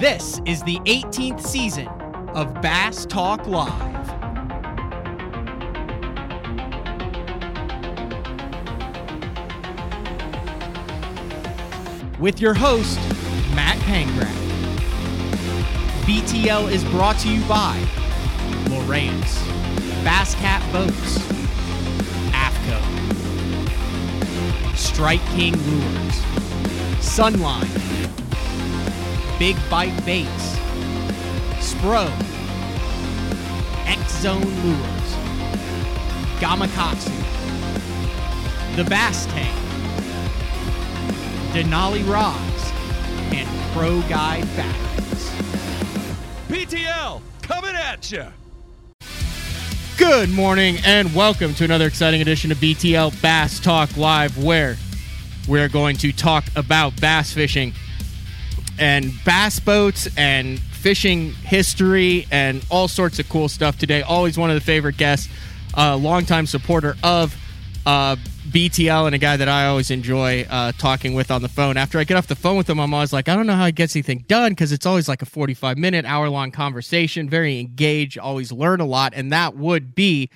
This is the 18th season of Bass Talk Live. With your host, Matt Pangrac. BTL is brought to you by Lowrance, Bass Cat Boats, AFCO, Strike King Lures, Sunline, Big Bite Baits, Spro, X Zone Lures, Gamakatsu, The Bass Tank, Denali Rods, and Pro Guide Batteries. BTL coming at you. Good morning and welcome to another exciting edition of BTL Bass Talk Live, where we're going to talk about bass fishing and bass boats and fishing history and all sorts of cool stuff today. Always one of the favorite guests, a longtime supporter of uh, BTL and a guy that I always enjoy uh, talking with on the phone. After I get off the phone with him, I'm always like, I don't know how he gets anything done because it's always like a 45 minute, hour long conversation, very engaged, always learn a lot. And that would be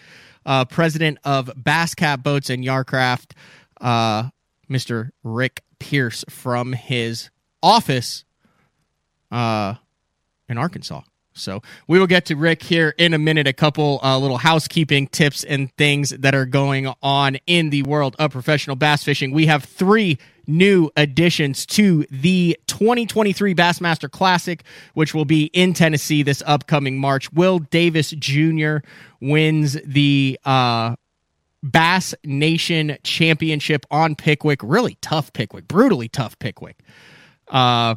uh, president of Bass Cat Boats and Yarcraft, uh, Mr. Rick Pierce from his office uh, in Arkansas. So we will get to Rick here in a minute. A couple uh, little housekeeping tips and things that are going on in the world of professional bass fishing. We have three new additions to the 2023 Bassmaster Classic, which will be in Tennessee this upcoming March. Will Davis Jr. wins the uh, Bass Nation Championship on Pickwick. Really tough Pickwick, brutally tough Pickwick. Uh,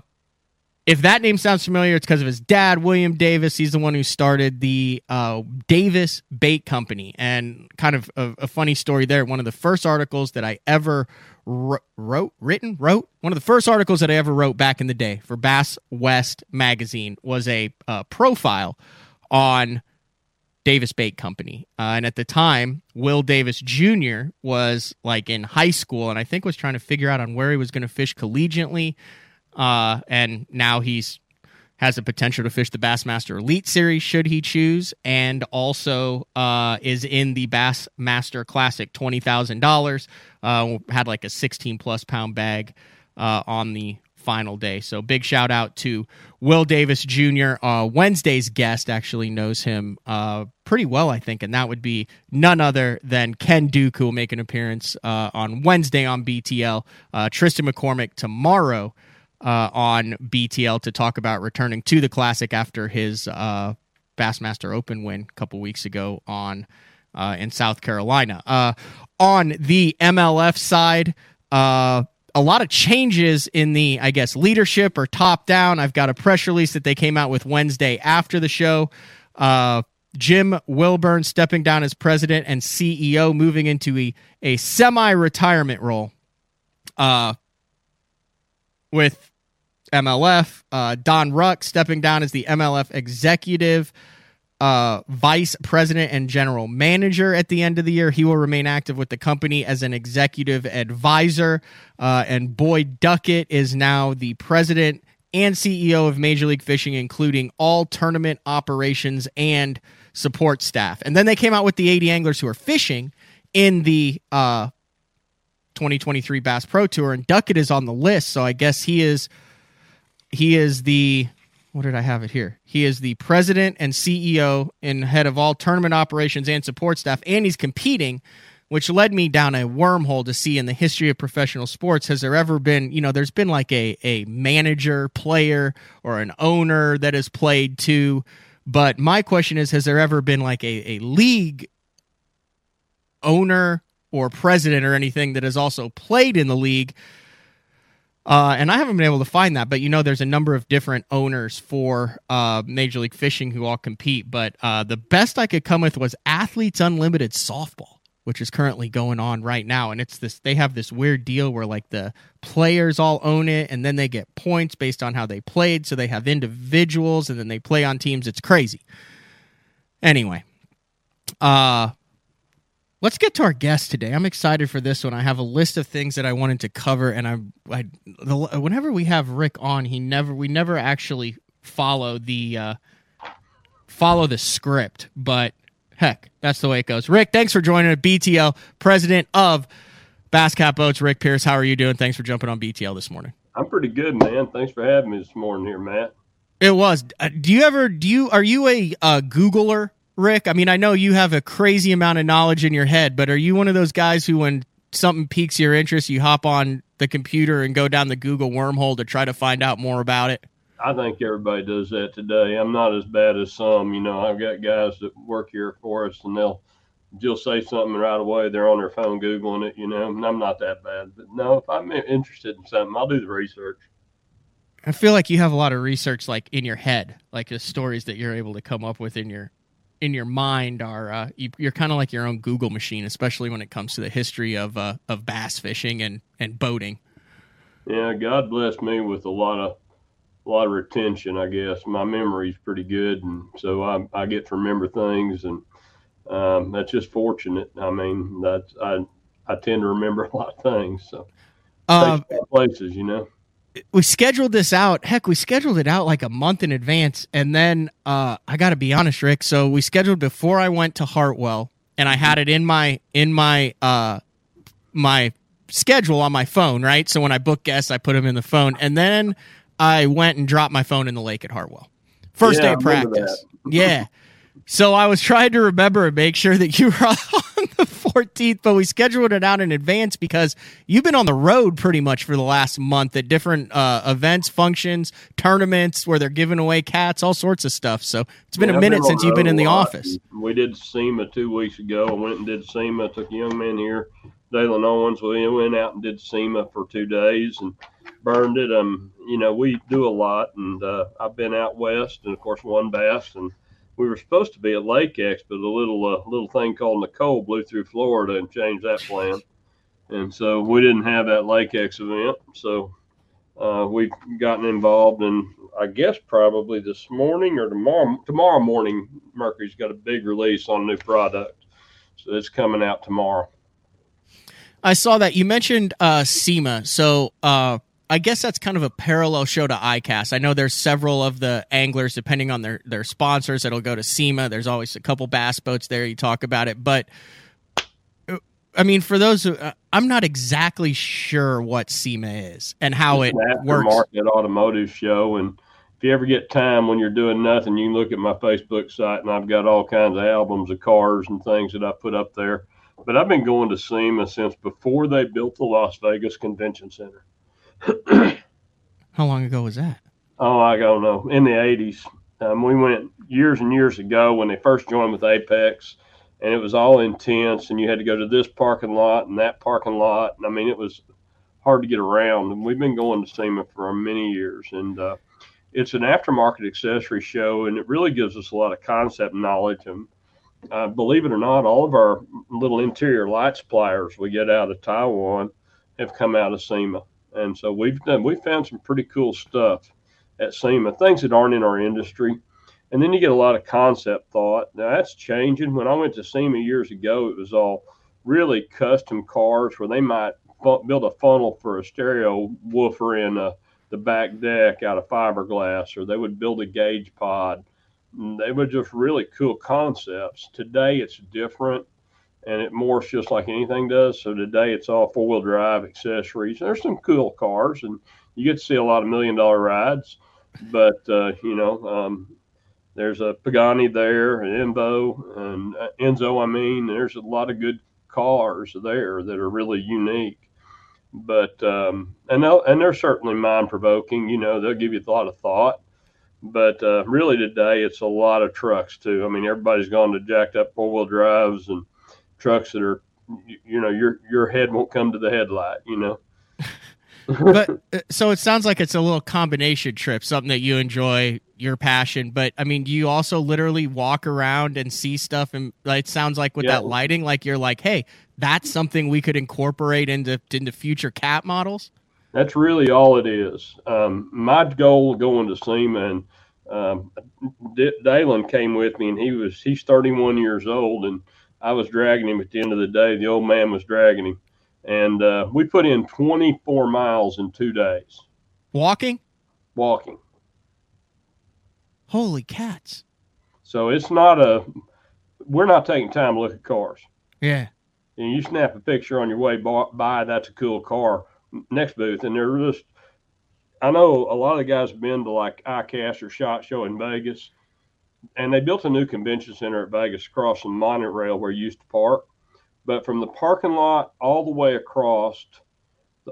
if that name sounds familiar, it's because of his dad, William Davis. He's the one who started the uh, Davis Bait Company. And kind of a, a, funny story there. One of the first articles that I ever wrote, written, wrote, one of the first articles that I ever wrote back in the day for Bass West magazine was a uh, profile on Davis Bait Company. Uh, and at the time, Will Davis Jr. was like in high school and I think was trying to figure out on where he was going to fish collegiately uh, and now he's has the potential to fish the Bassmaster Elite Series should he choose, and also uh, is in the Bassmaster Classic twenty thousand uh, dollars. Had like a sixteen plus pound bag uh, on the final day. So big shout out to Will Davis Jr. Uh, Wednesday's guest actually knows him uh, pretty well, I think, and that would be none other than Ken Duke, who will make an appearance uh, on Wednesday on BTL. Uh, Tristan McCormick tomorrow uh, on BTL to talk about returning to the Classic after his uh, Bassmaster Open win a couple weeks ago on uh, in South Carolina. Uh, on the MLF side, uh, a lot of changes in the, I guess, leadership or top down. I've got a press release that they came out with Wednesday after the show. Uh, Jim Wilburn stepping down as president and CEO, moving into a, a semi retirement role. Uh, with MLF. Uh, Don Ruck stepping down as the MLF executive uh, vice president and general manager at the end of the year. He will remain active with the company as an executive advisor. Uh, and Boyd Duckett is now the president and CEO of Major League Fishing, including all tournament operations and support staff. And then they came out with the 80 anglers who are fishing in the uh, 2023 Bass Pro Tour, and Duckett is on the list. So I guess he is he is the what did I have it here? He is the president and CEO and head of all tournament operations and support staff, and he's competing, which led me down a wormhole to see in the history of professional sports has there ever been, you know, there's been like a a manager, player, or an owner that has played too. But my question is, has there ever been like a, a league owner or president or anything that has also played in the league? Uh, and I haven't been able to find that, but you know, there's a number of different owners for uh, Major League Fishing who all compete. But uh, the best I could come with was Athletes Unlimited Softball, which is currently going on right now. And it's this, they have this weird deal where like the players all own it and then they get points based on how they played. So they have individuals and then they play on teams. It's crazy. Anyway, uh, Let's get to our guest today. I'm excited for this one. I have a list of things that I wanted to cover, and I, I the, whenever we have Rick on, he never, we never actually follow the uh, follow the script, but heck, that's the way it goes. Rick, thanks for joining us. BTL, president of Bass Cat Boats. Rick Pierce, how are you doing? Thanks for jumping on BTL this morning. I'm pretty good, man. Thanks for having me this morning here, Matt. It was. Uh, do you ever do you are you a uh, Googler, Rick? I mean, I know you have a crazy amount of knowledge in your head, but are you one of those guys who, when something piques your interest, you hop on the computer and go down the Google wormhole to try to find out more about it? I think everybody does that today. I'm not as bad as some. You know, I've got guys that work here for us, and they'll you'll say something right away. They're on their phone googling it. You know, and I'm not that bad. But no, if I'm interested in something, I'll do the research. I feel like you have a lot of research like in your head, like the stories that you're able to come up with in your in your mind are uh, you, are kind of like your own Google machine, especially when it comes to the history of uh, of bass fishing and and boating. Yeah, God bless me with a lot of a lot of retention. I guess my memory's pretty good, and so I, I get to remember things, and um, that's just fortunate. I mean, that's I I tend to remember a lot of things. So uh, places, you know we scheduled this out. Heck, we scheduled it out like a month in advance, and then uh, I got to be honest, Rick. So we scheduled before I went to Hartwell, and I had it in my in my uh, my schedule on my phone, right? So when I book guests, I put them in the phone, and then I went and dropped my phone in the lake at Hartwell. First yeah, day of practice. yeah. So I was trying to remember and make sure that you were on the 14th, but we scheduled it out in advance because you've been on the road pretty much for the last month at different uh, events, functions, tournaments where they're giving away cats, all sorts of stuff. So it's been yeah, a minute been since you've been in the office. We did SEMA two weeks ago. I went and did SEMA. Took a young man here, Dalen Owens. We went out and did SEMA for two days and burned it. Um, you know, we do a lot, and uh, I've been out west, and of course, one bass and we were supposed to be at Lake X, but a little uh, little thing called Nicole blew through Florida and changed that plan, and so we didn't have that Lake X event. So uh, we've gotten involved, and I guess probably this morning or tomorrow tomorrow morning, Mercury's got a big release on a new product, so it's coming out tomorrow. I saw that you mentioned uh, SEMA. So uh, I guess that's kind of a parallel show to ICAST. I know there's several of the anglers, depending on their their sponsors, that'll go to SEMA. There's always a couple bass boats there. You talk about it, but uh, I mean, for those, who, uh, I'm not exactly sure what SEMA is and how it's it works. Market automotive show, and if you ever get time when you're doing nothing, you can look at my Facebook site, and I've got all kinds of albums of cars and things that I put up there. But I've been going to SEMA since before they built the Las Vegas Convention Center. How long ago was that? Oh, I don't know. In the 80s. Um, we went years and years ago when they first joined with AAPEX, and it was all intense, and you had to go to this parking lot and that parking lot. And I mean, it was hard to get around. And we've been going to SEMA for many years. And uh, it's an aftermarket accessory show, and it really gives us a lot of concept knowledge. And uh, believe it or not, all of our little interior light suppliers we get out of Taiwan have come out of SEMA. And so we've done we found some pretty cool stuff at SEMA, things that aren't in our industry. And then you get a lot of concept thought. Now that's changing. When I went to SEMA years ago, it was all really custom cars where they might build a funnel for a stereo woofer in a, uh, the back deck out of fiberglass, or they would build a gauge pod. They were just really cool concepts. Today it's different and it morphs just like anything does. So today it's all four wheel drive accessories. There's some cool cars, and you get to see a lot of million dollar rides. But uh, you know, um, there's a Pagani there, an Envo, and uh, Enzo. I mean, there's a lot of good cars there that are really unique. But um, and and they're certainly mind provoking. You know, they'll give you a lot of thought. But uh, really today, it's a lot of trucks too. I mean, everybody's gone to jacked up four wheel drives and trucks that are, you know, your your head won't come to the headlight, you know. but uh, so it sounds like it's a little combination trip, something that you enjoy, your passion. But I mean, do you also literally walk around and see stuff? And it sounds like with yeah. that lighting, like you're like, hey, that's something we could incorporate into into future cat models. That's really all it is. Um, my goal going to SEMA and um, D- Dalen came with me, and he was he's 31 years old, and I was dragging him at the end of the day. The old man was dragging him. And uh, we put in 24 miles in two days. Walking? Walking. Holy cats! So it's not a. We're not taking time to look at cars. Yeah. And you snap a picture on your way by. That's a cool car. Next booth, and they're just. I know a lot of the guys have been to like ICAST or Shot Show in Vegas, and they built a new convention center at Vegas across from monorail where you used to park. But from the parking lot all the way across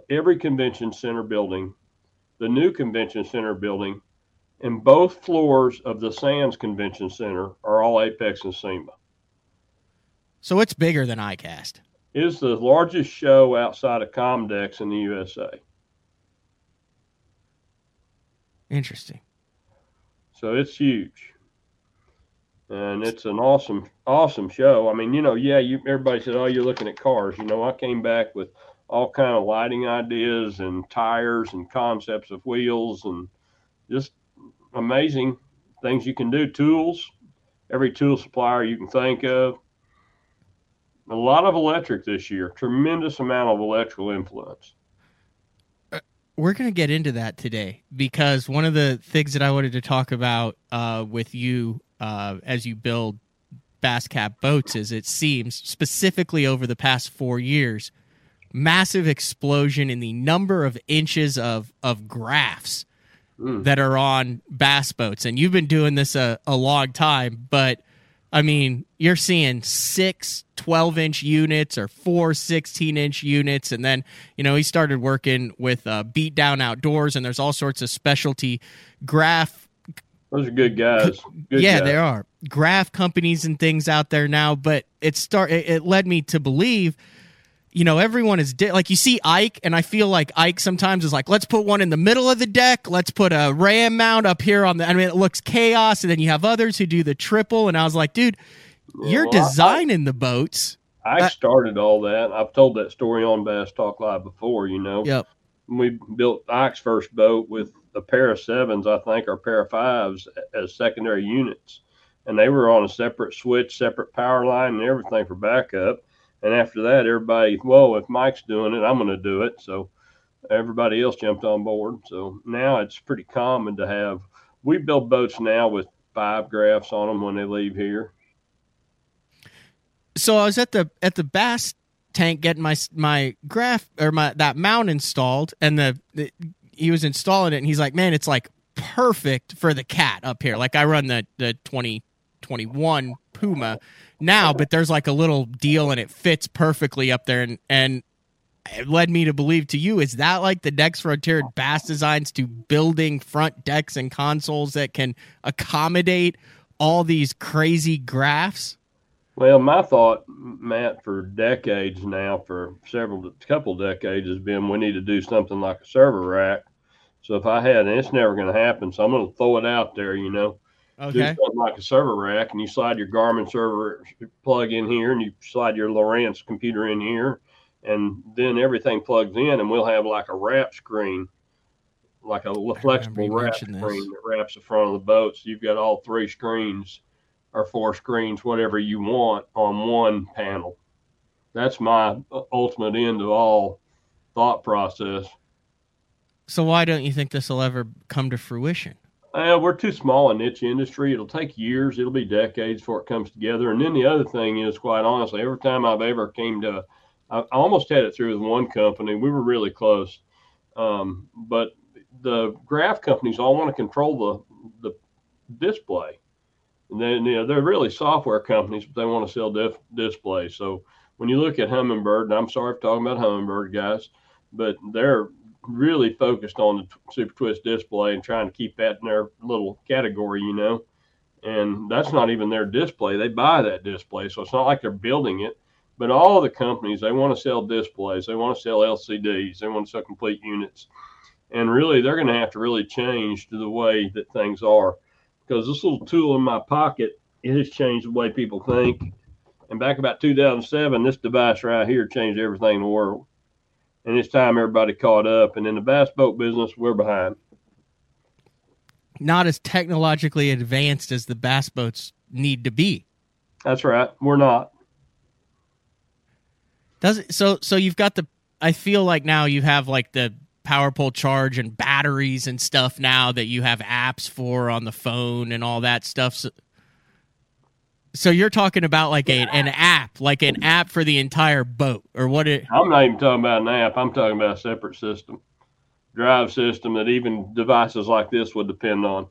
every convention center building, the new convention center building, and both floors of the Sands Convention Center are all AAPEX and SEMA. So it's bigger than ICAST. It is the largest show outside of Comdex in the USA. Interesting. So it's huge. And it's an awesome, awesome show. I mean, you know, yeah, you everybody said, "Oh, you're looking at cars." You know, I came back with all kind of lighting ideas and tires and concepts of wheels and just amazing things you can do. Tools, every tool supplier you can think of. A lot of electric this year. Tremendous amount of electrical influence. Uh, we're going to get into that today because one of the things that I wanted to talk about uh, with you uh, as you build Bass Cat boats is it seems specifically over the past four years, massive explosion in the number of inches of of graphs mm. that are on bass boats. And you've been doing this a, a long time, but I mean, you're seeing six 12 inch units or four 16 inch units. And then, you know, he started working with uh, Beat Down Outdoors, and there's all sorts of specialty graph. Those are good guys. Good yeah, guys. there are graph companies and things out there now. But it start it led me to believe you know, everyone is di- like you see Ike, and I feel like Ike sometimes is like, let's put one in the middle of the deck, let's put a ram mount up here on the. I mean, it looks chaos, and then you have others who do the triple, and I was like, dude, you're well, designing I, the boats. I uh, started all that. I've told that story on Bass Talk Live before. You know, yep. We built Ike's first boat with a pair of sevens, I think, or pair of fives as secondary units, and they were on a separate switch, separate power line, and everything for backup and after that, everybody, well, if Mike's doing it, I'm going to do it. So everybody else jumped on board. So now it's pretty common to have. We build boats now with five graphs on them when they leave here. So I was at the at the bass tank getting my my graph or my that mount installed, and the, the he was installing it, and he's like, "Man, it's like perfect for the cat up here." Like I run the the twenty twenty one Puma now, but there's like a little deal and it fits perfectly up there. And, and it led me to believe to you, is that like the next frontier bass designs to building front decks and consoles that can accommodate all these crazy graphs? Well, my thought, Matt, for decades now, for several, couple decades, has been we need to do something like a server rack. So if I had, and it's never going to happen, so I'm going to throw it out there, you know. Okay. Do something like a server rack, and you slide your Garmin server plug in here, and you slide your Lowrance computer in here, and then everything plugs in, and we'll have like a wrap screen, like a flexible wrap screen this. that wraps the front of the boat. So you've got all three screens or four screens, whatever you want, on one panel. That's my uh, ultimate end of all thought process. So why don't you think this will ever come to fruition? Uh, we're too small a niche industry. It'll take years. It'll be decades before it comes together. And then the other thing is, quite honestly, every time I've ever came to, I, almost had it through with one company. We were really close, um, but the graph companies all want to control the the display. And then you know they're really software companies, but they want to sell diff, displays. So when you look at Humminbird, and I'm sorry for talking about Humminbird, guys, but they're really focused on the Super Twist display and trying to keep that in their little category, you know. And that's not even their display. They buy that display. So it's not like they're building it. But all the companies, they want to sell displays. They want to sell LCDs. They want to sell complete units. And really, they're going to have to really change to the way that things are. Because this little tool in my pocket, it has changed the way people think. And back about 2007, this device right here changed everything in the world and it's time everybody caught up. And in the bass boat business, we're behind. Not as technologically advanced as the bass boats need to be. That's right. We're not. Does it, so? So you've got the. I feel like now you have like the power pole charge and batteries and stuff now that you have apps for on the phone and all that stuff. So, so you're talking about like a, an app, like an app for the entire boat, or what? It, I'm not even talking about an app. I'm talking about a separate system, drive system that even devices like this would depend on.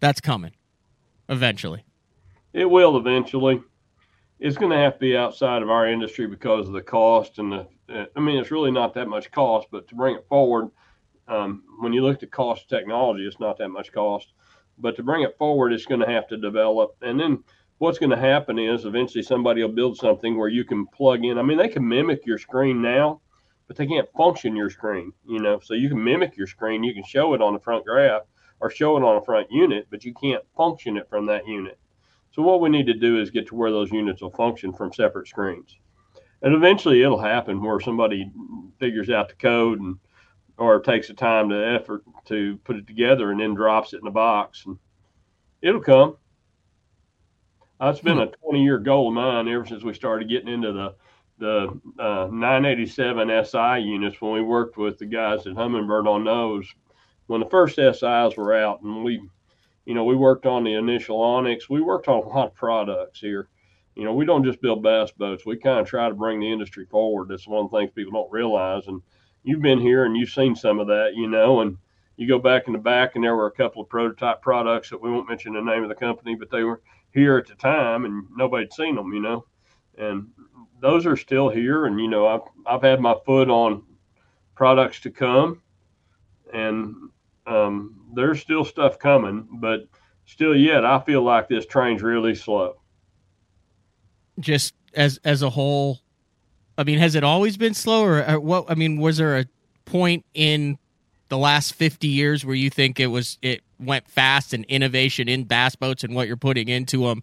That's coming eventually. It will eventually. It's going to have to be outside of our industry because of the cost and the. I mean, it's really not that much cost, but to bring it forward, um, when you look at the cost of technology, it's not that much cost. But to bring it forward, it's going to have to develop. And then what's going to happen is eventually somebody will build something where you can plug in. I mean, they can mimic your screen now, but they can't function your screen, you know. So you can mimic your screen, you can show it on the front graph or show it on a front unit, but you can't function it from that unit. So what we need to do is get to where those units will function from separate screens. And eventually it'll happen where somebody figures out the code and or takes the time to effort to put it together and then drops it in a box and it'll come. That's been a 20 year goal of mine ever since we started getting into the the uh, 987 SI units when we worked with the guys at Humminbird on those when the first SIs were out and we, you know, we worked on the initial Onyx. We worked on a lot of products here. You know, we don't just build bass boats. We kind of try to bring the industry forward. That's one of the things people don't realize. And you've been here and you've seen some of that, you know, and you go back in the back and there were a couple of prototype products that we won't mention the name of the company, but they were here at the time and nobody'd seen them, you know, and those are still here. And, you know, I've, I've had my foot on products to come and um, there's still stuff coming, but still yet, I feel like this train's really slow. Just as as a whole, I mean, has it always been slow, or, or what? I mean, was there a point in the last 50 years where you think it was it went fast and innovation in bass boats and what you're putting into them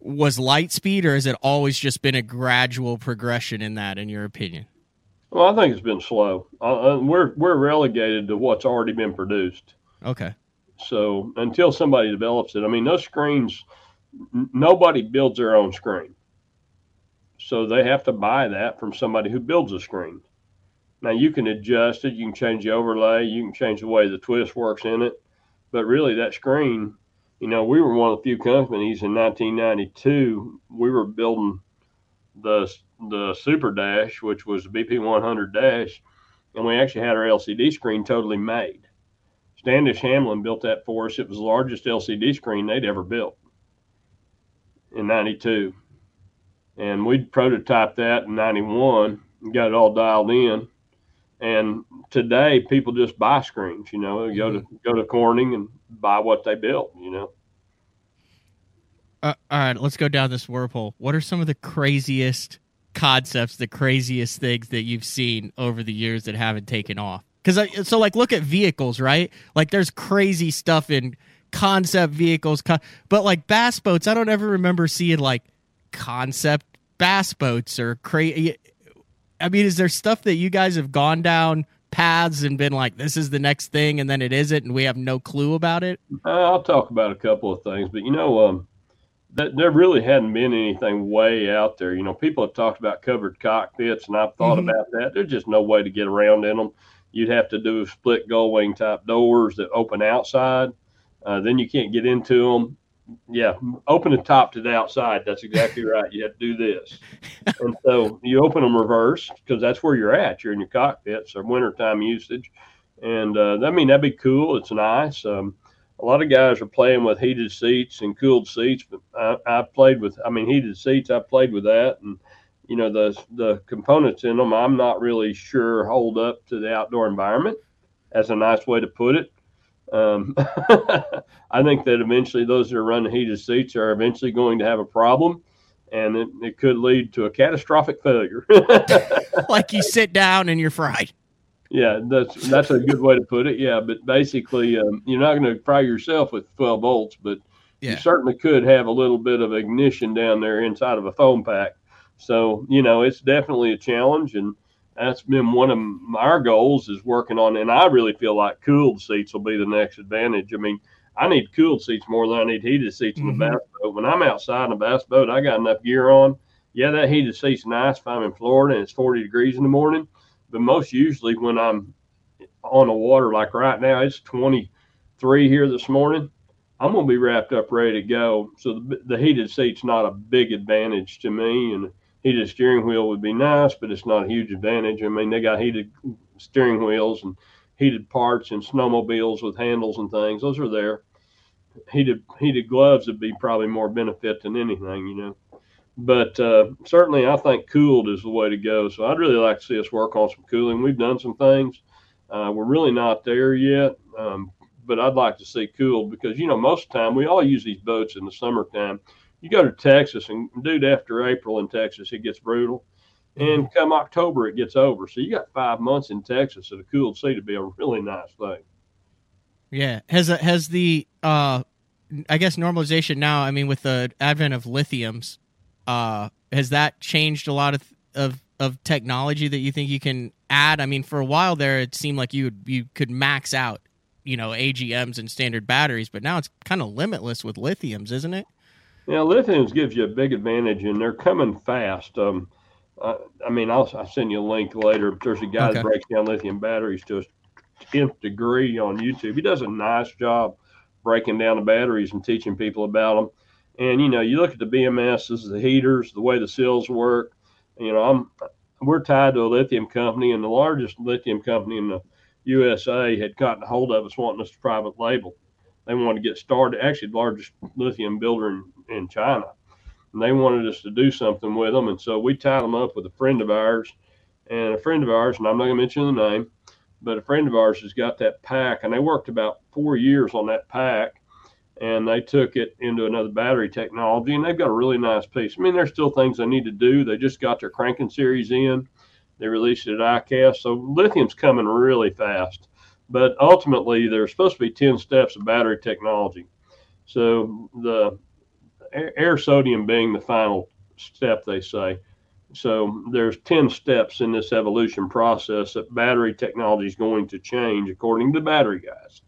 was light speed or has it always just been a gradual progression in that in your opinion well, I think it's been slow. Uh, uh, we're we're relegated to what's already been produced. Okay. So until somebody develops it, I mean, those screens, n- nobody builds their own screen. So they have to buy that from somebody who builds a screen. Now you can adjust it, you can change the overlay, you can change the way the twist works in it, but really that screen, you know, we were one of the few companies in 1992. We were building the the Super Dash, which was the BP 100 Dash, and we actually had our LCD screen totally made. Standish Hamlin built that for us. It was the largest LCD screen they'd ever built in 92. And we'd prototyped that in 91 and got it all dialed in. And today people just buy screens, you know, go to go to Corning and buy what they built, you know. Uh, all right, let's go down this whirlpool. What are some of the craziest concepts, the craziest things that you've seen over the years that haven't taken off? Because so, like, look at vehicles, right? Like, there's crazy stuff in concept vehicles, but like bass boats, I don't ever remember seeing like concept bass boats or crazy. I mean, is there stuff that you guys have gone down paths and been like, this is the next thing, and then it isn't, and we have no clue about it? Uh, I'll talk about a couple of things, but you know, um, that there really hadn't been anything way out there. You know, people have talked about covered cockpits, and I've thought mm-hmm. about that. There's just no way to get around in them. You'd have to do split gull wing type doors that open outside. Uh, then you can't get into them. Yeah, open the top to the outside. That's exactly right. You have to do this. and so you open them reverse because that's where you're at. You're in your cockpits or wintertime usage. And uh, I mean, that'd be cool. It's nice. Um, a lot of guys are playing with heated seats and cooled seats, but I, I played with, I mean, heated seats. I played with that, and you know the the components in them. I'm not really sure hold up to the outdoor environment. That's a nice way to put it. Um, I think that eventually those that are running heated seats are eventually going to have a problem, and it, it could lead to a catastrophic failure. like you sit down and you're fried. Yeah, that's that's a good way to put it. Yeah, but basically, um, you're not going to fry yourself with 12 volts, but yeah. you certainly could have a little bit of ignition down there inside of a foam pack. So you know, it's definitely a challenge, and that's been one of our goals is working on. And I really feel like cooled seats will be the next advantage. I mean, I need cooled seats more than I need heated seats mm-hmm. in the bass boat. When I'm outside in a bass boat, I got enough gear on. Yeah, that heated seat's nice if I'm in Florida and it's 40 degrees in the morning But most usually when I'm on the water, like right now, it's 23 here this morning. I'm gonna be wrapped up, ready to go. So the, the heated seat's not a big advantage to me, and heated steering wheel would be nice, but it's not a huge advantage. I mean, they got heated steering wheels and heated parts and snowmobiles with handles and things. Those are there. Heated heated gloves would be probably more benefit than anything, you know. But uh, certainly, I think cooled is the way to go. So I'd really like to see us work on some cooling. We've done some things. Uh, we're really not there yet, um, but I'd like to see cooled because you know most of the time we all use these boats in the summertime. You go to Texas and dude, after April in Texas, it gets brutal. And come October, it gets over. So you got five months in Texas at a cool sea to be a really nice thing. Yeah. Has has the uh, I guess normalization now? I mean, with the advent of lithiums, uh, has that changed a lot of of of technology that you think you can add? I mean, for a while there, it seemed like you would, you could max out, you know, AGMs and standard batteries, but now it's kind of limitless with lithiums, isn't it? Yeah, lithiums gives you a big advantage, and they're coming fast. Um, uh, I mean, I'll, I'll send you a link later. There's a guy okay. that breaks down lithium batteries to a tenth degree on YouTube. He does a nice job breaking down the batteries and teaching people about them. And you know, you look at the BMSs, the heaters, the way the seals work. You know, I'm we're tied to a lithium company, and the largest lithium company in the USA had gotten a hold of us wanting us to private label. They wanted to get started. Actually, the largest lithium builder in, in China and they wanted us to do something with them. And so we tied them up with a friend of ours, and a friend of ours, and I'm not going to mention the name, but a friend of ours has got that pack, and they worked about four years on that pack, and they took it into another battery technology, and they've got a really nice piece. I mean, there's still things they need to do. They just got their cranking series in. They released it at ICAST, so lithium's coming really fast. But ultimately, there's supposed to be 10 steps of battery technology. So the air sodium being the final step, they say. So there's 10 steps in this evolution process that battery technology is going to change, according to battery guys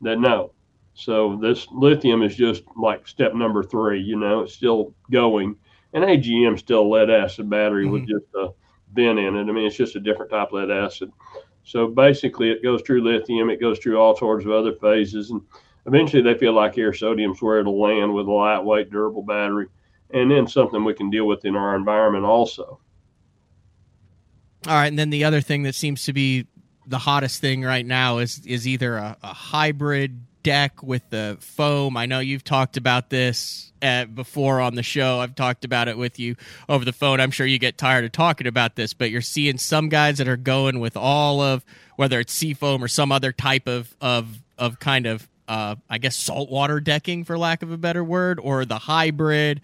that know. So this lithium is just like step number three. You know, it's still going, and AGM still lead acid battery mm-hmm. with just a bin in it. I mean, it's just a different type of lead acid. So basically, it goes through lithium. It goes through all sorts of other phases, and eventually they feel like air sodium's where it'll land with a lightweight, durable battery, and then something we can deal with in our environment also. All right, and then the other thing that seems to be the hottest thing right now is is either a, a hybrid deck with the foam. I know you've talked about this uh, before on the show. I've talked about it with you over the phone. I'm sure you get tired of talking about this, but you're seeing some guys that are going with all of whether it's seafoam or some other type of of of kind of uh, I guess saltwater decking, for lack of a better word, or the hybrid.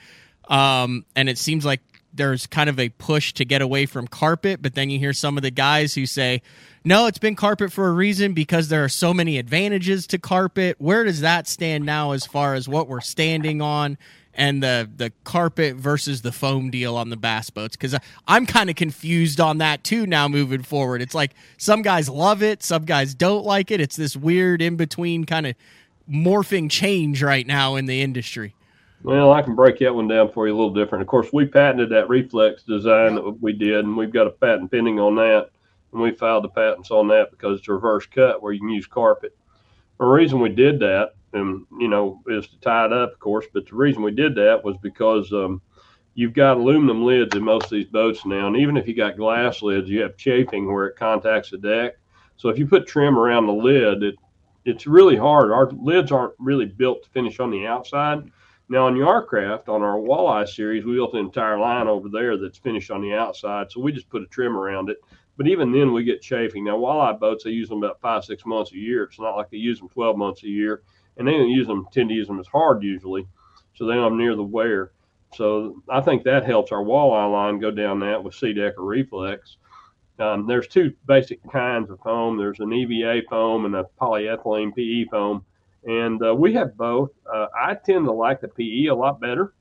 Um, and it seems like there's kind of a push to get away from carpet, but then you hear some of the guys who say, no, it's been carpet for a reason because there are so many advantages to carpet. Where does that stand now as far as what we're standing on and the the carpet versus the foam deal on the bass boats because uh, I'm kind of confused on that too now moving forward. It's like some guys love it, some guys don't like it. It's this weird in between kind of morphing change right now in the industry. Well, I can break that one down for you a little different. Of course, we patented that reflex design that we did, and we've got a patent pending on that. And we filed the patents on that because it's a reverse cut where you can use carpet. The reason we did that and you know is to tie it up, of course. But the reason we did that was because um, you've got aluminum lids in most of these boats now, and even if you got glass lids, you have chafing where it contacts the deck. So if you put trim around the lid, it it's really hard. Our lids aren't really built to finish on the outside. Now on Yarcraft, on our walleye series, we built an entire line over there that's finished on the outside. So we just put a trim around it. But even then, we get chafing. Now, walleye boats, they use them about five, six months a year. It's not like they use them 12 months a year and they don't use them tend to use them as hard usually, so they don't near the wear. So I think that helps our walleye line go down that with SeaDek or Reflex. Um, there's two basic kinds of foam. There's an EVA foam and a polyethylene PE foam, and uh, we have both. Uh, I tend to like the PE a lot better.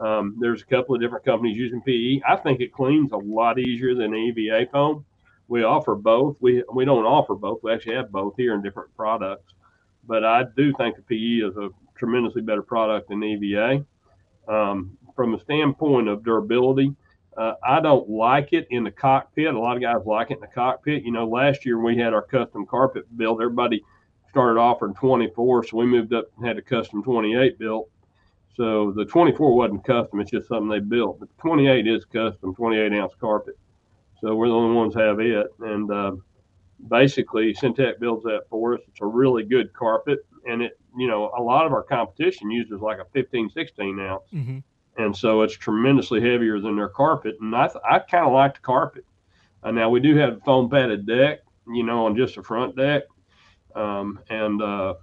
Um, there's a couple of different companies using PE. I think it cleans a lot easier than EVA foam. We offer both. We we don't offer both. We actually have both here in different products but I do think the PE is a tremendously better product than EVA. Um, from a standpoint of durability, Uh, I don't like it in the cockpit. A lot of guys like it in the cockpit. You know, last year we had our custom carpet built. Everybody started offering 24, so we moved up and had a custom 28 built. So the 24 wasn't custom; it's just something they built. But the 28 is custom, 28 ounce carpet. So we're the only ones have it, and uh, basically Syntec builds that for us. It's a really good carpet, and it, you know, a lot of our competition uses like a 15, 16 ounce. Mm-hmm and so it's tremendously heavier than their carpet. And I, th- I kind of like the carpet. Uh, now we do have foam padded deck, you know, on just the front deck, um, and uh,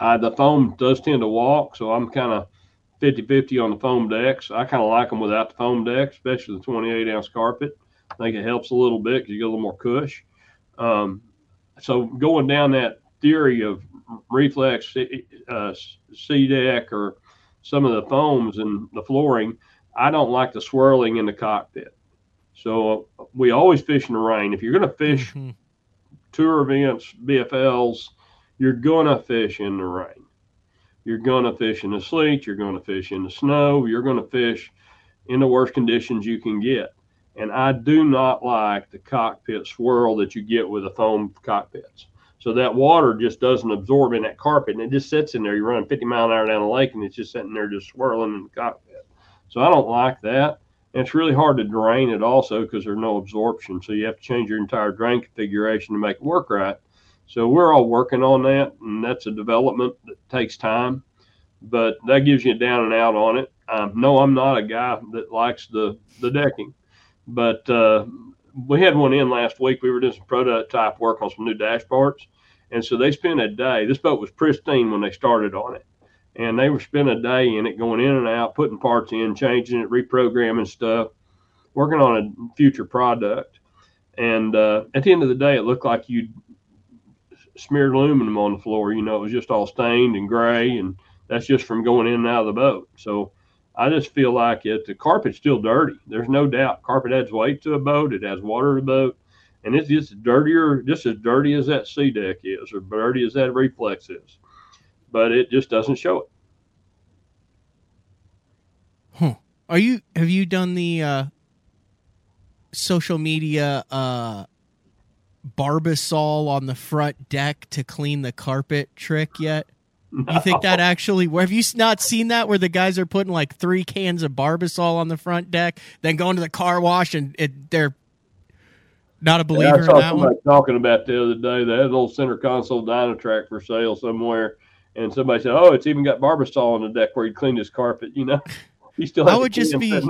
I, the foam does tend to walk, so I'm kind of 50-50 on the foam decks. I kind of like them without the foam deck, especially the 28 ounce carpet. I think it helps a little bit because you get a little more cush. Um, so going down that theory of reflex uh, deck or some of the foams and the flooring, I don't like the swirling in the cockpit. So we always fish in the rain. If you're going to fish mm-hmm. Tour events, BFLs, you're going to fish in the rain. You're going to fish in the sleet. You're going to fish in the snow. You're going to fish in the worst conditions you can get. And I do not like the cockpit swirl that you get with the foam cockpits. So that water just doesn't absorb in that carpet and it just sits in there. You're running 50 mile an hour down the lake and it's just sitting there just swirling in the cockpit. So I don't like that. And it's really hard to drain it also because there's no absorption. So you have to change your entire drain configuration to make it work right. So we're all working on that, and that's a development that takes time. But that gives you a down and out on it. Um, no, I'm not a guy that likes the the decking, but uh, we had one in last week. We were doing some prototype work on some new dash parts, and so they spent a day. This boat was pristine when they started on it, and they were spending a day in it, going in and out, putting parts in, changing it, reprogramming stuff, working on a future product. And uh, at the end of the day, it looked like you smeared aluminum on the floor. You know, it was just all stained and gray, and that's just from going in and out of the boat. So I just feel like it. The carpet's still dirty. There's no doubt. Carpet adds weight to a boat. It adds water to a boat, and it's just dirtier, just as dirty as that SeaDek is, or dirty as that reflex is. But it just doesn't show it. Huh. Are you? Have you done the uh, social media uh, Barbasol on the front deck to clean the carpet trick yet? No. You think that actually? Have you not seen that where the guys are putting like three cans of Barbasol on the front deck, then going to the car wash and it, they're not a believer yeah, I saw in that somebody one? Talking about the other day, they had an old center console Dynatrac for sale somewhere, and somebody said, "Oh, it's even got Barbasol on the deck where he cleaned his carpet." You know, he still. I would just be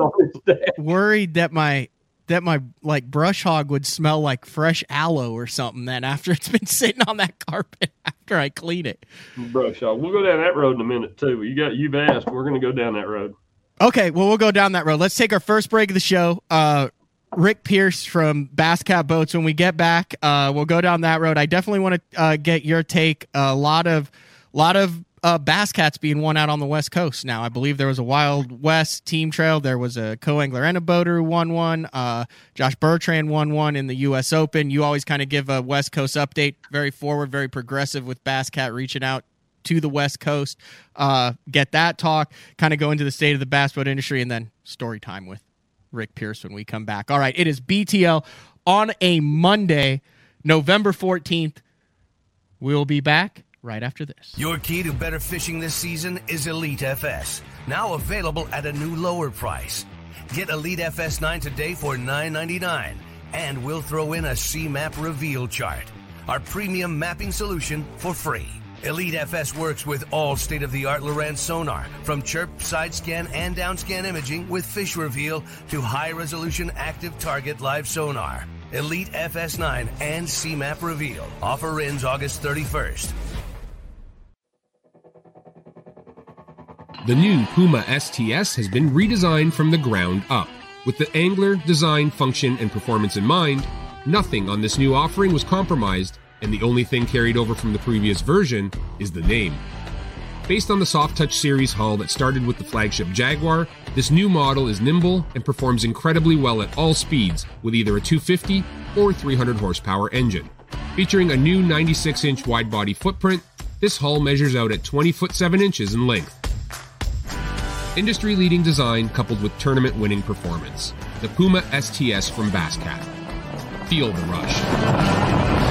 worried that my that my like brush hog would smell like fresh aloe or something then after it's been sitting on that carpet after I clean it. Brush hog. We'll go down that road in a minute too. You got you've asked. We're gonna go down that road. Okay, well we'll go down that road. Let's take our first break of the show. Uh Rick Pierce from Bass Cat Boats. When we get back, uh, we'll go down that road. I definitely want to uh, get your take. A lot of, lot of uh, bass cats being won out on the West Coast now. I believe there was a Wild West team trail. There was a co-angler and a boater who won one. Uh, Josh Bertrand won one in the U.S. Open. You always kind of give a West Coast update, very forward, very progressive with Bass Cat reaching out to the West Coast. Uh, get that talk, kind of go into the state of the bass boat industry, and then story time with Rick Pierce when we come back. All right, it is BTL on a Monday, November 14th. We'll be back right after this. Your key to better fishing this season is Elite FS, now available at a new lower price. Get Elite FS 9 today for $9.99, and we'll throw in a C-Map reveal chart, our premium mapping solution for free. Elite FS works with all state of the art Lowrance sonar, from chirp, side scan, and down scan imaging with fish reveal to high resolution active target live sonar. Elite FS9 and C-Map reveal. Offer ends August 31st. The new Puma STS has been redesigned from the ground up. With the angler, design, function, and performance in mind, nothing on this new offering was compromised, and the only thing carried over from the previous version is the name. Based on the Soft Touch series hull that started with the flagship Jaguar, this new model is nimble and performs incredibly well at all speeds with either a 250 or 300 horsepower engine. Featuring a new 96 inch wide body footprint, this hull measures out at 20 foot 7 inches in length Industry leading design coupled with tournament winning performance. The Puma STS from Basscat. Feel the rush.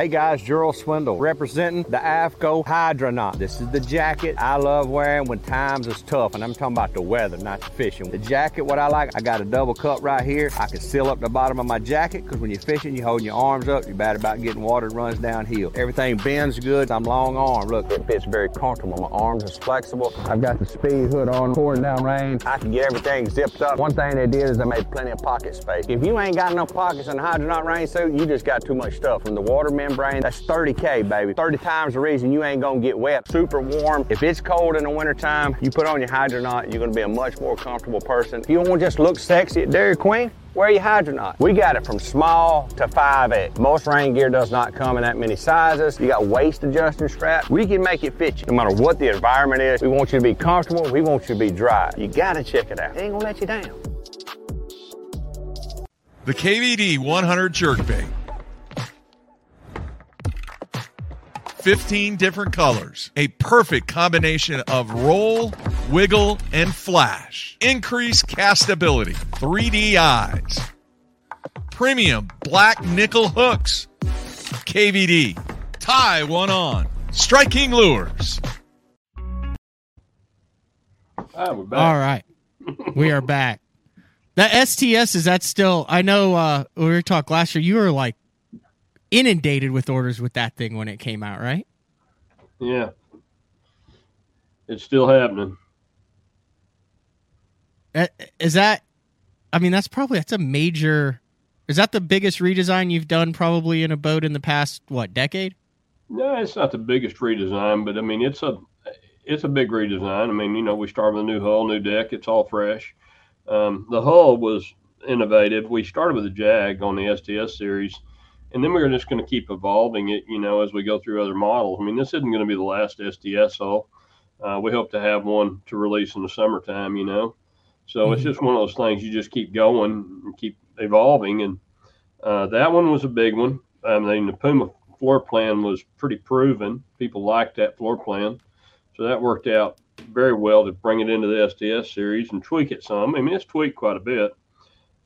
Hey guys, Gerald Swindle representing the AFTCO Hydronaut. This is the jacket I love wearing when times is tough, and I'm talking about the weather, not the fishing. The jacket, what I like, I got a double cup right here. I can seal up the bottom of my jacket because when you're fishing, you're holding your arms up. You're bad about getting water runs downhill. Everything bends good. I'm long arm. Look, it fits very comfortable. My arms is flexible. I've got the speed hood on, pouring down rain. I can get everything zipped up. One thing they did is they made plenty of pocket space. If you ain't got enough pockets in the Hydronaut rain suit, you just got too much stuff. From the water membrane, that's 30K, baby. 30 times the reason you ain't gonna get wet. Super warm. If it's cold in the wintertime, you put on your Hydronaut, you're gonna be a much more comfortable person. If you don't wanna just look sexy at Dairy Queen, wear your Hydronaut. We got it from small to 5X. Most rain gear does not come in that many sizes. You got waist adjusting straps. We can make it fit you. No matter what the environment is, we want you to be comfortable. We want you to be dry. You gotta check it out. It ain't gonna let you down. The KVD 100 jerkbait. 15 different colors. A perfect combination of roll, wiggle, and flash. Increased castability. 3D eyes. Premium black nickel hooks. KVD. Tie one on. Striking lures. Ah, we're back. All right. we are back. That STS is that still I know uh we were talking last year, you were like inundated with orders with that thing when it came out, right? Yeah. It's still happening. Uh, Is that I mean that's probably that's a major is that the biggest redesign you've done probably in a boat in the past what decade? No, it's not the biggest redesign, but I mean it's a it's a big redesign. I mean, you know, we started with a new hull, new deck. It's all fresh. Um, the hull was innovative. We started with a Jag on the STS series, and then we're just going to keep evolving it, you know, as we go through other models. I mean, this isn't going to be the last hull. Uh, we hope to have one to release in the summertime, you know. So it's just one of those things you just keep going and keep evolving. And uh, that one was a big one. I mean, the Puma floor plan was pretty proven. People liked that floor plan. So that worked out very well to bring it into the STS series and tweak it some. I mean, it's tweaked quite a bit,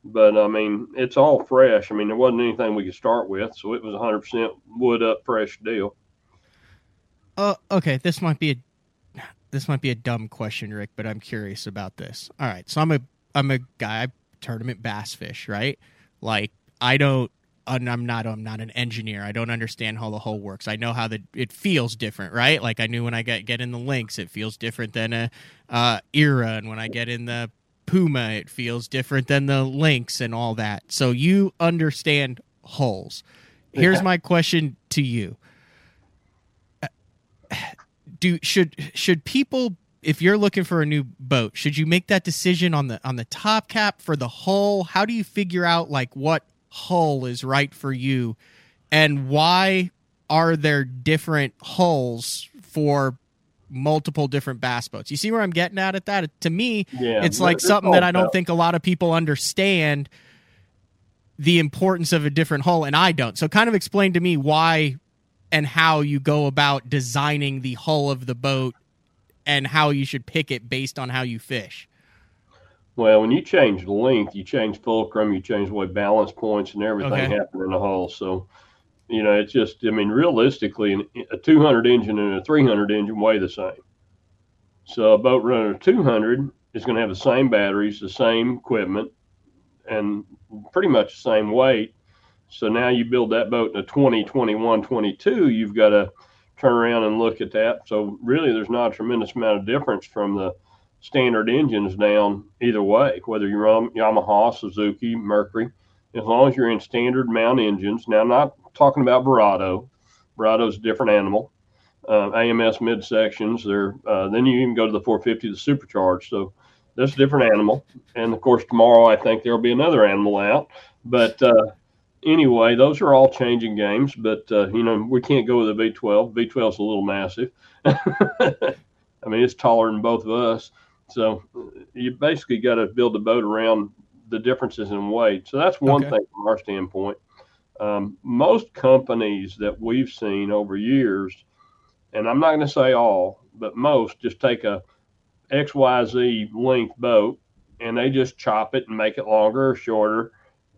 but I mean, it's all fresh. I mean, there wasn't anything we could start with, so it was a 100% wood up fresh deal. Uh okay, this might be a this might be a dumb question, Rick, but I'm curious about this. All right, so I'm a I'm a guy I tournament bass fish, right? Like I don't I'm not I'm not an engineer. I don't understand how the whole works. I know how the it feels different, right? Like I knew when I get get in the Lynx, it feels different than a uh, Eyra, and when I get in the Puma, it feels different than the Lynx and all that. So you understand hulls. Here's Yeah. my question to you: Do should should people if you're looking for a new boat, should you make that decision on the on the top cap for the hull? How do you figure out like what hull is right for you and why are there different hulls for multiple different bass boats? You see where I'm getting at at that? To me, Yeah, it's like something that I don't about- think a lot of people understand the importance of a different hull and I don't. So kind of explain to me why and how you go about designing the hull of the boat and how you should pick it based on how you fish. Well, when you change the length, you change fulcrum, you change the way balance points and everything Okay. happen in the hull. So, you know, it's just, I mean, realistically, a 200 engine and a 300 engine weigh the same. So a boat running a 200 is going to have the same batteries, the same equipment, and pretty much the same weight. So now you build that boat in a 20, 21, 22, you've got to turn around and look at that. So really, there's not a tremendous amount of difference from the standard engines down either way, whether you're on Yamaha, Suzuki, Mercury, as long as you're in standard mount engines. Now, not talking about Verado. Verado's a different animal. Uh, AMS midsections. They're uh, then you even go to the 450, the supercharged. So that's a different animal. And of course, tomorrow I think there'll be another animal out. But uh, anyway, those are all changing games. But uh, you know, we can't go with a V12. V12 is a little massive. I mean, it's taller than both of us. So you basically got to build the boat around the differences in weight. So that's one Okay. thing from our standpoint. Um, most companies that we've seen over years and I'm not going to say all, but most just take a XYZ length boat and they just chop it and make it longer or shorter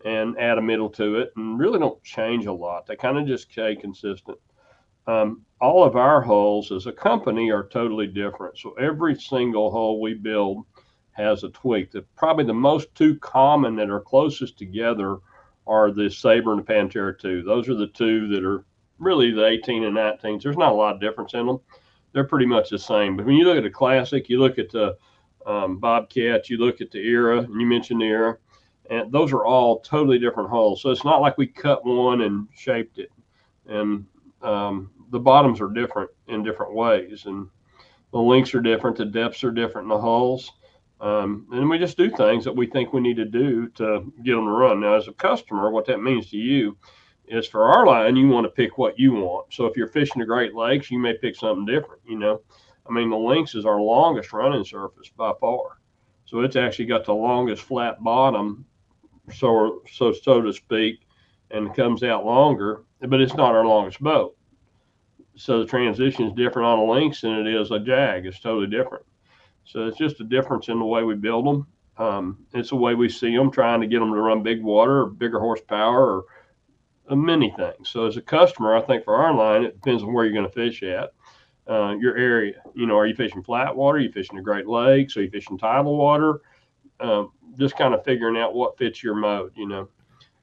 and add a middle to it and really don't change a lot. They kind of just stay consistent. Um, all of our hulls as a company are totally different. So every single hull we build has a tweak. The, probably the most two common that are closest together are the Sabre and the Pantera 2. Those are the two that are really the 18 and 19s. There's not a lot of difference in them. They're pretty much the same. But when you look at a classic, you look at the um, Bobcat, you look at the Eyra, and you mentioned the Eyra, and those are all totally different hulls. So it's not like we cut one and shaped it. And um, the bottoms are different in different ways, and the links are different, the depths are different in the hulls. Um, and we just do things that we think we need to do to get them to run. Now, as a customer, what that means to you is for our line, you want to pick what you want. So if you're fishing the Great Lakes, you may pick something different. You know, I mean, the Lynx is our longest running surface by far. So it's actually got the longest flat bottom, so so so to speak, and comes out longer. But it's not our longest boat. So the transition is different on a Lynx than it is a Jag. It's totally different. So it's just a difference in the way we build them. Um, it's the way we see them, trying to get them to run big water or bigger horsepower or uh, many things. So as a customer, I think for our line, it depends on where you're going to fish at. Uh, your area, you know, are you fishing flat water? Are you fishing the Great Lakes? Are you fishing tidal water? Um, just kind of figuring out what fits your mode, you know.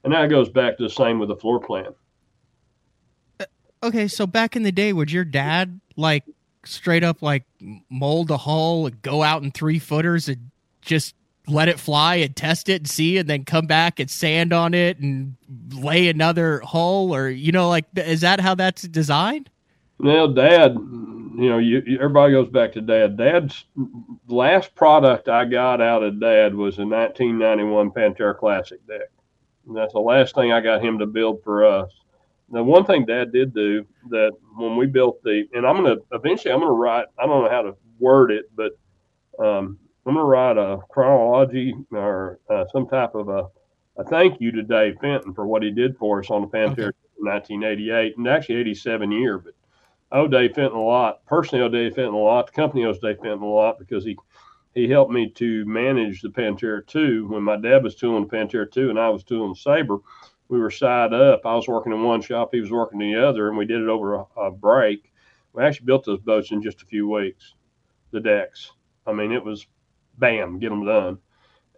And that goes back to the same with the floor plan. Uh, okay, so back in the day, would your dad like straight up like mold a hull, go out in three footers and just let it fly and test it and see, and then come back and sand on it and lay another hull, or you know, like is that how that's designed? Well, Dad, you know, you, everybody goes back to Dad. Dad's last product I got out of Dad was a 1991 Pantera Classic deck. And that's the last thing I got him to build for us. The one thing Dad did do that when we built the, and I'm gonna eventually I'm gonna write. I don't know how to word it, but um, I'm gonna write a chronology or uh, some type of a, a thank you to Dave Fenton for what he did for us on the Pantera okay. in 1988 and actually 87 year. But I owe Dave Fenton a lot. Personally, I owe Dave Fenton a lot. The company owes Dave Fenton a lot because he he helped me to manage the Pantera 2 when my dad was tooling the Pantera 2 and I was tooling the Sabre we were side up. I was working in one shop, he was working in the other, and we did it over a, a break. We actually built those boats in just a few weeks, the decks. I mean, it was bam, get them done.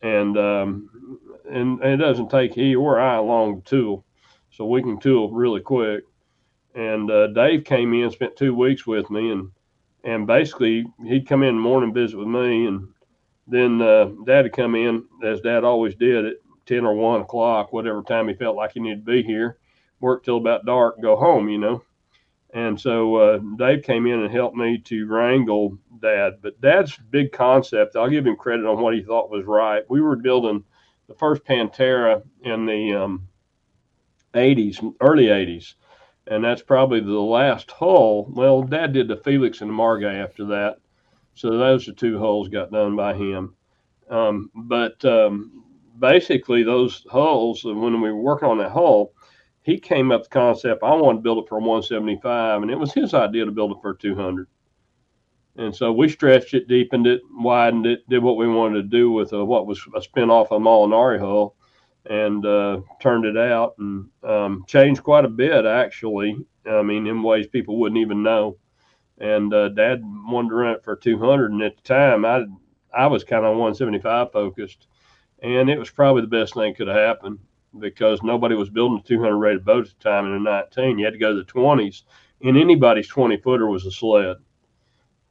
And, um, and, and it doesn't take he or I long to tool, so we can tool really quick. And uh, Dave came in, spent two weeks with me, and and basically he'd come in the morning visit with me, and then uh, Dad would come in as Dad always did it 10 or 1 o'clock, whatever time he felt like he needed to be here, work till about dark, go home, you know. And so uh, Dave came in and helped me to wrangle Dad. But Dad's big concept, I'll give him credit on what he thought was right. We were building the first Pantera in the um, 80s, early 80s. And that's probably the last hull. Well, Dad did the Felix and the Margay after that. So those are two hulls got done by him. Um, but um, basically those hulls, when we were working on that hull, he came up with the concept. I wanted to build it for 175, and it was his idea to build it for 200. And so we stretched it, deepened it, widened it, did what we wanted to do with a, what was a spin-off of Molinari hull, and uh, turned it out and um, changed quite a bit actually. I mean, in ways people wouldn't even know. And uh, Dad wanted to run it for 200, and at the time I I was kind of 175 focused and it was probably the best thing could have happened because nobody was building a 200 rated boat at the time in the 19. You had to go to the 20s, and anybody's 20 footer was a sled.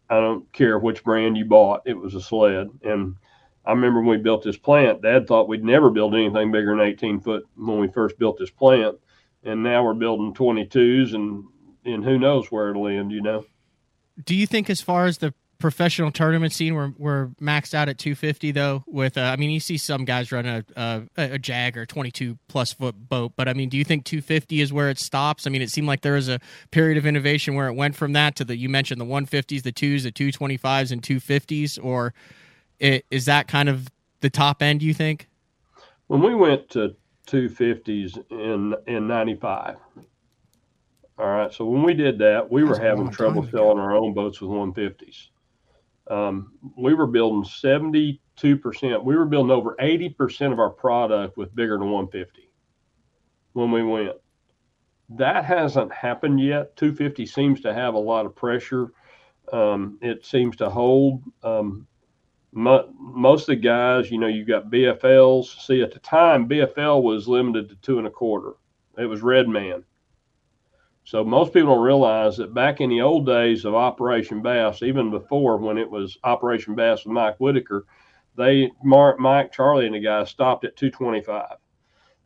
I don't care which brand you bought, it was a sled. And I remember when we built this plant, Dad thought we'd never build anything bigger than 18 foot when we first built this plant. And now we're building 22s, and, and who knows where it'll end, you know? Do you think, as far as the professional tournament scene we're, we're maxed out at 250 though with uh, i mean you see some guys run a, a, a jag or 22 plus foot boat but i mean do you think 250 is where it stops i mean it seemed like there was a period of innovation where it went from that to the you mentioned the 150s the 2s the 225s and 250s or it, is that kind of the top end you think when we went to 250s in in 95 All right. So when we did that, we That's were having trouble filling ago. our own boats with 150s. Um, we were building 72%. We were building over 80% of our product with bigger than 150 when we went. That hasn't happened yet. 250 seems to have a lot of pressure. Um, it seems to hold. Um, mo- most of the guys, you know, you got BFLs. See, at the time, BFL was limited to two and a quarter. It was Red Man. So most people don't realize that back in the old days of Operation Bass, even before when it was Operation Bass with Mike Whitaker, they Mark, Mike, Charlie, and the guys stopped at 225.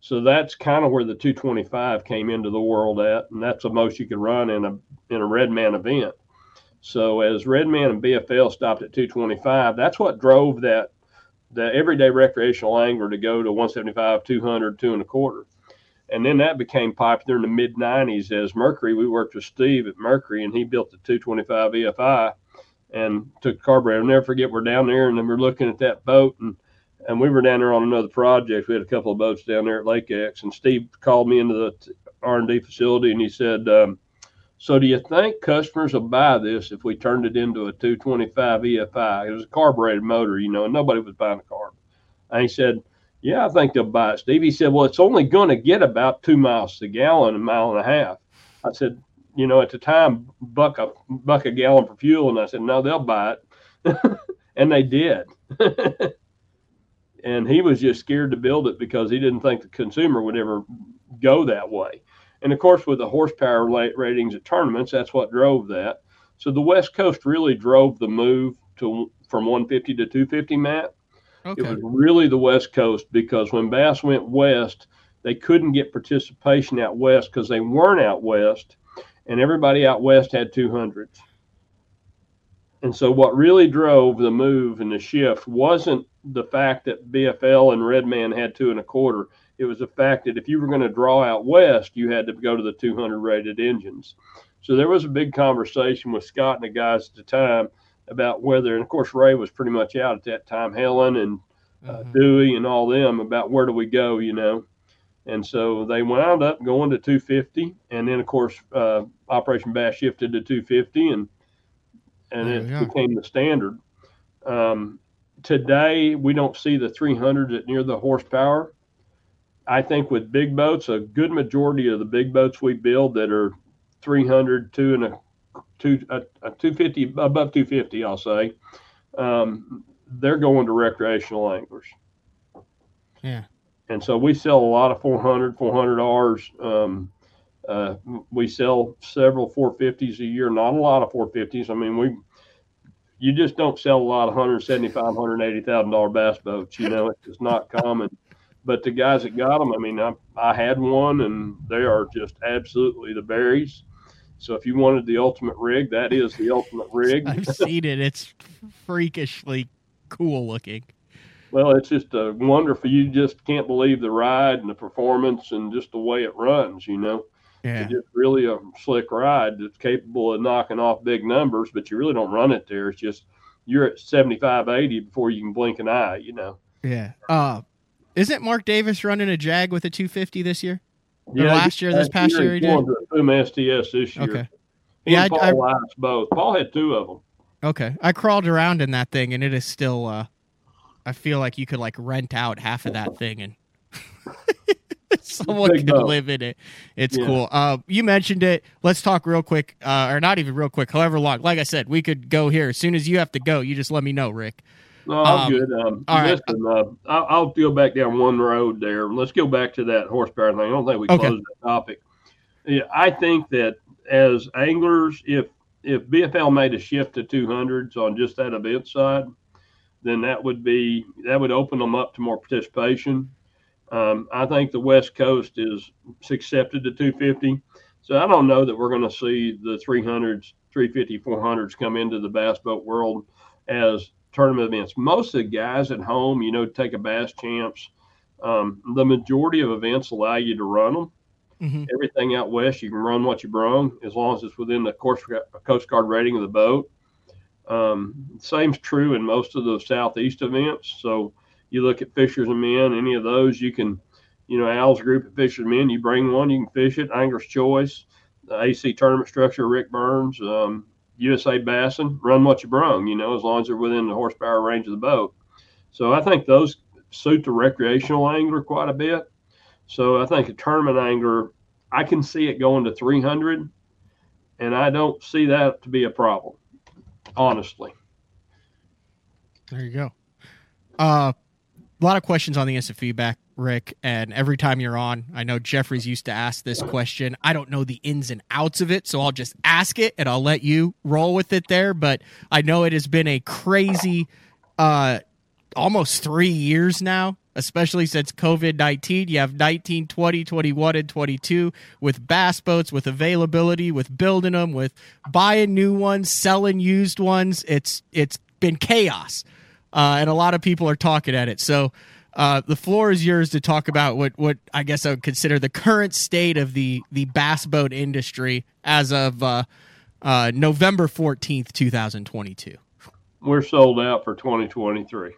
So that's kind of where the 225 came into the world at, and that's the most you could run in a in a Redman event. So as Redman and BFL stopped at 225, that's what drove that the everyday recreational angler to go to 175, 200, two and a quarter. And then that became popular in the mid 90s as Mercury. We worked with Steve at Mercury, and he built the 225 EFI and took the carburetor. I'll never forget, we're down there and then we're looking at that boat, and and we were down there on another project. We had a couple of boats down there at Lake X, and Steve called me into the R and D facility, and he said, um, "So do you think customers will buy this if we turned it into a 225 EFI? It was a carbureted motor, you know, and nobody was buying a carb." And he said, "Yeah, I think they'll buy it." Steve, he said, "Well, it's only going to get about two miles the gallon, a mile and a half." I said, "You know, at the time, buck a buck a gallon for fuel," and I said, "No, they'll buy it," and they did. and he was just scared to build it because he didn't think the consumer would ever go that way. And of course, with the horsepower ratings at tournaments, that's what drove that. So the West Coast really drove the move to from 150 to 250, Matt. It was really the West Coast because when Bass went west, they couldn't get participation out west because they weren't out west, and everybody out west had 200s. And so, what really drove the move and the shift wasn't the fact that BFL and Redman had two and a quarter. It was the fact that if you were going to draw out west, you had to go to the 200 rated engines. So there was a big conversation with Scott and the guys at the time about whether, and of course Ray was pretty much out at that time, Helen and uh, Mhm. Dewey and all them about where do we go, you know. And so they wound up going to 250, and then of course uh, Operation Bass shifted to 250, and and There it are. became the standard. Um, today we don't see the 300s at near the horsepower. I think with big boats, a good majority of the big boats we build that are 300, two and a two, a, a 250 above 250, I'll say, um, they're going to recreational anglers. Yeah. And so we sell a lot of 400, 400Rs. Um, uh, we sell several 450s a year, not a lot of 450s. I mean, we, you just don't sell a lot of 175, 180,000 dollar bass boats. You know, it's not common. But the guys that got them, I mean, I, I had one, and they are just absolutely the berries. So if you wanted the ultimate rig, that is the ultimate rig. I've seen it. It's freakishly cool looking. Well, it's just a wonderful. You just can't believe the ride and the performance and just the way it runs. You know, Yeah. it's just really a slick ride that's capable of knocking off big numbers, but you really don't run it there. It's just you're at 75, 80 before you can blink an eye. You know. Yeah. Uh, isn't Mark Davis running a Jag with a 250 this year? Or last year, this past year he he's going to Puma STS this year. Okay. He Yeah, I- Paul likes both. Paul had two of them. Okay. I crawled around in that thing and it is still uh I feel like you could like rent out half of that thing and someone could boat. live in it. It's Yeah. cool. Uh you mentioned it. Let's talk real quick uh or not even real quick, however long. Like I said, we could go here as soon as you have to go. You just let me know, Rick. No, I'm Um, good. Um, all right. listen, uh, I'll, I'll go back down one road there. Let's go back to that horsepower thing. I don't think we Okay. closed that topic. Yeah, I think that as anglers, if if BFL made a shift to 200s on just that event side, then that would be that would open them up to more participation. Um, I think the West Coast is accepted to 250, so I don't know that we're going to see the 300s, 350, 400s come into the bass boat world as tournament events. Most of the guys at home, you know, take a bass champs. Um, the majority of events allow you to run them. Mhm. Everything out west, you can run what you brung as long as it's within the Coast Coast Guard rating of the boat. Um, same's true in most of the southeast events. So you look at Fishers and Men, any of those, you can, you know, Al's group of Fishers and Men, you bring one, you can fish it. Angler's Choice, AC tournament structure, Rick Burns, um, USA Bassin, run what you brung, you know, as long as they're within the horsepower range of the boat. So I think those suit the recreational angler quite a bit. So I think a tournament angler, I can see it going to 300, and I don't see that to be a problem, honestly. There you go. Uh, a lot of questions on the instant feedback, Rick. And every time you're on, I know Jeffrey's used to ask this question. I don't know the ins and outs of it, so I'll just ask it and I'll let you roll with it there. But I know it has been a crazy, uh, almost three years now, especially since COVID 19. You have 19, 20, 21, and 22 with bass boats, with availability, with building them, with buying new ones, selling used ones. It's It's been chaos uh, and a lot of people are talking at it. So uh, the floor is yours to talk about what, what I guess I would consider the current state of the the bass boat industry as of uh, uh November fourteenth, two thousand twenty two. We're sold out for twenty twenty three.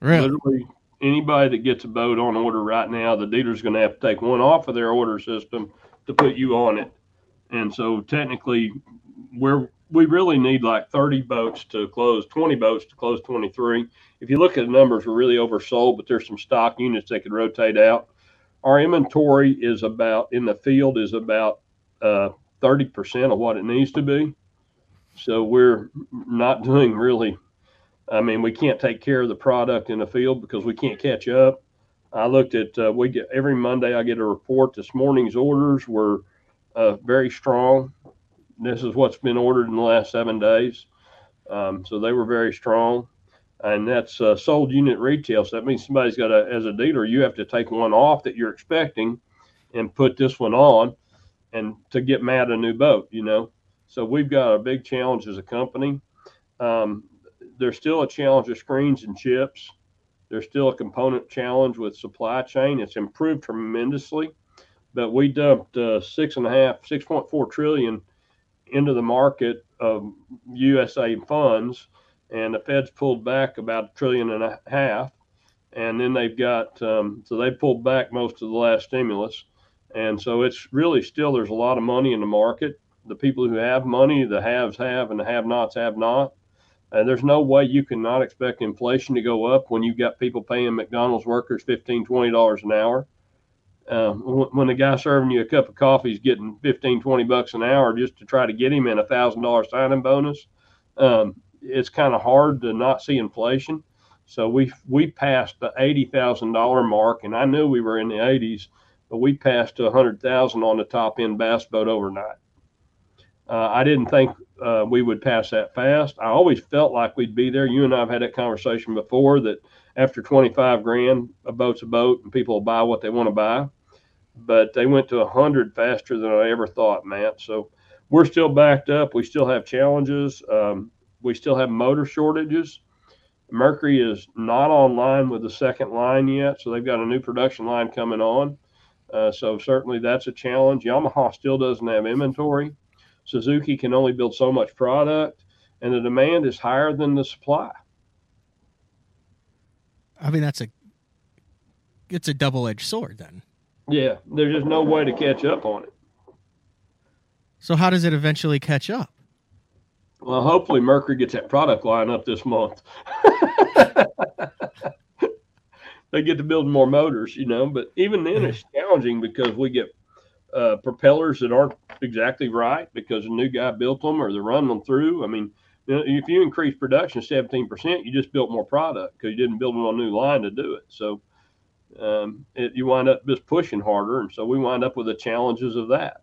Really? Literally, anybody that gets a boat on order right now, the dealer's going to have to take one off of their order system to put you on it. And so technically, we're we really need like 30 boats to close 20 boats to close 23 if you look at the numbers we're really oversold but there's some stock units that could rotate out. Our inventory is about in the field is about uh, 30% of what it needs to be. So we're not doing really i mean we can't take care of the product in the field because we can't catch up. I looked at uh, we get every monday i get a report. This morning's orders were uh, very strong this is what's been ordered in the last seven days. Um, so they were very strong. And that's uh, sold unit retail. So that means somebody's got to, as a dealer, you have to take one off that you're expecting and put this one on and to get mad a new boat, you know. So we've got a big challenge as a company. Um, there's still a challenge of screens and chips. There's still a component challenge with supply chain. It's improved tremendously, but we dumped uh, six and a half, six point four trillion into the market of USA funds, and the Fed's pulled back about a trillion and a half, and then they've got um, so they pulled back most of the last stimulus, and so it's really still there's a lot of money in the market. The people who have money, the haves have, and the have-nots have not. And there's no way you can not expect inflation to go up when you've got people paying McDonald's workers $15, $20 an hour uh, when the guy serving you a cup of coffee is getting 15, 20 bucks an hour just to try to get him in a thousand dollar signing bonus, um, it's kind of hard to not see inflation. So we we passed the eighty thousand dollar mark, and I knew we were in the eighties, but we passed to a hundred thousand on the top end bass boat overnight. Uh, I didn't think uh, we would pass that fast. I always felt like we'd be there. You and I have had that conversation before that after 25 grand, a boat's a boat and people will buy what they want to buy. But they went to 100 faster than I ever thought, Matt. So we're still backed up. We still have challenges. Um, we still have motor shortages. Mercury is not online with the second line yet, so they've got a new production line coming on. Uh, so certainly that's a challenge. Yamaha still doesn't have inventory. Suzuki can only build so much product, and the demand is higher than the supply. I mean, that's a it's a double edged sword then. Yeah, there's just no way to catch up on it. So how does it eventually catch up? Well, hopefully Mercury gets that product line up this month. they get to build more motors, you know, but even then it's challenging because we get uh, propellers that aren't exactly right because a new guy built them or they're running them through. I mean, if you increase production 17%, you just built more product because you didn't build on a new line to do it. So um, it, you wind up just pushing harder. And so we wind up with the challenges of that.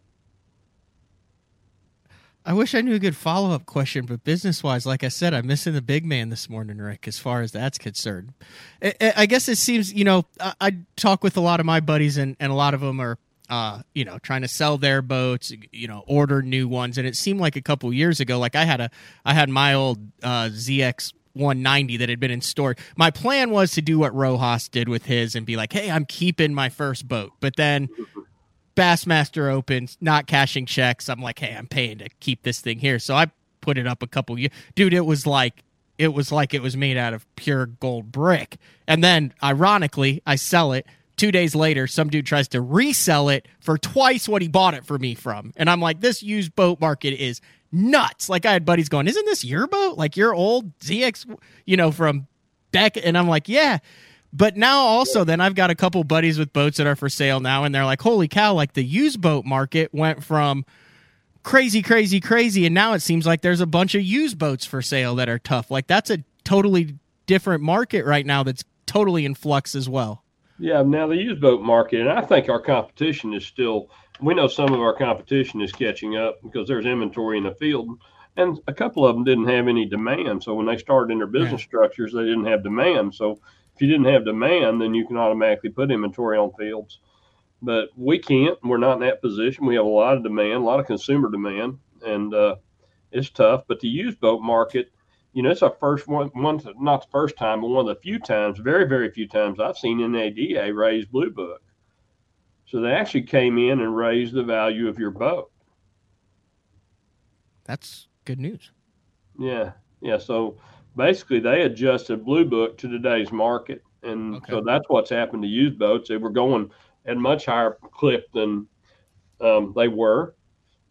I wish I knew a good follow up question, but business wise, like I said, I'm missing the big man this morning, Rick, as far as that's concerned. I, I guess it seems, you know, I, I talk with a lot of my buddies, and, and a lot of them are uh, you know, trying to sell their boats, you know, order new ones. And it seemed like a couple years ago, like I had a, I had my old uh, ZX 190 that had been in store. My plan was to do what Rojas did with his and be like, hey, I'm keeping my first boat. But then Bassmaster opens, not cashing checks. I'm like, hey, I'm paying to keep this thing here. So I put it up a couple years. Dude, it was like, it was like it was made out of pure gold brick. And then, ironically, I sell it two days later, some dude tries to resell it for twice what he bought it for me from. And I'm like, this used boat market is nuts. Like I had buddies going, isn't this your boat? Like your old ZX, you know, from back. And I'm like, yeah. But now also then I've got a couple buddies with boats that are for sale now. And they're like, holy cow, like the used boat market went from crazy, crazy, crazy. And now it seems like there's a bunch of used boats for sale that are tough. Like that's a totally different market right now that's totally in flux as well. Yeah, now the used boat market, and I think our competition is still. We know some of our competition is catching up because there's inventory in the field, and a couple of them didn't have any demand. So when they started in their business structures, they didn't have demand. So if you didn't have demand, then you can automatically put inventory on fields. But we can't. We're not in that position. We have a lot of demand, a lot of consumer demand, and uh, it's tough. But the used boat market, you know, it's our first one, one not the first time, but one of the few times, very, very few times I've seen NADA raise Blue Book. So they actually came in and raised the value of your boat. That's good news. Yeah, yeah. So basically, they adjusted Blue Book to today's market, and okay. so that's what's happened to used boats. They were going at much higher clip than um, they were,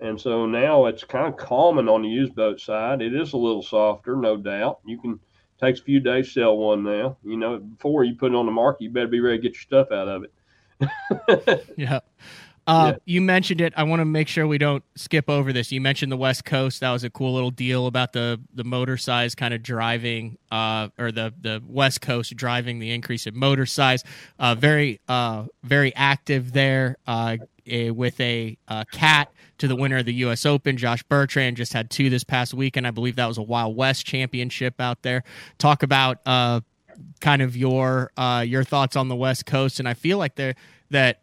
and so now it's kind of common on the used boat side. It is a little softer, no doubt. You can takes a few days to sell one now. You know, before you put it on the market, you better be ready to get your stuff out of it. yeah. Uh, yeah. You mentioned it. I want to make sure we don't skip over this. You mentioned the West Coast. That was a cool little deal about the the motor size kind of driving, uh, or the the West Coast driving the increase in motor size. Uh, very uh, very active there uh, with a uh, cat to the winner of the U.S. Open. Josh Bertrand just had two this past weekend. I believe that was a Wild West championship out there. Talk about uh, kind of your uh, your thoughts on the West Coast, and I feel like there that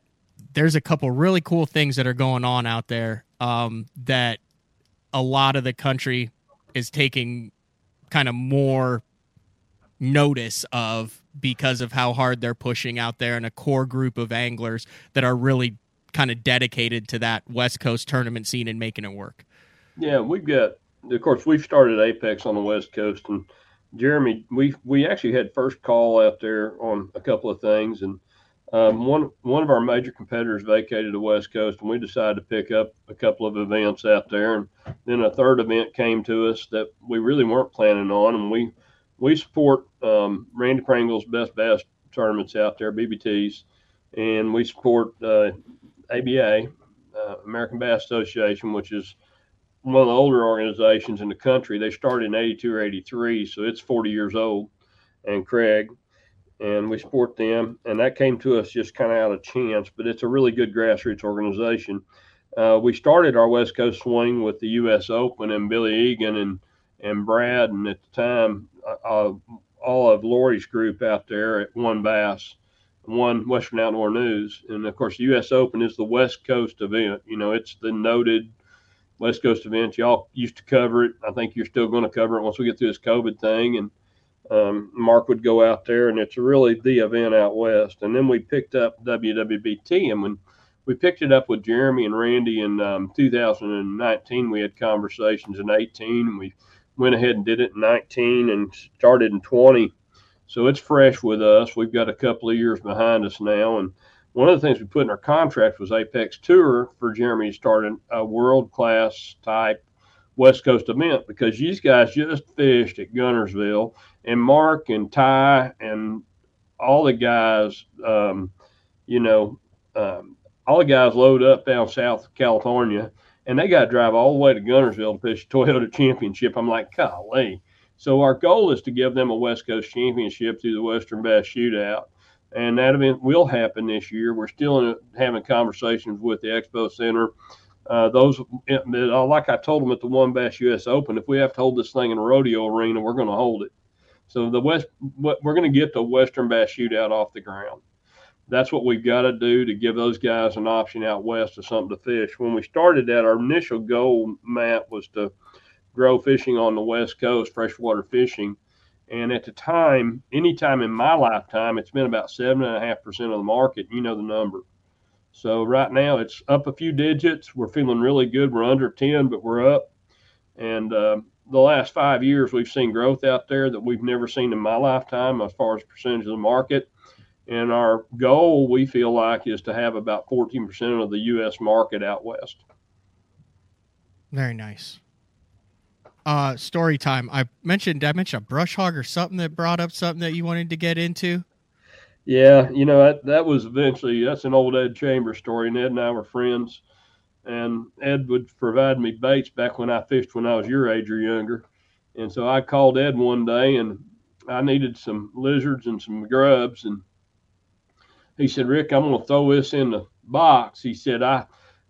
there's a couple really cool things that are going on out there um, that a lot of the country is taking kind of more notice of because of how hard they're pushing out there and a core group of anglers that are really kind of dedicated to that West Coast tournament scene and making it work. Yeah, we've got, of course, we've started Apex on the West Coast, and Jeremy, we we actually had first call out there on a couple of things, and um, one one of our major competitors vacated the West Coast, and we decided to pick up a couple of events out there, and then a third event came to us that we really weren't planning on, and we we support um, Randy Pringle's Best Bass tournaments out there, BBTs, and we support uh, ABA, uh, American Bass Association, which is one of the older organizations in the country. They started in 82 or 83, so it's 40 years old. And Craig, and we support them. And that came to us just kind of out of chance, but it's a really good grassroots organization. Uh, we started our West Coast swing with the U.S. Open and Billy Egan and and Brad, and at the time, uh, uh all of Lori's group out there at WON Bass won Western Outdoor News. And of course, U.S. Open is the West Coast event. You know, it's the noted West Coast event. Y'all used to cover it. I think you're still going to cover it once we get through this COVID thing. And um, Mark would go out there, and it's really the event out west. And then we picked up WWBT, and when we picked it up with Jeremy and Randy in um, 2019, we had conversations in 18, and we went ahead and did it in 19 and started in 20 so it's fresh with us. We've got a couple of years behind us now. And one of the things we put in our contract was Apex Tour for Jeremy to start a world class type West Coast event because these guys just fished at Guntersville. and Mark and Ty and all the guys, um, you know, um, all the guys load up down South California and they got to drive all the way to Guntersville to fish Toyota Championship. I'm like, golly, so our goal is to give them a West Coast championship through the Western Bass Shootout, and that event will happen this year. We're still in, having conversations with the Expo Center. Uh, those, uh, like I told them at the WON Bass U.S. Open, if we have to hold this thing in a rodeo arena, we're going to hold it. So the West, we're going to get the Western Bass Shootout off the ground. That's what we've got to do to give those guys an option out west of something to fish. When we started that, our initial goal, Matt, was to grow fishing on the West Coast, freshwater fishing. And at the time, anytime in my lifetime, it's been about seven and a half percent of the market. You know the number. So right now it's up a few digits. We're feeling really good. We're under 10, but we're up. And uh, the last five years, we've seen growth out there that we've never seen in my lifetime as far as percentage of the market. And our goal, we feel like, is to have about 14% of the U.S. market out west. Very nice. Uh, story time. I mentioned I mentioned a brush hog or something that brought up something that you wanted to get into. Yeah, you know that that was eventually that's an old Ed Chamber story, and Ed and I were friends, and Ed would provide me baits back when I fished when I was your age or younger, and so I called Ed one day and I needed some lizards and some grubs, and he said, Rick, I'm going to throw this in the box. He said, I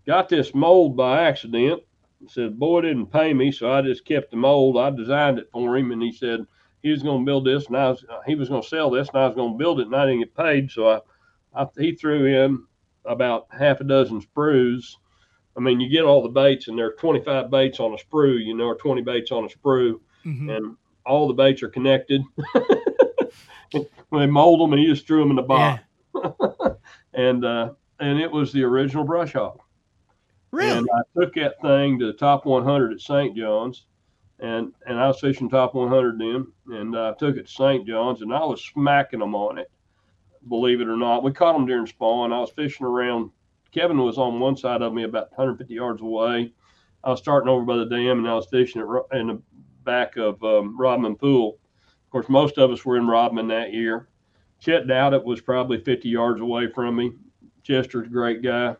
got this mold by accident. Said, boy didn't pay me, so I just kept the mold. I designed it for him, and he said he was going to build this, and I was he was going to sell this, and I was going to build it, and I didn't get paid. So I, I he threw in about half a dozen sprues. I mean, you get all the baits, and there are 25 baits on a sprue, you know, or 20 baits on a sprue, Mhm. and all the baits are connected. when they mold them, and he just threw them in the box and uh, and it was the original brush hog. Really? And I took that thing to the top 100 at St. John's, and and I was fishing top 100 then, and I took it to St. John's, and I was smacking them on it. Believe it or not, we caught them during spawn. I was fishing around. Kevin was on one side of me, about 150 yards away. I was starting over by the dam, and I was fishing it in the back of um, Rodman Pool. Of course, most of us were in Rodman that year. Chet Douthit was probably 50 yards away from me. Chester's a great guy.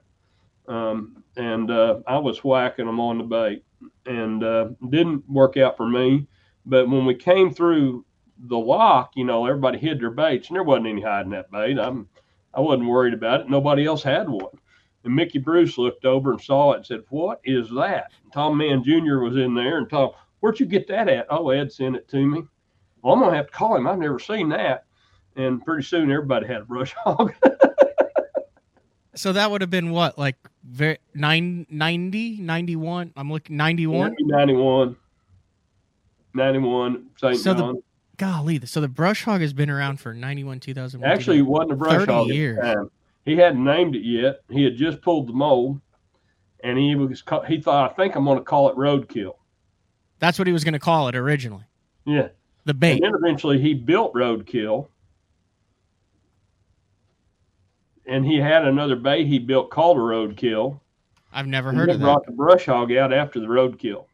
Um, and uh, I was whacking them on the bait and uh, didn't work out for me. But when we came through the lock, you know, everybody hid their baits and there wasn't any hiding that bait. I'm, I wasn't worried about it. Nobody else had one. And Mickey Bruce looked over and saw it and said, What is that? And Tom Mann Jr. was in there and Tom, Where'd you get that at? Oh, Ed sent it to me. Well, I'm to have to call him. I've never seen that. And pretty soon everybody had a brush hog. So that would have been what, like very, nine, 90, 91? I'm looking 91. 91. 91, St. So the- Golly, so the brush hog has been around for 91, 2001. Actually, he wasn't a brush 30 hog years. at the time. He hadn't named it yet. He had just pulled the mold, and he was he thought, I think I'm going to call it roadkill. that's what he was going to call it originally. Yeah. The bait. And then eventually he built roadkill, and he had another bay he built called a roadkill. I've never heard he of that. brought the brush hog out after the roadkill.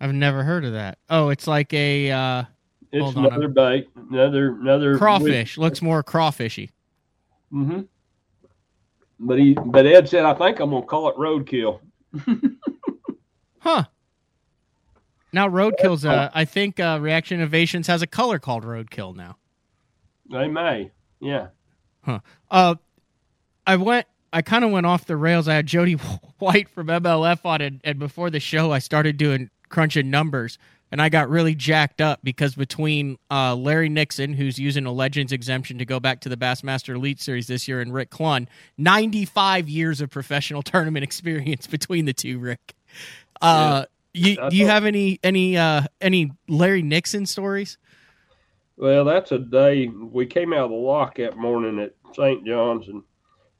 I've never heard of that. Oh, it's like a uh, It's Hold on, another bait, another another crawfish. Looks more crawfishy. Mm-hmm. But he, but Ed said, I think I'm gonna call it roadkill. Huh. Now roadkill's uh I think uh Reaction Innovations has a color called roadkill now. They may, yeah. Uh I went I kind of went off the rails. I had Jody White from MLF on it and before the show I started doing crunching numbers and I got really jacked up because between uh, Larry Nixon, who's using a Legends exemption to go back to the Bassmaster Elite Series this year, and Rick Clunn, 95 years of professional tournament experience between the two, Rick. Uh, you, do you have any any uh, any Larry Nixon stories? Well, that's a day we came out of the lock that morning at St. John's, and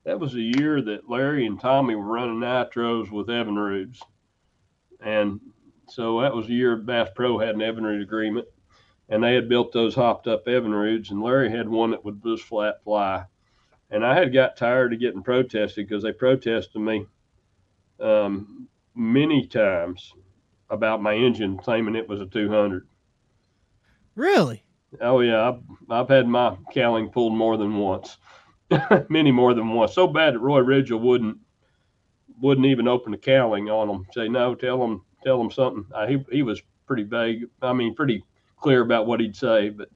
that was the year that Larry and Tommy were running nitros with Evinrudes, and so that was the year Bass Pro had an Evan Evinrude agreement, and they had built those hopped up Evinrudes, and Larry had one that would just flat fly, and I had got tired of getting protested because they protested me um, many times about my engine, claiming it was a 200. Really? Oh yeah, I've, I've had my cowling pulled more than once, many more than once. So bad that Roy Ridgel wouldn't wouldn't even open the cowling on them. Say no, tell them tell them something. Uh, he he was pretty vague. I mean, pretty clear about what he'd say, but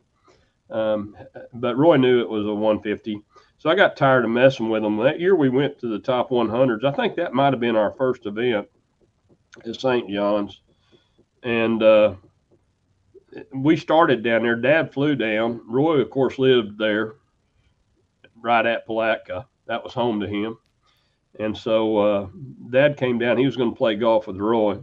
um, but Roy knew it was a 150. So I got tired of messing with them. That year we went to the top 100s. I think that might have been our first event at St. John's, and. uh we started down there. Dad flew down. Roy, of course, lived there, right at Palatka. That was home to him. And so uh, Dad came down. He was going to play golf with Roy.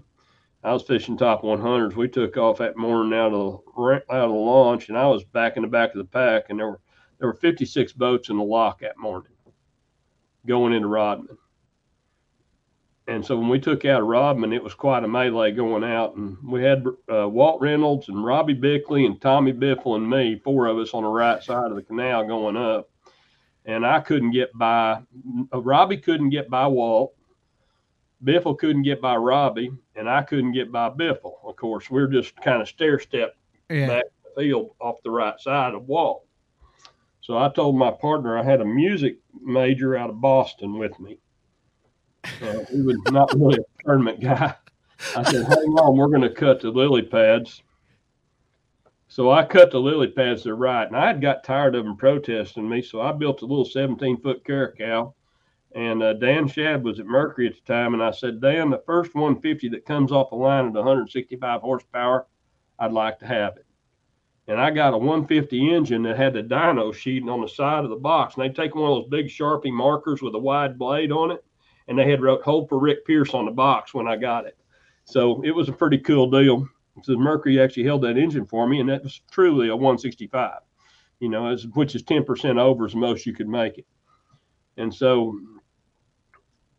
I was fishing top 100s. We took off that morning out of the out of the launch, and I was back in the back of the pack. And there were there were 56 boats in the lock that morning, going into Rodman. And so when we took out Rodman, it was quite a melee going out. And we had uh, Walt Reynolds and Robbie Bickley and Tommy Biffle and me, four of us on the right side of the canal going up. And I couldn't get by, uh, Robbie couldn't get by Walt. Biffle couldn't get by Robbie, and I couldn't get by Biffle. Of course, we're just kind of stair step Yeah. back the field off the right side of Walt. So I told my partner I had a music major out of Boston with me. Uh, he was not really a tournament guy. I said, hang on, we're going to cut the lily pads. So I cut the lily pads to right, and I had got tired of them protesting me, so I built a little 17 foot caracal. And uh, Dan Shad was at Mercury at the time, and I said, Dan, the first 150 that comes off the line at 165 horsepower, I'd like to have it. And I got a 150 engine that had the dyno sheeting on the side of the box, and they take one of those big Sharpie markers with a wide blade on it, and they had wrote "Hold for Rick Pierce" on the box when I got it. So it was a pretty cool deal. So Mercury actually held that engine for me, and that was truly a 165, you know, as, which is 10% over as most you could make it. And so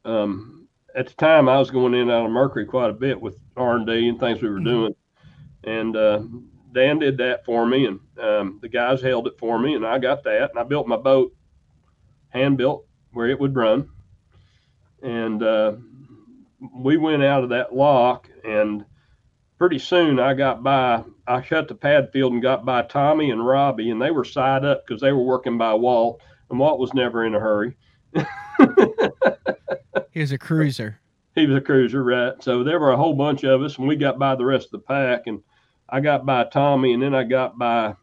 um, at the time, I was going in and out of Mercury quite a bit with R&D and things we were doing. And uh, Dan did that for me, and um, the guys held it for me, and I got that. And I built my boat, hand built, where it would run. And uh, we went out of that lock, and pretty soon I got by. I shut the pad field and got by Tommy and Robbie, and they were side up because they were working by Walt, and Walt was never in a hurry. He was a cruiser. he was a cruiser, right? So there were a whole bunch of us, and we got by the rest of the pack. And I got by Tommy, and then I got by,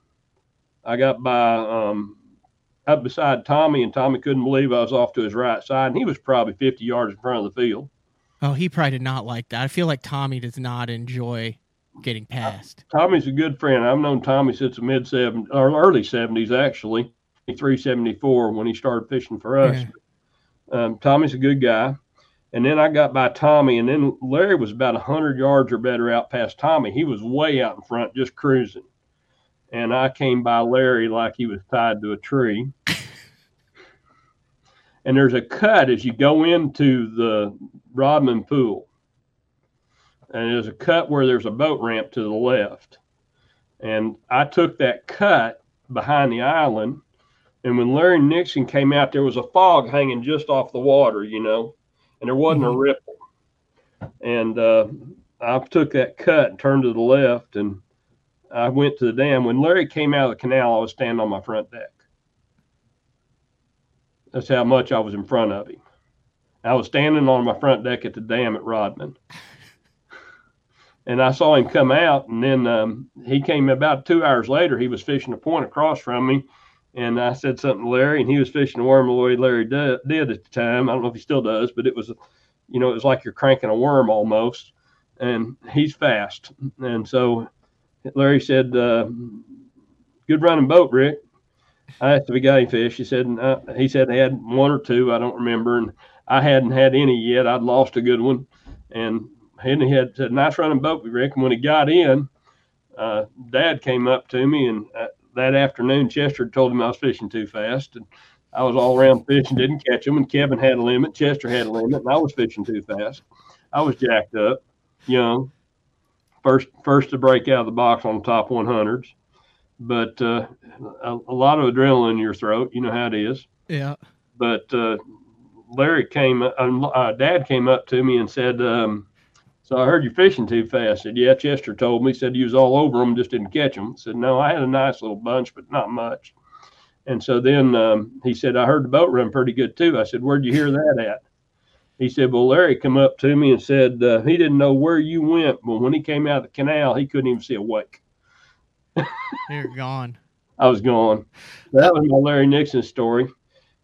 I got by um, up beside Tommy, and Tommy couldn't believe I was off to his right side, and he was probably 50 yards in front of the field. Oh, he probably did not like that. I feel like Tommy does not enjoy getting past. Tommy's a good friend. I've known Tommy since the mid 70s or early 70s, actually, 374 when he started fishing for us. Yeah. Um, Tommy's a good guy. And then I got by Tommy, and then Larry was about 100 yards or better out past Tommy. He was way out in front, just cruising. And I came by Larry like he was tied to a tree. and there's a cut as you go into the Rodman pool. And there's a cut where there's a boat ramp to the left. And I took that cut behind the island. And when Larry Nixon came out, there was a fog hanging just off the water, you know, and there wasn't a ripple. And uh, I took that cut and turned to the left, and I went to the dam. When Larry came out of the canal, I was standing on my front deck. That's how much I was in front of him. I was standing on my front deck at the dam at Rodman. And I saw him come out, and then um, he came about two hours later. He was fishing a point across from me, and I said something to Larry, and he was fishing a worm the way Larry did, did at the time. I don't know if he still does, but it was, you know, it was like you're cranking a worm almost. And he's fast, and so Larry said, uh, "Good running boat, Rick." I asked if he got any fish. He said, "He said they had one or two. I don't remember." And I hadn't had any yet. I'd lost a good one, and he had said, "Nice running boat, Rick." And when he got in, uh, Dad came up to me, and uh, that afternoon, Chester told him I was fishing too fast, and I was all around fishing, didn't catch him. And Kevin had a limit, Chester had a limit, and I was fishing too fast. I was jacked up, young, first first to break out of the box on the top 100s, but uh, a, a lot of adrenaline in your throat. You know how it is Yeah. but uh, Larry came, uh, uh, Dad came up to me and said, um, "So I heard you fishing too fast." I said, "Yeah." Chester told me. He said you was all over them, just didn't catch them. I said, "No, I had a nice little bunch, but not much." And so then um, he said, "I heard the boat run pretty good too." I said, "Where'd you hear that at?" He said, "Well, Larry come up to me and said uh, he didn't know where you went, but when he came out of the canal, he couldn't even see a wake." You're gone. I was gone. That was my Larry Nixon story.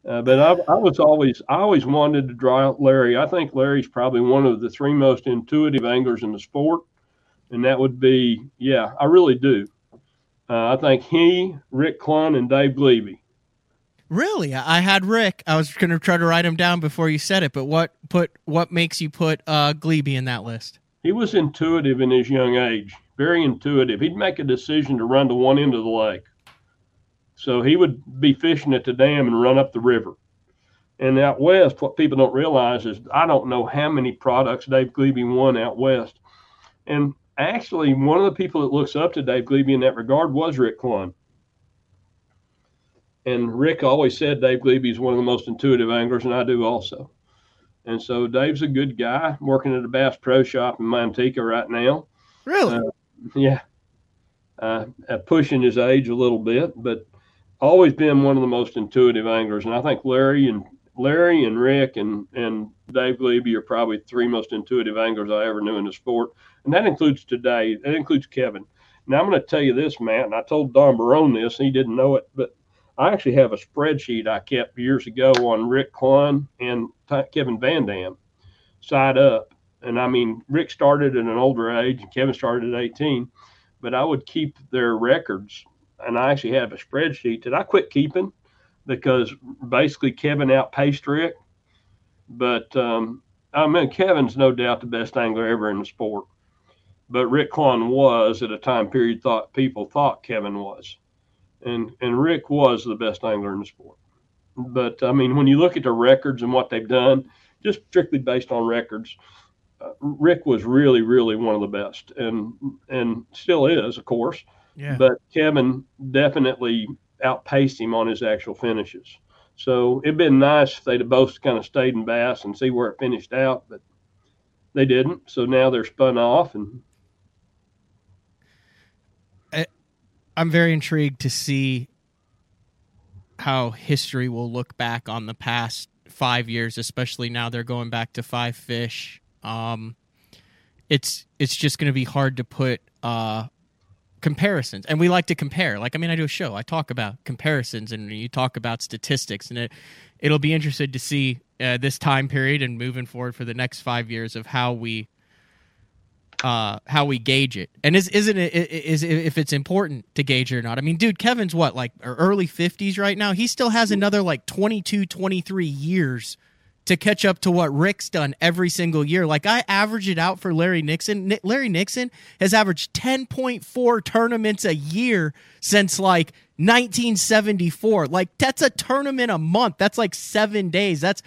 Uh, but I, I was always, I always wanted to draw Larry. I think Larry's probably one of the three most intuitive anglers in the sport, and that would be, yeah, I really do. Uh, I think he, Rick Clunn, and Dave Gliebe. Really? I had Rick. I was going to try to write him down before you said it, but what put what makes you put uh, Gliebe in that list? He was intuitive in his young age, very intuitive. He'd make a decision to run to one end of the lake. So he would be fishing at the dam and run up the river. And out west, what people don't realize is I don't know how many products Dave Gliebe won out west. And actually, one of the people that looks up to Dave Gliebe in that regard was Rick Clunn. And Rick always said Dave Gliebe is one of the most intuitive anglers, and I do also. And so Dave's a good guy working at a Bass Pro Shop in Manteca right now. Really? Uh, yeah. Uh, pushing his age a little bit, but always been one of the most intuitive anglers. And I think Larry and Larry and Rick and, and Dave Gliebe are probably three most intuitive anglers I ever knew in the sport. And that includes today. That includes Kevin. Now I'm going to tell you this, Matt, and I told Don Barone this, and he didn't know it, but I actually have a spreadsheet I kept years ago on Rick Clunn and Kevin Van Dam side up. And I mean, Rick started at an older age and Kevin started at 18, but I would keep their records. And I actually have a spreadsheet that I quit keeping because basically Kevin outpaced Rick. But um, I mean, Kevin's no doubt the best angler ever in the sport. But Rick Clunn was at a time period thought people thought Kevin was, and and Rick was the best angler in the sport. But I mean, when you look at the records and what they've done, just strictly based on records, uh, Rick was really, really one of the best, and and still is, of course. Yeah. But Kevin definitely outpaced him on his actual finishes. So it'd been nice if they'd have both kind of stayed in Bass and see where it finished out, but they didn't. So now they're spun off, and I'm very intrigued to see how history will look back on the past five years, especially now they're going back to five fish. Um, it's it's just going to be hard to put uh, comparisons and we like to compare like i mean i do a show i talk about comparisons and you talk about statistics and it it'll be interested to see uh, this time period and moving forward for the next five years of how we uh how we gauge it and is isn't it is if it's important to gauge it or not i mean dude kevin's what like early 50s right now he still has another like 22 23 years to catch up to what Rick's done every single year. Like I average it out for Larry Nixon. Larry Nixon has averaged 10.4 tournaments a year since like 1974. Like that's a tournament a month. That's like 7 days. That's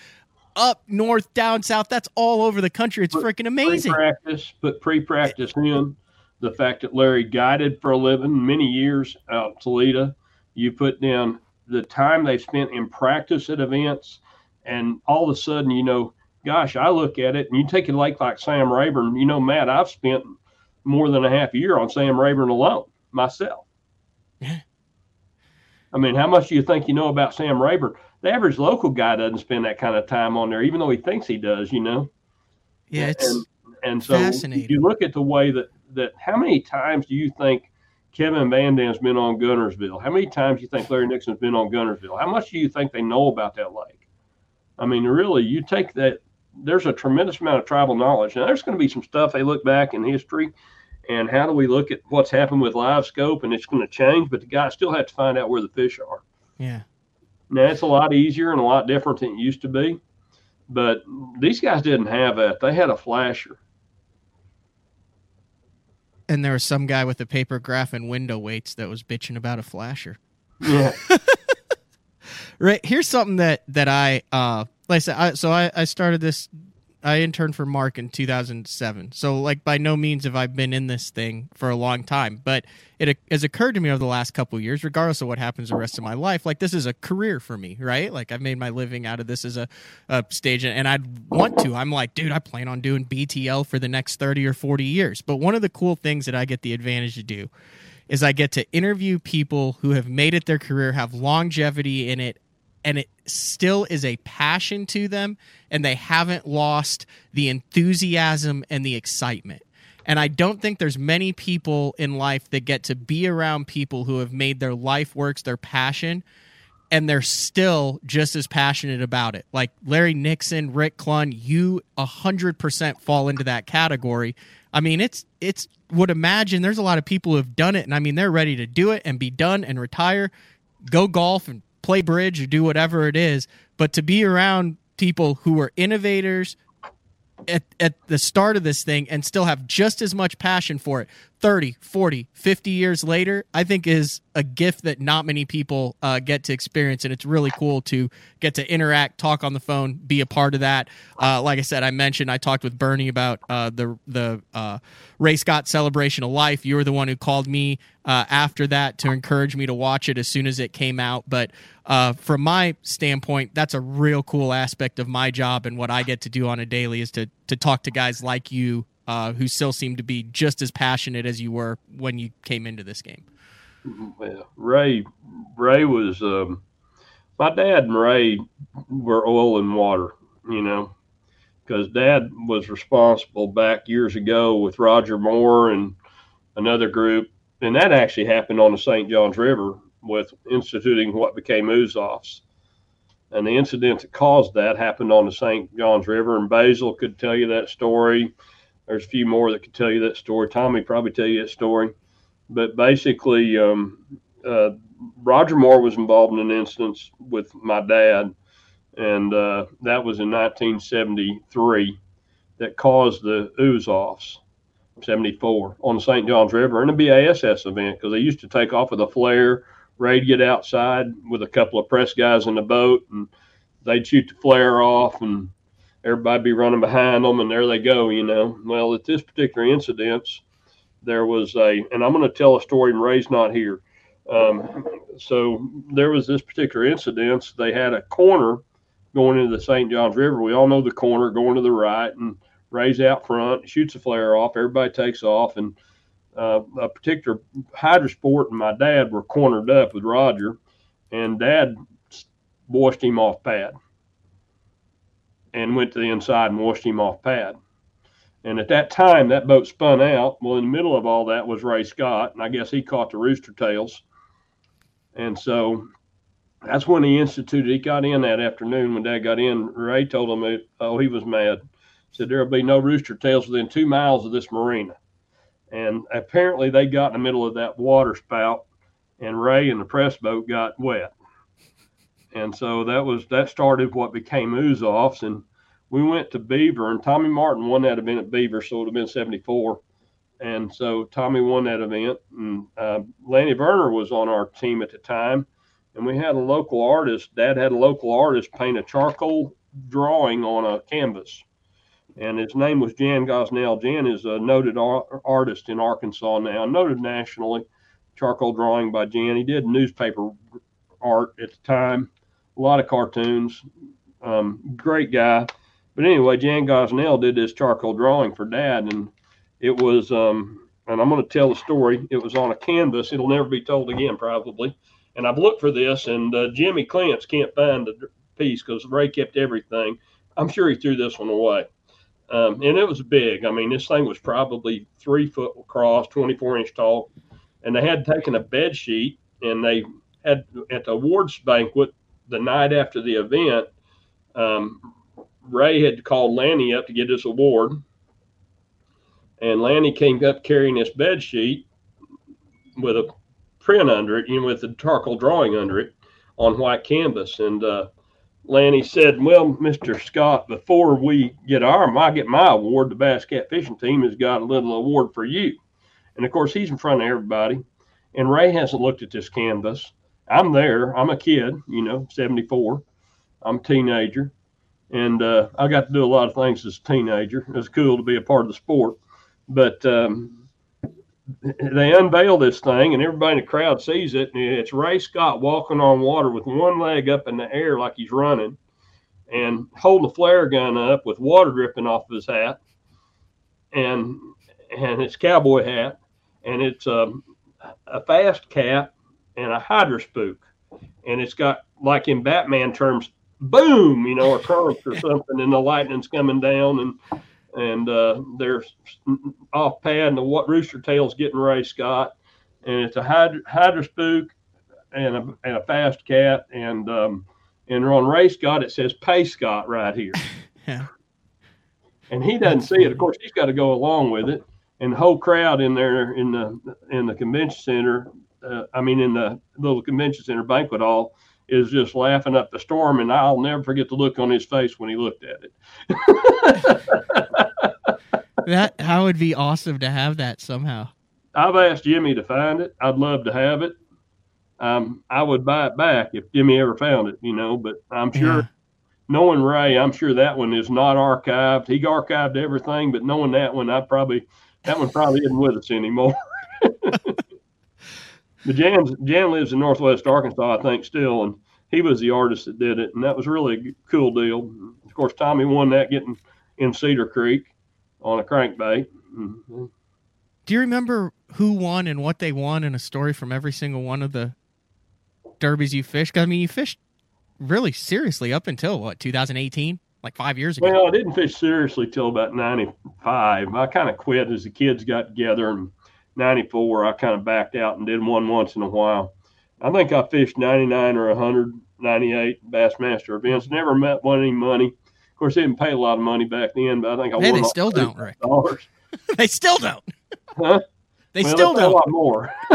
up north, down south. That's all over the country. It's freaking amazing. Pre-practice, but pre-practice in the fact that Larry guided for a living many years out Toledo. You put down the time they've spent in practice at events and all of a sudden, you know, gosh, I look at it and you take a lake like Sam Rayburn, you know, Matt, I've spent more than a half year on Sam Rayburn alone myself. I mean, how much do you think you know about Sam Rayburn? The average local guy doesn't spend that kind of time on there, even though he thinks he does, you know? Yeah, it's and, and so fascinating. you look at the way that, that how many times do you think Kevin Van Dam's been on Guntersville? How many times do you think Larry Nixon's been on Guntersville? How much do you think they know about that lake? I mean, really, you take that. There's a tremendous amount of tribal knowledge. Now, there's going to be some stuff they look back in history, and how do we look at what's happened with live scope, and it's going to change. But the guys still have to find out where the fish are. Yeah. Now it's a lot easier and a lot different than it used to be, but these guys didn't have that. They had a flasher. And there was some guy with a paper graph and window weights that was bitching about a flasher. Yeah. right here's something that that I uh like I said I, so I I started this I interned for Mark in 2007. So like by no means have I been in this thing for a long time, but it has occurred to me over the last couple years regardless of what happens the rest of my life, like this is a career for me, right? Like I've made my living out of this as a, a stage and I'd want to. I'm like, dude, I plan on doing BTL for the next 30 or 40 years. But one of the cool things that I get the advantage to do is I get to interview people who have made it their career, have longevity in it, and it still is a passion to them, and they haven't lost the enthusiasm and the excitement. And I don't think there's many people in life that get to be around people who have made their life works their passion and they're still just as passionate about it. Like Larry Nixon, Rick Clunn, you 100% fall into that category. I mean, it's it's would imagine there's a lot of people who have done it and I mean they're ready to do it and be done and retire, go golf and play bridge or do whatever it is, but to be around people who are innovators at, at the start of this thing and still have just as much passion for it 30, 40, 50 years later, I think is a gift that not many people uh, get to experience. And it's really cool to get to interact, talk on the phone, be a part of that. Uh, like I said, I mentioned I talked with Bernie about uh, the, the uh, Ray Scott celebration of life. You were the one who called me uh, after that to encourage me to watch it as soon as it came out. But uh, from my standpoint, that's a real cool aspect of my job and what I get to do on a daily is to, to talk to guys like you uh, who still seem to be just as passionate as you were when you came into this game. Ray, Ray was um, my dad and Ray were oil and water, you know, because Dad was responsible back years ago with Roger Moore and another group, and that actually happened on the St. Johns River with instituting what became Oozofs. And the incident that caused that happened on the St. Johns River, and Basil could tell you that story. There's a few more that could tell you that story. Tommy probably tell you that story. But basically, um, uh, Roger Moore was involved in an instance with my dad, and uh, that was in 1973 that caused the Oozofs. 74 on the St. Johns River in a BASS event because they used to take off with a flare. Ray'd get outside with a couple of press guys in the boat and they'd shoot the flare off and everybody be running behind them, and there they go, you know. Well, at this particular incident, there was a, and I'm going to tell a story, and Ray's not here. Um, so there was this particular incident. They had a corner going into the St. Johns River. We all know the corner going to the right, and Ray's out front, shoots a flare off. Everybody takes off, and uh, a particular Hydrosport and my dad were cornered up with Roger, and Dad washed him off pad and went to the inside and washed him off pad. And at that time, that boat spun out. Well, in the middle of all that was Ray Scott, and I guess he caught the rooster tails. And so that's when he instituted. He got in that afternoon when Dad got in. Ray told him, it, oh, he was mad. Said there'll be no rooster tails within two miles of this marina. And apparently, they got in the middle of that water spout, and Ray and the press boat got wet and so that was that started what became Oozofs, and we went to Beaver, and Tommy Martin won that event at Beaver, so it would have been '74, and so Tommy won that event, and uh, Lanny Werner was on our team at the time, and we had a local artist. Dad had a local artist paint a charcoal drawing on a canvas, and his name was Jan Gosnell. Jan is a noted ar- artist in Arkansas now, noted nationally. Charcoal drawing by Jan. He did newspaper art at the time a lot of cartoons. Um, great guy. But anyway, Jan Gosnell did this charcoal drawing for Dad, and it was, um, and I'm going to tell the story. It was on a canvas. It'll never be told again, probably. And I've looked for this, and uh, Jimmy Clance can't find the piece because Ray kept everything. I'm sure he threw this one away. Um, and it was big. I mean, this thing was probably three foot across, 24 inch tall. And they had taken a bed sheet and they had at the awards banquet, the night after the event, um, Ray had called Lanny up to get his award, and Lanny came up carrying this bed sheet with a print under it, you know, with a charcoal drawing under it on white canvas. And uh, Lanny said, "Well, Mister Scott, before we get our, I get my award, the Bass Cat Fishing Team has got a little award for you." And of course, he's in front of everybody, and Ray hasn't looked at this canvas. I'm there. I'm a kid, you know, 74. I'm a teenager. And uh, I got to do a lot of things as a teenager. It was cool to be a part of the sport. But um, they unveil this thing, and everybody in the crowd sees it. And it's Ray Scott walking on water with one leg up in the air like he's running and holding a flare gun up with water dripping off of his hat and and his cowboy hat. And it's um, a fast cat and a hydra spook. And it's got, like in Batman terms, boom, you know, a current or something, and the lightning's coming down, and and uh, they're off pad, and the what rooster tail's getting Ray Scott, and it's a hydra, hydra spook and a, and a fast cat, and um, and on Ray Scott it says Pay Scott right here. yeah. And he doesn't see it. Of course, he's got to go along with it. And the whole crowd in there in the in the convention center uh, I mean, in the little convention center banquet hall, is just laughing up the storm. And I'll never forget the look on his face when he looked at it. that how would be awesome to have that somehow. I've asked Jimmy to find it. I'd love to have it. Um, I would buy it back if Jimmy ever found it, you know. But I'm sure, Yeah. knowing Ray, I'm sure that one is not archived. He archived everything, but knowing that one, I probably that one probably isn't with us anymore. but Jan Jan lives in Northwest Arkansas, I think, still, and he was the artist that did it, and that was really a cool deal. Of course, Tommy won that getting in Cedar Creek on a crankbait. Mhm. Do you remember who won and what they won and a story from every single one of the derbies you fished? 'Cause, I mean, you fished really seriously up until what 2018, like five years ago. Well, I didn't fish seriously till about '95. I kind of quit as the kids got together, and '94 I kind of backed out and did one once in a while. I think I fished 99 or 100, 98 Bassmaster events. Never met won any money. Of course, they didn't pay a lot of money back then, but I think I Hey, won they still don't, dollars. they still don't. Huh? They Well, still don't. A lot more.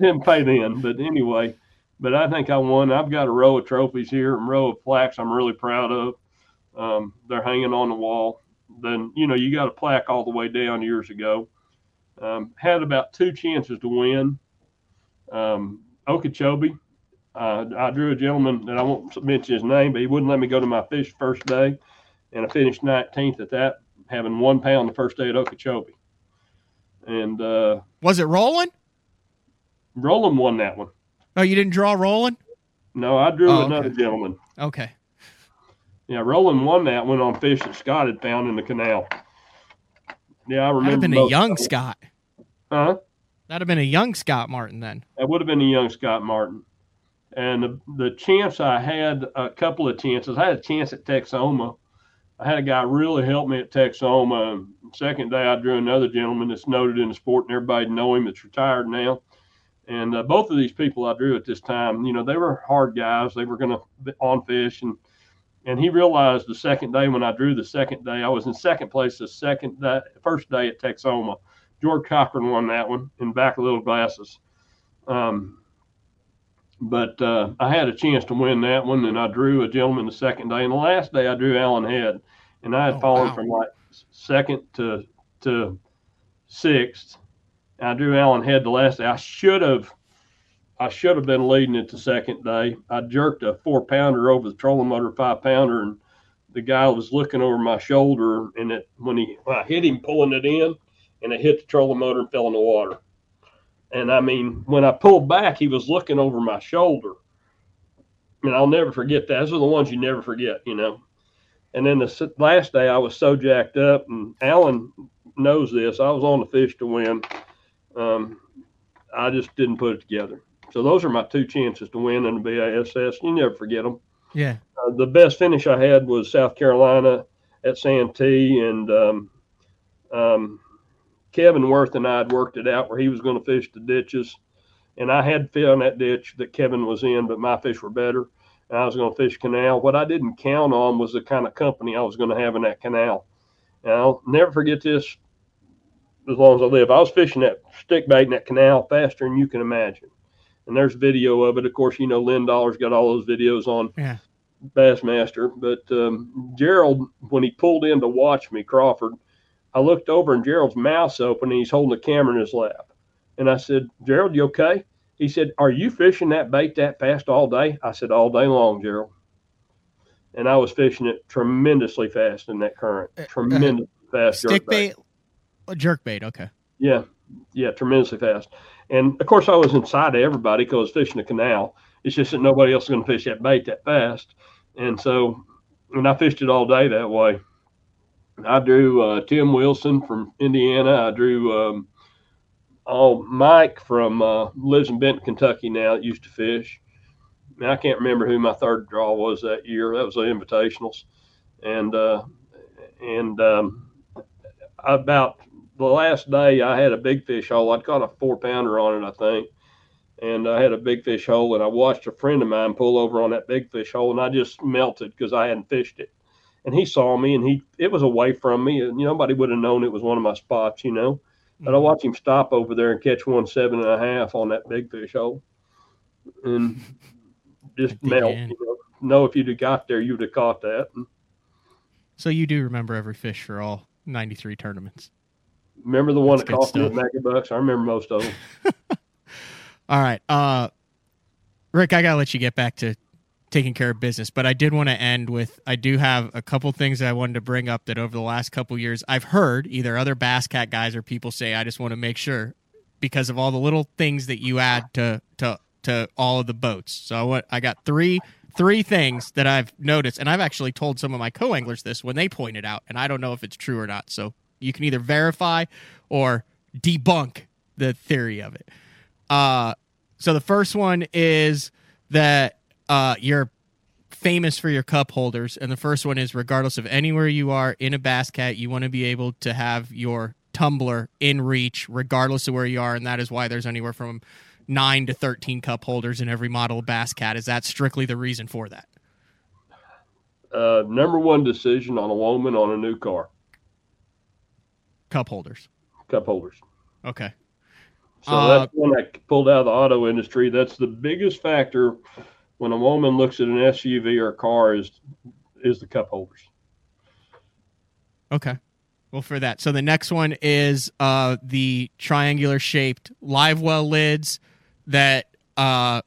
Didn't pay then, but anyway. But I think I won. I've got a row of trophies here, a row of plaques I'm really proud of. Um, they're hanging on the wall. Then you know you got a plaque all the way down years ago. Um, had about two chances to win. Um, Okeechobee. Uh, I drew a gentleman that I won't mention his name, but he wouldn't let me go to my fish first day, and I finished 19th at that, having one pound the first day at Okeechobee. And uh, Was it Roland? Roland won that one. Oh, you didn't draw Roland? No, I drew Oh, okay. another gentleman. Okay. Yeah, Roland won that one on fish that Scott had found in the canal. Yeah, I remember. That'd have been a young. Scott. Huh? That'd have been a young Scott Martin then. That would have been a young Scott Martin. And the, the chance I had, a couple of chances. I had a chance at Texoma. I had a guy really help me at Texoma. Second day, I drew another gentleman that's noted in the sport, and everybody know him. That's retired now. And uh, both of these people I drew at this time, you know, they were hard guys. They were going to on fish, and and he realized the second day when I drew the second day, I was in second place the second day, first day at Texoma. George Cochran won that one in back of little glasses. Um, but uh, I had a chance to win that one, and I drew a gentleman the second day. And the last day, I drew Alan Head, and I had Oh, fallen wow. from like second to to sixth. I drew Alan Head the last day. I should have, I should have been leading it the second day. I jerked a four pounder over the trolling motor five pounder, and the guy was looking over my shoulder, and it when he when I hit him pulling it in, and it hit the trolling motor and fell in the water. And I mean, when I pulled back, he was looking over my shoulder. And I'll never forget that. Those are the ones you never forget, you know. And then the last day, I was so jacked up, and Alan knows this. I was on the fish to win. Um, I just didn't put it together. So those are my two chances to win in the BASS. You never forget them. Yeah. Uh, the best finish I had was South Carolina at Santee, and um, um, Kevin Wirth and I had worked it out where he was going to fish the ditches, and I had found that ditch that Kevin was in, but my fish were better, and I was going to fish canal. What I didn't count on was the kind of company I was going to have in that canal. And I'll never forget this as long as I live. I was fishing that stick bait in that canal faster than you can imagine. And there's video of it. Of course, you know, Lynn Dollar's got all those videos on Yeah. Bassmaster. But um, Gerald, when he pulled in to watch me, Crawford, I looked over and Gerald's mouth's open and he's holding the camera in his lap. And I said, Gerald, you okay? He said, Are you fishing that bait that fast all day? I said, All day long, Gerald. And I was fishing it tremendously fast in that current. Uh, uh, Tremendously fast. jerk Stick bait, jerk bait. Okay. yeah, yeah, tremendously fast. And of course, I was inside of everybody because I was fishing the canal. It's just that nobody else is going to fish that bait that fast. And so, and I fished it all day that way. I drew uh, Tim Wilson from Indiana. I drew um, oh Mike from uh, lives in Benton, Kentucky now. Used to fish. And I can't remember who my third draw was that year. That was the invitationals, and uh, and um, about the last day I had a big fish hole. I'd caught a four pounder on it, I think. And I had a big fish hole, and I watched a friend of mine pull over on that big fish hole, and I just melted because I hadn't fished it. And he saw me, and he it was away from me, and nobody would have known it was one of my spots, you know. But I mm-hmm. watched him stop over there and catch one seven and a half on that big fish hole, and just melt. You know, know if you'd have got there, you'd have caught that. So you do remember every fish for all 93 tournaments. Remember the one That's that cost me a good stuff. megabucks? I remember most of them. All right. Uh Rick, I gotta let you get back to taking care of business, but I did want to end with I do have a couple things that I wanted to bring up that over the last couple years I've heard either other Bass Cat guys or people say I just want to make sure because of all the little things that you add to to to all of the boats. So I want I got three three things that I've noticed and I've actually told some of my co-anglers this when they pointed out and I don't know if it's true or not. So you can either verify or debunk the theory of it. Uh so the first one is that uh, you're famous for your cup holders, and the first one is regardless of anywhere you are in a bass cat, you want to be able to have your tumbler in reach, regardless of where you are, and that is why there's anywhere from nine to thirteen cup holders in every model of bass cat. Is that strictly the reason for that? Uh, number one decision on a woman on a new car, Cup holders. cup holders. Okay. So Uh, that's one I pulled out of the auto industry. That's the biggest factor when a woman looks at an SUV or a car is is the cup holders. Okay. Well, for that. So the next one is uh, the triangular shaped live well lids that uh,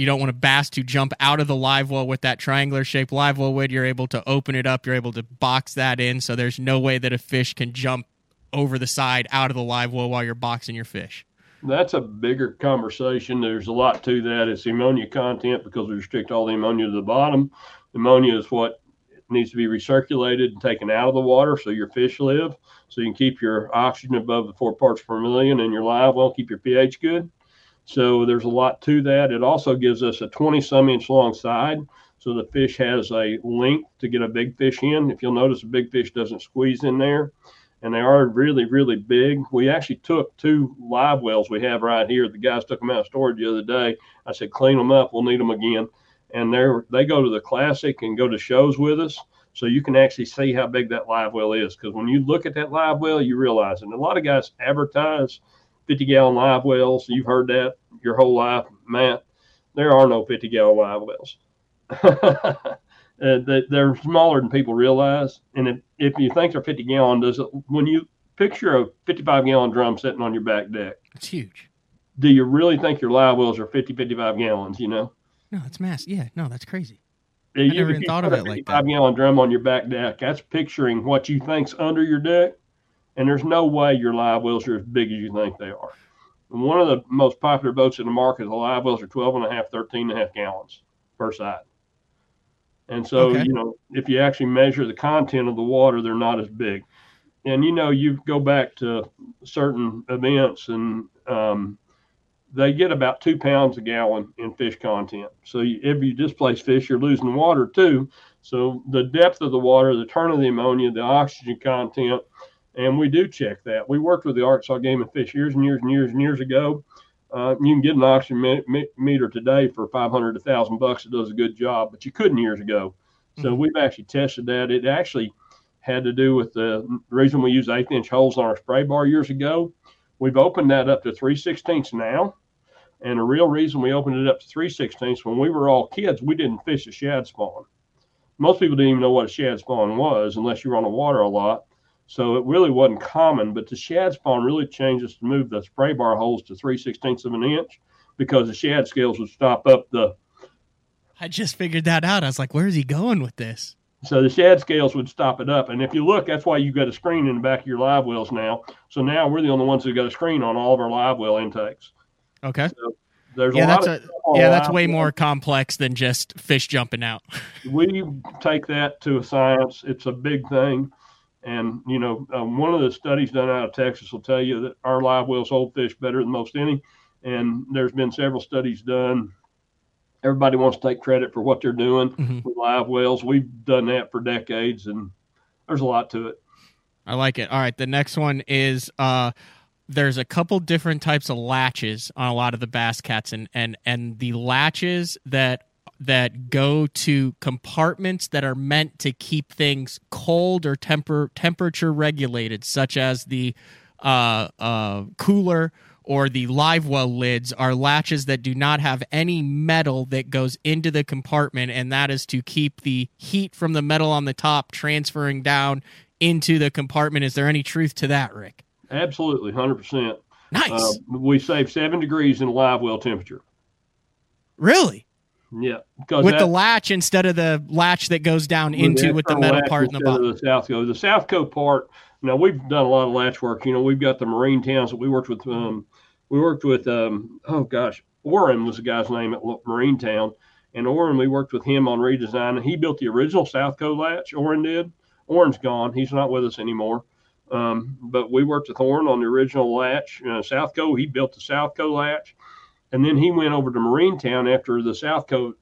you don't want a bass to jump out of the live well with that triangular shaped live well lid. You're able to open it up. You're able to box that in. So there's no way that a fish can jump over the side out of the live well while you're boxing your fish. That's a bigger conversation. There's a lot to that. It's ammonia content because we restrict all the ammonia to the bottom. Ammonia is what needs to be recirculated and taken out of the water so your fish live. So you can keep your oxygen above the four parts per million and your live well, keep your pH good. So there's a lot to that. It also gives us a 20 some inch long side. So the fish has a length to get a big fish in. If you'll notice, a big fish doesn't squeeze in there and they are really, really big. We actually took two live wells we have right here. The guys took them out of storage the other day. I said, clean them up. We'll need them again. And they're they go to the classic and go to shows with us, so you can actually see how big that live well is. Because when you look at that live well, you realize, and a lot of guys advertise 50 gallon live wells. You've heard that your whole life, Matt. There are no 50 gallon live wells. Uh, they, they're smaller than people realize. And if, if you think they're 50 gallon, does it, when you picture a 55 gallon drum sitting on your back deck, It's huge. do you really think your live wells are 50, 55 gallons? You know, No, it's mass. Yeah, no, that's crazy. I never even thought of it like that. 55 gallon drum on your back deck. That's picturing what you think's under your deck. And there's no way your live wells are as big as you think they are. And one of the most popular boats in the market, the live wells are 12 and a half, 13 and a half gallons per side. And so, Okay. you know, if you actually measure the content of the water, they're not as big. And, you know, you go back to certain events and um, they get about two pounds a gallon in fish content. So you, if you displace fish, you're losing water too. So the depth of the water, the turn of the ammonia, the oxygen content, and we do check that. We worked with the Arkansas Game and Fish years and years and years and years ago. Uh, you can get an oxygen me- me- meter today for 500 to 1000 bucks. It does a good job, but you couldn't years ago. So Mhm. we've actually tested that. It actually had to do with the reason we use eighth inch holes on our spray bar years ago. We've opened that up to 3 16ths now. And the real reason we opened it up to 3 16ths, when we were all kids, we didn't fish a shad spawn. Most people didn't even know what a shad spawn was unless you were on the water a lot. So it really wasn't common. But the shad spawn really changed us to move the spray bar holes to 3 16ths of an inch because the shad scales would stop up the I just figured that out. I was like, where is he going with this? So the shad scales would stop it up. And if you look, that's why you got a screen in the back of your live wells now. So now we're the only ones that got a screen on all of our live well intakes. Okay. There's Yeah, a lot that's of a yeah, that's way wells. more complex than just fish jumping out. We take that to a science. It's a big thing. And, you know, um, one of the studies done out of Texas will tell you that our live wells hold fish better than most any. And there's been several studies done. Everybody wants to take credit for what they're doing Mhm. with live wells. We've done that for decades, and there's a lot to it. I like it. All right, the next one is uh there's a couple different types of latches on a lot of the bass cats and and and the latches that that go to compartments that are meant to keep things cold or temper temperature regulated such as the uh uh cooler or the live well lids are latches that do not have any metal that goes into the compartment and that is to keep the heat from the metal on the top transferring down into the compartment. Is there any truth to that, Rick? Absolutely, hundred percent. Nice. Uh, we save seven degrees in live well temperature. really? Yeah, With that- the latch instead of the latch that goes down into with the metal part in the bottom. The Southco. The Southco part. Now we've done a lot of latch work. You know, we've got the marine towns that we worked with. Um, we worked with. Um, oh gosh, Orrin was the guy's name at Marine Town, and Orrin we worked with him on redesign. And he built the original Southco latch. Orrin did. Orrin's gone. He's not with us anymore. Um, but we worked with Orrin on the original latch. Uh, Southco. He built the Southco latch, and then he went over to Marine Town after the Southco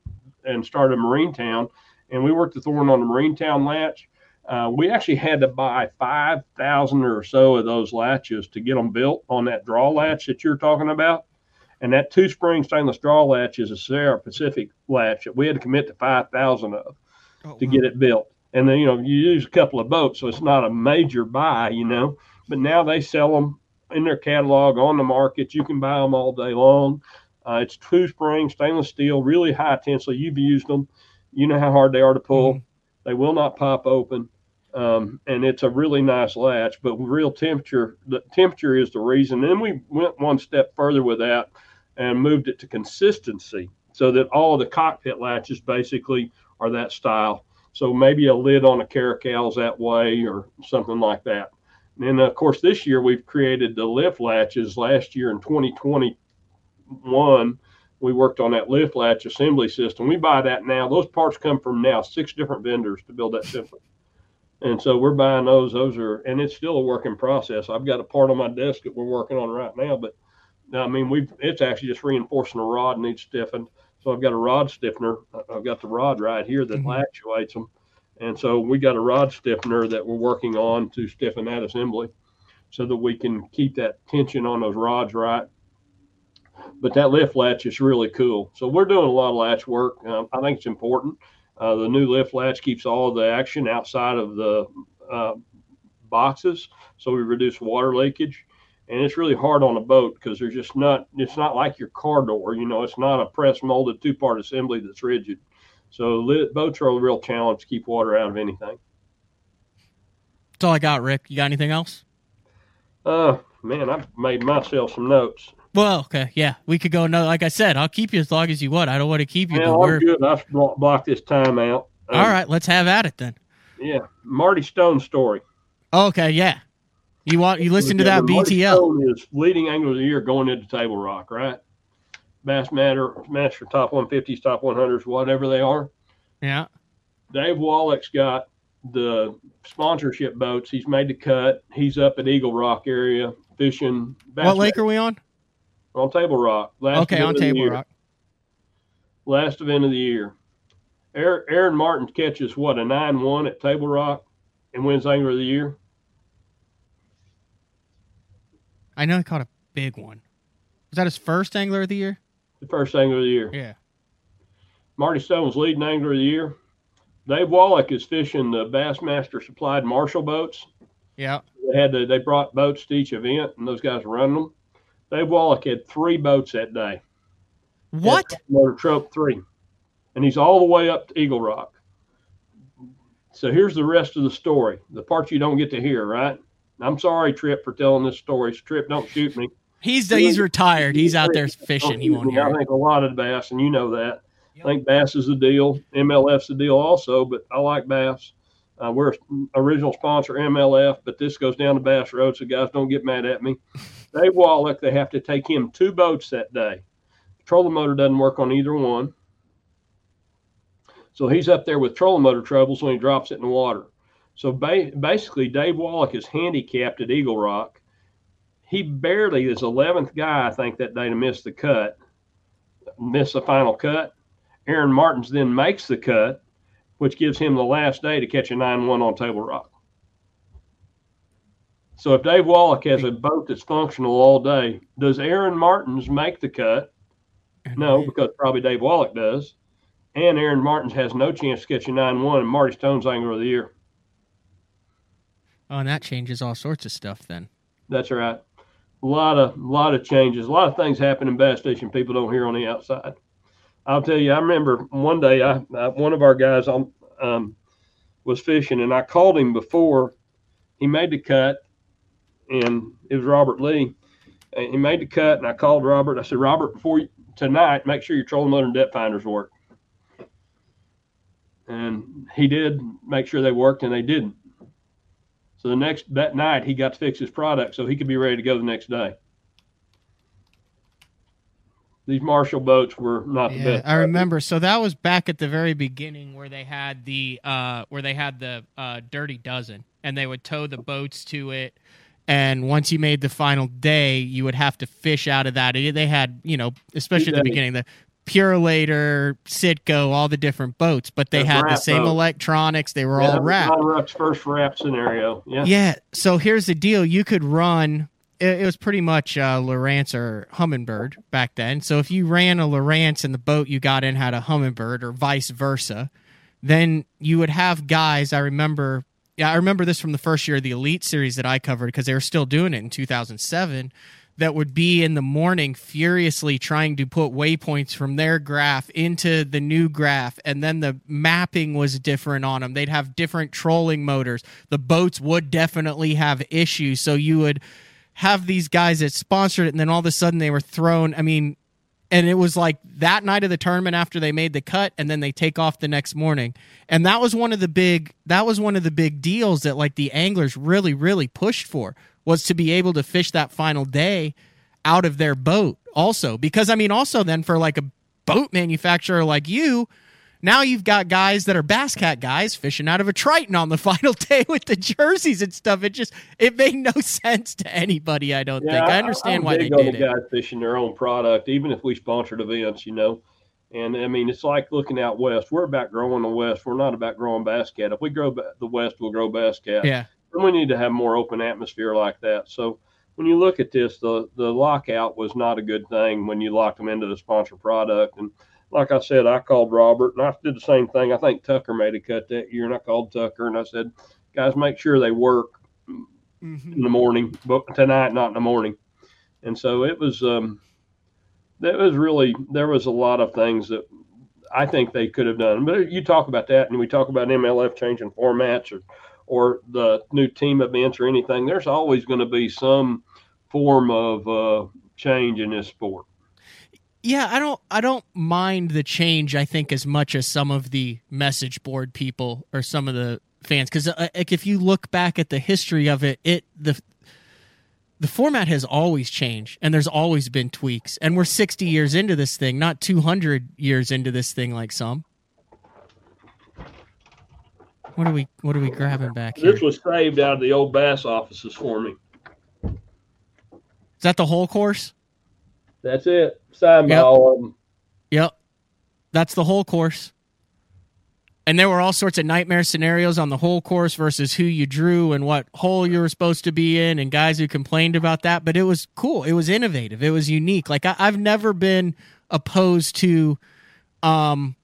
and started Marine Town. And we worked with Thorn on the Marine Town latch. Uh, we actually had to buy 5,000 or so of those latches to get them built on that draw latch that you're talking about. And that two spring stainless draw latch is a Sierra Pacific latch that we had to commit to 5,000 of to get it built. And then, you know, you use a couple of boats, so it's not a major buy, you know. But now they sell them in their catalog on the market. You can buy them all day long. Uh, it's two spring stainless steel, really high tensile. You've used them. You know how hard they are to pull. They will not pop open. Um, and it's a really nice latch, but real temperature, the temperature is the reason. Then we went one step further with that and moved it to consistency so that all the cockpit latches basically are that style. So maybe a lid on a caracal's that way or something like that. And of course, this year we've created the lift latches. Last year in 2021, we worked on that lift latch assembly system. We buy that now. Those parts come from now six different vendors to build that system. And so we're buying those. Those are, and it's still a working process. I've got a part on my desk that we're working on right now, but I mean, we've, it's actually just reinforcing a rod needs stiffened. So I've got a rod stiffener. I've got the rod right here that Mhm. actuates them. And so we got a rod stiffener that we're working on to stiffen that assembly so that we can keep that tension on those rods right. But that lift latch is really cool. So we're doing a lot of latch work. Um, I think it's important. Uh, the new lift latch keeps all the action outside of the uh, boxes, so we reduce water leakage. And it's really hard on a boat because there's just not. It's not like your car door. You know, it's not a press molded two part assembly that's rigid. So boats are a real challenge to keep water out of anything. That's all I got, Rick. You got anything else? Uh, man, I've made myself some notes. Well, okay, yeah, we could go. No, like I said, I'll keep you as long as you want. I don't want to keep you, Yeah, I'm we're good. I've blo- blocked this time out. Um, all right. Let's have at it then. Yeah, Marty Stone story. Okay, yeah. You want you listen to that Marty BTL? Stone is leading angler of the year going into Table Rock, right? Bass Matter, Master Top 150s, Top 100s, whatever they are. Yeah. Dave Wolak's got the sponsorship boats. He's made the cut. He's up at Eagle Rock area fishing. Bass What lake are we on? on Table Rock. Last Okay, on Table. Rock. Last event of the year. Aaron, Aaron Martin catches what a nine one at Table Rock and wins Angler of the Year. I know he caught a big one. Was that his first angler of the year? The first Angler of the Year. Yeah. Marty Stone's leading Angler of the Year. Dave Wolak is fishing the Bassmaster supplied Marshall boats. Yeah. They had to, they brought boats to each event, and those guys were running them. Dave Wolak had three boats that day. What? Motor Trope three, and he's all the way up to Eagle Rock. So here's the rest of the story, the part you don't get to hear, right? I'm sorry, Trip, for telling this story. Trip, don't shoot me. He's he's retired. He's out there fishing. He won't hear. I think a lot of bass, and you know that. I think bass is the deal. MLF's the deal also, but I like bass. Uh, we're original sponsor MLF, but this goes down to Bass Road, so guys don't get mad at me. Dave Wolak, they have to take him two boats that day. Trolling motor doesn't work on either one. So he's up there with trolling motor troubles when he drops it in the water. So ba- basically, Dave Wolak is handicapped at Eagle Rock. He barely is 11th guy, I think, that day to miss the cut, miss the final cut. Aaron Martens then makes the cut, which gives him the last day to catch a 9 1 on Table Rock. So if Dave Wolak has a boat that's functional all day, does Aaron Martens make the cut? No, because probably Dave Wolak does. And Aaron Martens has no chance to catch a 9 1, and Marty Stone's Angler of the Year. Oh, and that changes all sorts of stuff then. That's right. A lot of lot of changes. A lot of things happen in bass Station people don't hear on the outside. I'll tell you. I remember one day, I, I one of our guys on um, was fishing, and I called him before he made the cut, and it was Robert Lee. And he made the cut, and I called Robert. I said, Robert, before you, tonight, make sure your trolling motor and depth finders work. And he did make sure they worked, and they didn't. So the next that night, he got to fix his product so he could be ready to go the next day. These Marshall boats were not the best. I remember. So that was back at the very beginning where they had the uh, where they had the uh, Dirty Dozen, and they would tow the boats to it. And once you made the final day, you would have to fish out of that. They had, you know, especially at the beginning, the Purolator, Citgo, all the different boats, but they The had the same boat. electronics. They were Yeah, all wrapped. First wrap scenario. Yeah. Yeah. So here's the deal: you could run. It, it was pretty much uh, Lowrance or Humminbird back then. So if you ran a Lowrance and the boat you got in had a Humminbird, or vice versa, then you would have guys. I remember. Yeah, I remember this from the first year of the Elite Series that I covered because they were still doing it in 2007. That would be in the morning furiously trying to put waypoints from their graph into the new graph, and then the mapping was different on them. They'd have different trolling motors. The boats would definitely have issues, so you would have these guys that sponsored it, and then all of a sudden they were thrown. I mean, and it was like that night of the tournament after they made the cut and then they take off the next morning. And that was one of the big that was one of the big deals that like the anglers really really pushed for was to be able to fish that final day out of their boat also. Because i mean also then for like a boat manufacturer like you now you've got guys that are bass cat guys fishing out of a triton on the final day with the jerseys and stuff it just it made no sense to anybody i don't think i understand I'm why they did the it guys fishing their own product, even if we sponsored events, you know. And I mean, it's like looking out west. We're about growing the west. We're not about growing bass cat. If we grow the west, we'll grow bass cat. yeah And we need to have more open atmosphere like that. So when you look at this, the the lockout was not a good thing when you locked them into the sponsor product. And like I said, I called Robert and I did the same thing. I think Tucker made a cut that year, and I called Tucker and I said, guys, make sure they work Mm-hmm. in the morning, but tonight, not in the morning. And so it was, um, that was really, there was a lot of things that I think they could have done. But you talk about that, and we talk about MLF changing formats or, or the new team events or anything. There's always going to be some form of uh, change in this sport. Yeah, I don't I don't mind the change I think as much as some of the message board people or some of the fans cuz uh, like if you look back at the history of it it the the format has always changed and there's always been tweaks and we're 60 years into this thing not 200 years into this thing like some What are we what are we grabbing back here? This was saved out of the old bass offices for me. Is that the whole course? That's it. Signed by Yep. all of them. Yep. That's the whole course. And there were all sorts of nightmare scenarios on the whole course versus who you drew and what hole you were supposed to be in, and guys who complained about that. But it was cool. It was innovative. It was unique. Like I, I've never been opposed to, um,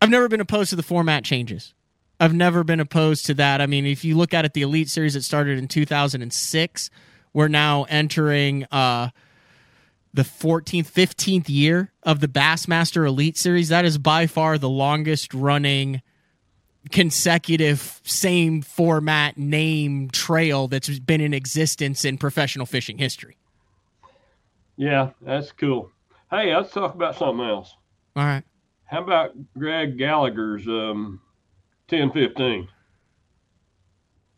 I've never been opposed to the format changes. I've never been opposed to that. I mean, if you look at it, the Elite Series that started in 2006, we're now entering uh, the 14th, 15th year of the Bassmaster Elite Series. That is by far the longest running consecutive same format name trail that's been in existence in professional fishing history. Yeah, that's cool. Hey, let's talk about something else. All right. How about Greg Gallagher's um, 1015?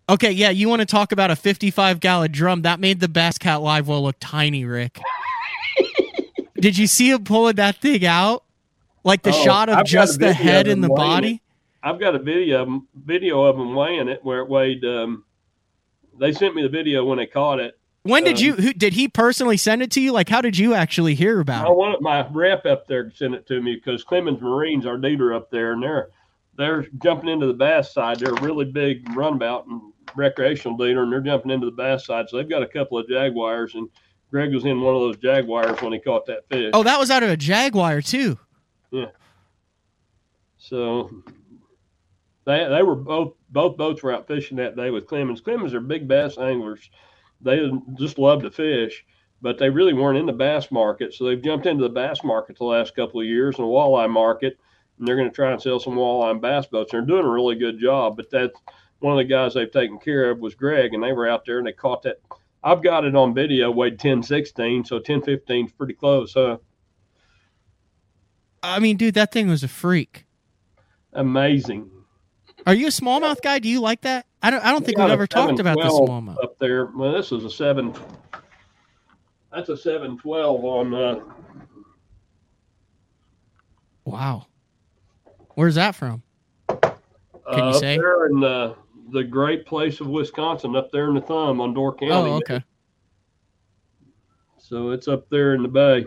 Okay, yeah, you want to talk about a 55 gallon drum? That made the Bass Cat Live well look tiny, Rick. Did you see him pulling that thing out? Like the Oh, shot I've of just the head and the body? I've got a video of 'em- video of him weighing it where it weighed. Um, they sent me the video when they caught it. When did Um, you? Who did he personally send it to you? Like, how did you actually hear about I it? wanted my rep up there to send it to me because Clemons Marines, our dealer up there, and they're they're jumping into the bass side. They're a really big runabout and recreational dealer, and they're jumping into the bass side. So they've got a couple of jaguars, and Greg was in one of those jaguars when he caught that fish. Oh, that was out of a Jaguar too. Yeah. So they they were both both boats were out fishing that day with Clemons. Clemons are big bass anglers. They just love to fish, but they really weren't in the bass market. So they've jumped into the bass market the last couple of years and the walleye market, and they're going to try and sell some walleye and bass boats. They're doing a really good job, but that one of the guys they've taken care of was Greg, and they were out there and they caught that. I've got it on video, weighed 10, 16, so 10, 15 is pretty close, huh? I mean, dude, that thing was a freak. Amazing. Are you a smallmouth guy? Do you like that? I don't. I don't think We we've ever talked about the smallmouth. up there. Well, this is a seven. That's a seven twelve on. Uh, Wow. Where's that from? uh, you say? there in the the great place of Wisconsin, up there in the thumb on Door County. Oh, okay. So it's up there in the bay,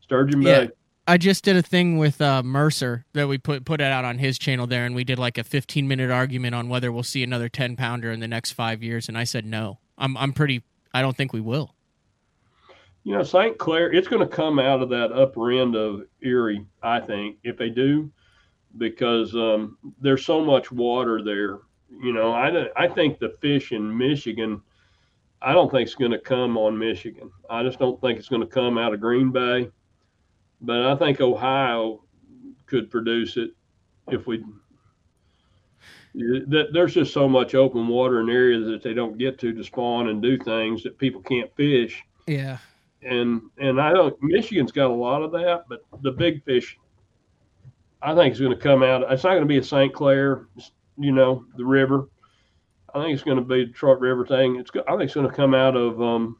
Sturgeon Yeah. Bay. I just did a thing with uh, Mercer that we put put it out on his channel there, and we did like a 15 minute argument on whether we'll see another 10 pounder in the next five years, and I said no. I'm I'm pretty. I don't think we will. You know, St. Clair, it's going to come out of that upper end of Erie, I think, if they do, because um, there's so much water there. You know, I, I think the fish in Michigan, I don't think it's going to come on Michigan. I just don't think it's going to come out of Green Bay. But I think Ohio could produce it if we. That there's just so much open water in areas that they don't get to to spawn and do things that people can't fish Yeah. and and I don't. Michigan's got a lot of that, but the big fish, I think, is going to come out. It's not going to be a St. Clair, you know, the river. I think it's going to be Detroit River thing. It's. I think it's going to come out of. um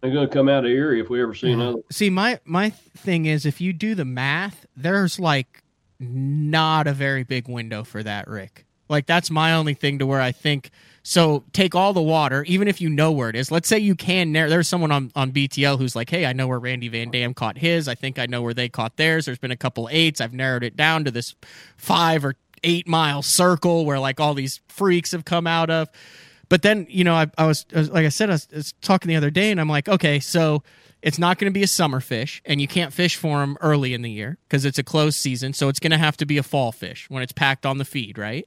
They're going to come out of Erie if we ever see another. See, my my thing is, if you do the math, there's like not a very big window for that, Rick. Like that's my only thing to where I think. So take all the water, even if you know where it is. Let's say you can narrow. There's someone on on BTL who's like, "Hey, I know where Randy Van Dam caught his. I think I know where they caught theirs. There's been a couple eights. I've narrowed it down to this five or eight mile circle where like all these freaks have come out of." But then, you know, I, I, was, I was like I said, I was, I was talking the other day, and I'm like, okay, so it's not going to be a summer fish, and you can't fish for them early in the year because it's a closed season. So it's going to have to be a fall fish when it's packed on the feed, right?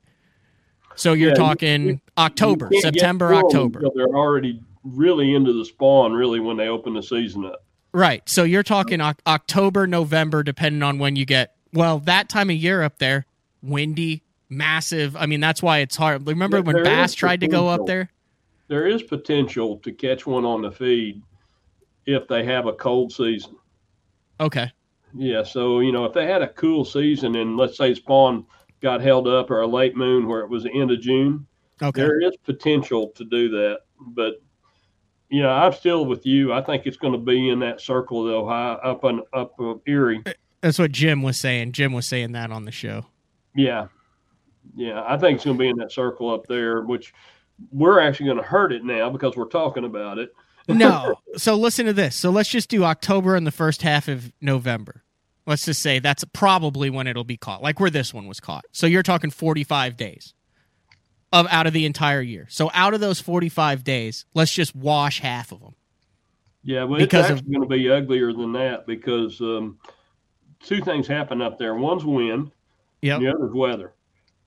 So you're Yeah, talking you- October, You September, October. They're already really into the spawn. Really, when they open the season up. Right. So you're talking Oc- October, November, depending on when you get. Well, that time of year up there, windy, massive. I mean, that's why it's hard. Remember when there bass tried to go up there? There is potential to catch one on the feed if they have a cold season. Okay. Yeah, so you know, if they had a cool season and let's say spawn got held up or a late moon where it was the end of June, Okay. there is potential to do that. But you know, I'm still with you. I think it's going to be in that circle though, Ohio, up on up of Erie. That's what Jim was saying. Jim was saying that on the show. Yeah, yeah, I think it's going to be in that circle up there, which we're actually going to hurt it now because we're talking about it. No. so listen to this. So let's just do October and the first half of November. Let's just say that's probably when it'll be caught, like where this one was caught. So you're talking 45 days of out of the entire year. So out of those 45 days, let's just wash half of them. Yeah, well, Because it's of- going to be uglier than that because um, two things happen up there. One's wind, Yep. and the other's weather.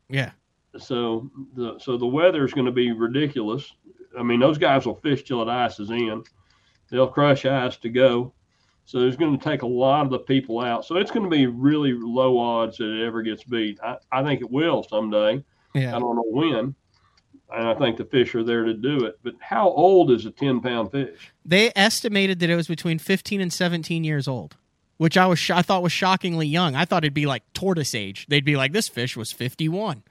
Yeah. So the so the weather is going to be ridiculous. I mean, those guys will fish till it ices in. They'll crush ice to go. So there's going to take a lot of the people out. So it's going to be really low odds that it ever gets beat. I, I think it will someday. Yeah. I don't know when. And I think the fish are there to do it. But how old is a 10 pound fish? They estimated that it was between 15 and 17 years old, which I was sh- I thought was shockingly young. I thought it'd be like tortoise age. They'd be like this fish was 51.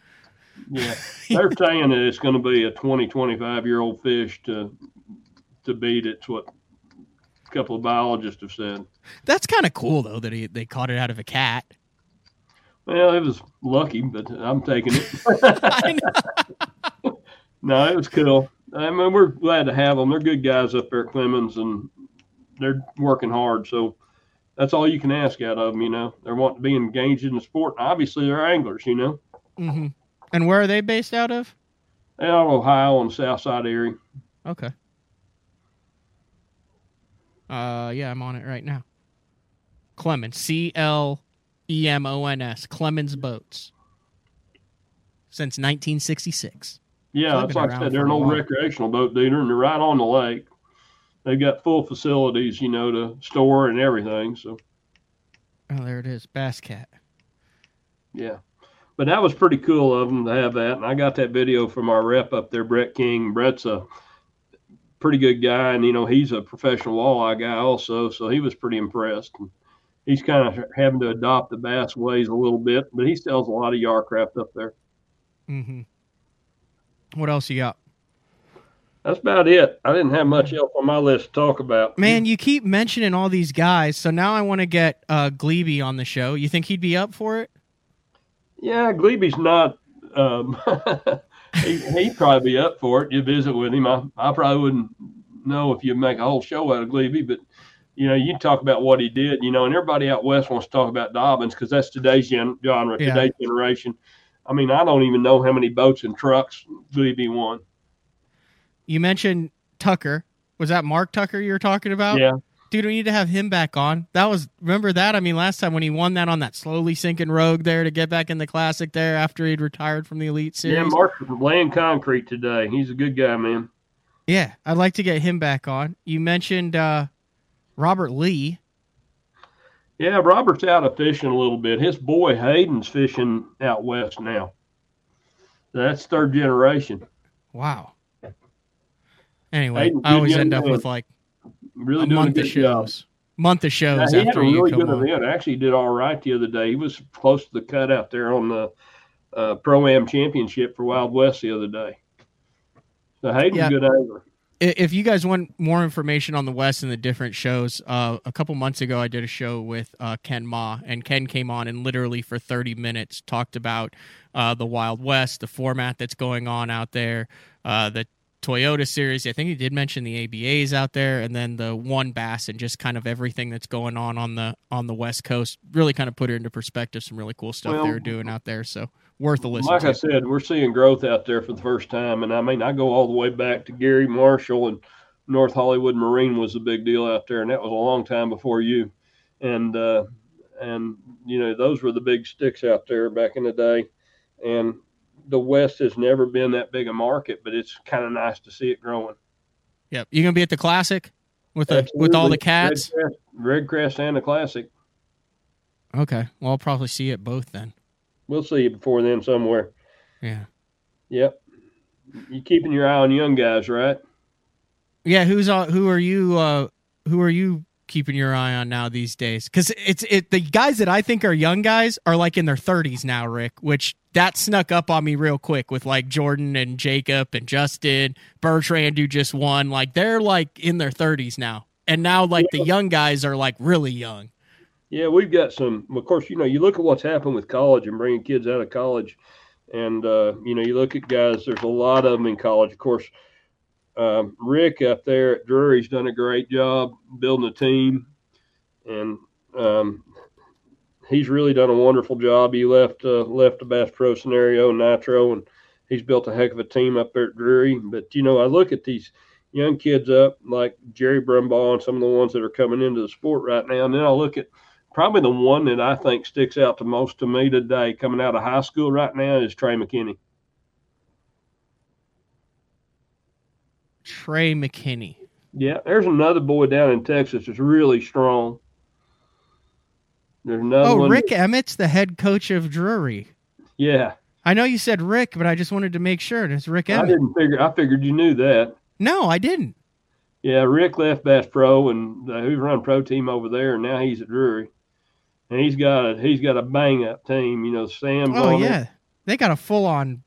Yeah. They're saying that it's going to be a 20, 25 year old fish to to beat. It's what a couple of biologists have said. That's kind of cool though that he, they caught it out of a cat. Well, it was lucky, but I'm taking it. No, it was cool. I mean, we're glad to have them. They're good guys up there at Clemons, and they're working hard. So that's all you can ask out of them. You know, they're wanting to be engaged in the sport. And obviously, they're anglers. You know, hmm And where are they based out of? they're out of Ohio on the south side area. Okay. Uh, yeah, I'm on it right now. Clemons, C L E M O N S, Clemons Boats, since 1966. Yeah, They've that's like I said. They're an old recreational boat dealer, and they're right on the lake. They've got full facilities, you know, to store and everything. So Oh, there it is, Bass Cat. yeah, but that was pretty cool of them to have that. And I got that video from our rep up there, Brett King. Brett's a pretty good guy, and you know he's a professional walleye guy also, so he was pretty impressed. And he's kind of having to adopt the bass ways a little bit, but he sells a lot of Yarcraft up there. Mm-hmm. What else you got? That's about it. I didn't have much else on my list to talk about. Man, you keep mentioning all these guys, so now I want to get uh, Gliebe on the show. You think he'd be up for it? Yeah, Gliebe's not. Um, he, he'd probably be up for it. You visit with him. I, I probably wouldn't know if you make a whole show out of Gliebe, but you know, you talk about what he did, you know, and everybody out west wants to talk about Dobbins because that's today's gen- genre, Yeah. today's generation. I mean, I don't even know how many boats and trucks Gliebe won. You mentioned Tucker. Was that Mark Tucker you were talking about? Yeah, Dude, we need to have him back on. That was remember that? I mean, last time when he won that on that slowly sinking rogue there to get back in the classic there after he'd retired from the Elite Series. yeah. Mark's laying concrete today. He's a good guy, man. Yeah, I'd like to get him back on. You mentioned uh, Robert Lee. Yeah, Robert's out of fishing a little bit. His boy Hayden's fishing out west now. That's third generation. Wow. Anyway, Hayden's I always end up with like Really a month of good job. shows. Month of shows Yeah, he had a really good on. event. Actually, did all right the other day. He was close to the cut out there on the uh, Pro Am Championship for Wild West the other day. So Hayden's Yeah. good angler. If you guys want more information on the West and the different shows, uh, a couple months ago I did a show with uh, Ken Mah, and Ken came on and literally for 30 minutes talked about uh, the Wild West, the format that's going on out there, uh, the Toyota series. I think he did mention the ABAs out there, and then the one bass, and just kind of everything that's going on on the on the West Coast. Really kind of put it into perspective. Some really cool stuff Well, they were doing out there. So worth a listen. Like to. I said, we're seeing growth out there for the first time. And I mean, I go all the way back to Gary Marshall and North Hollywood Marine was a big deal out there. And that was a long time before you. And, uh, and, you know, those were the big sticks out there back in the day. And the West has never been that big a market, but it's kind of nice to see it growing. Yep, you gonna be at the classic with the with all the cats. Red Crest, Red Crest and the Classic. Okay, well I'll probably see it both then. We'll see you before then somewhere. Yeah. Yep. You keeping your eye on young guys, right? Yeah, who's uh, who are you uh who are you keeping your eye on now these days? Cuz it's it the guys that I think are young guys are like in their 30s now, Rick, which that snuck up on me real quick with like Jordan and Jacob and Justin, Bertrand who just won, like they're like in their 30s now. And now like the young guys are like really young. Yeah, we've got some. Of course, you know, you look at what's happened with college and bringing kids out of college, and uh, you know, you look at guys. There's a lot of them in college. Of course, um, Rick up there at Drury's done a great job building a team, and um, he's really done a wonderful job. He left uh, left the Bass Pro scenario Nitro, and he's built a heck of a team up there at Drury. But you know, I look at these young kids up like Jerry Brumbaugh and some of the ones that are coming into the sport right now, and then I look at probably the one that I think sticks out the most to me today, coming out of high school right now, is Trey McKinney. Trey McKinney. Yeah, there's another boy down in Texas that's really strong. There's another Oh, one. Rick Emmett's the head coach of Drury. Yeah, I know you said Rick, but I just wanted to make sure. It's Rick Emmett. I didn't figure. I figured you knew that. No, I didn't. Yeah, Rick left Bass Pro and uh, he run pro team over there, and now he's at Drury, and he's got a he's got a bang up team. You know, Sam. Oh on it. yeah, they got a full on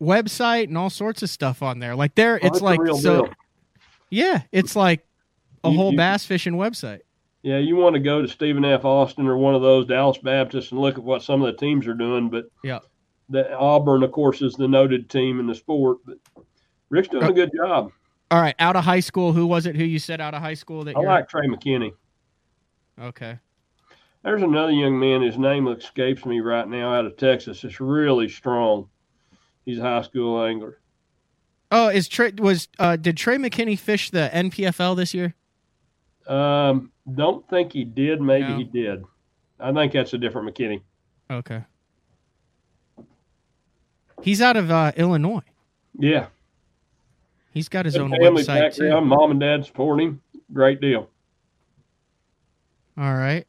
website and all sorts of stuff on there. Like there, Oh, it's like so. deal. Yeah, it's like a You- whole you- bass fishing website. Yeah, you want to go to Stephen F. Austin or one of those Dallas Baptists and look at what some of the teams are doing. But Yeah. the Auburn, of course, is the noted team in the sport. But Rick's doing a uh, good job. All right, out of high school, who was it? Who you said out of high school that I you're like Trey McKinney. okay? There's another young man. His name escapes me right now out of Texas. It's really strong. He's a high school angler. Oh, is Trey was uh did Trey McKinney fish the NPFL this year? Um, don't think he did. Maybe No. he did. I think that's a different McKinney. Okay. He's out of uh, Illinois. Yeah. He's got his Good own family website too. background. Mom and dad support him. Great deal. All right.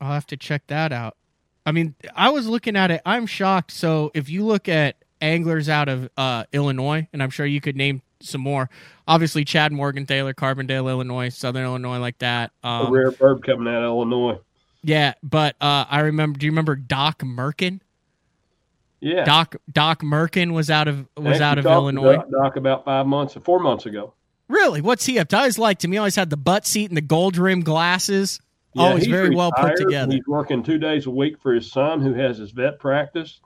I'll have to check that out. I mean, I was looking at it. I'm shocked. So if you look at anglers out of uh, Illinois, and I'm sure you could name some more. Obviously, Chad Morgenthaler, Carbondale, Illinois, Southern Illinois, like that. A Um, rare bird coming out of Illinois. yeah, but uh, I remember. Do you remember Doc Merkin? Yeah. Doc Doc Merkin was out of was out of Illinois. Doc, Doc about five months, or four months ago. Really? What's he up to? I always liked him. He always had the butt seat and the gold rim glasses. Yeah, always very well put together. He's working two days a week for his son, who has his vet practice.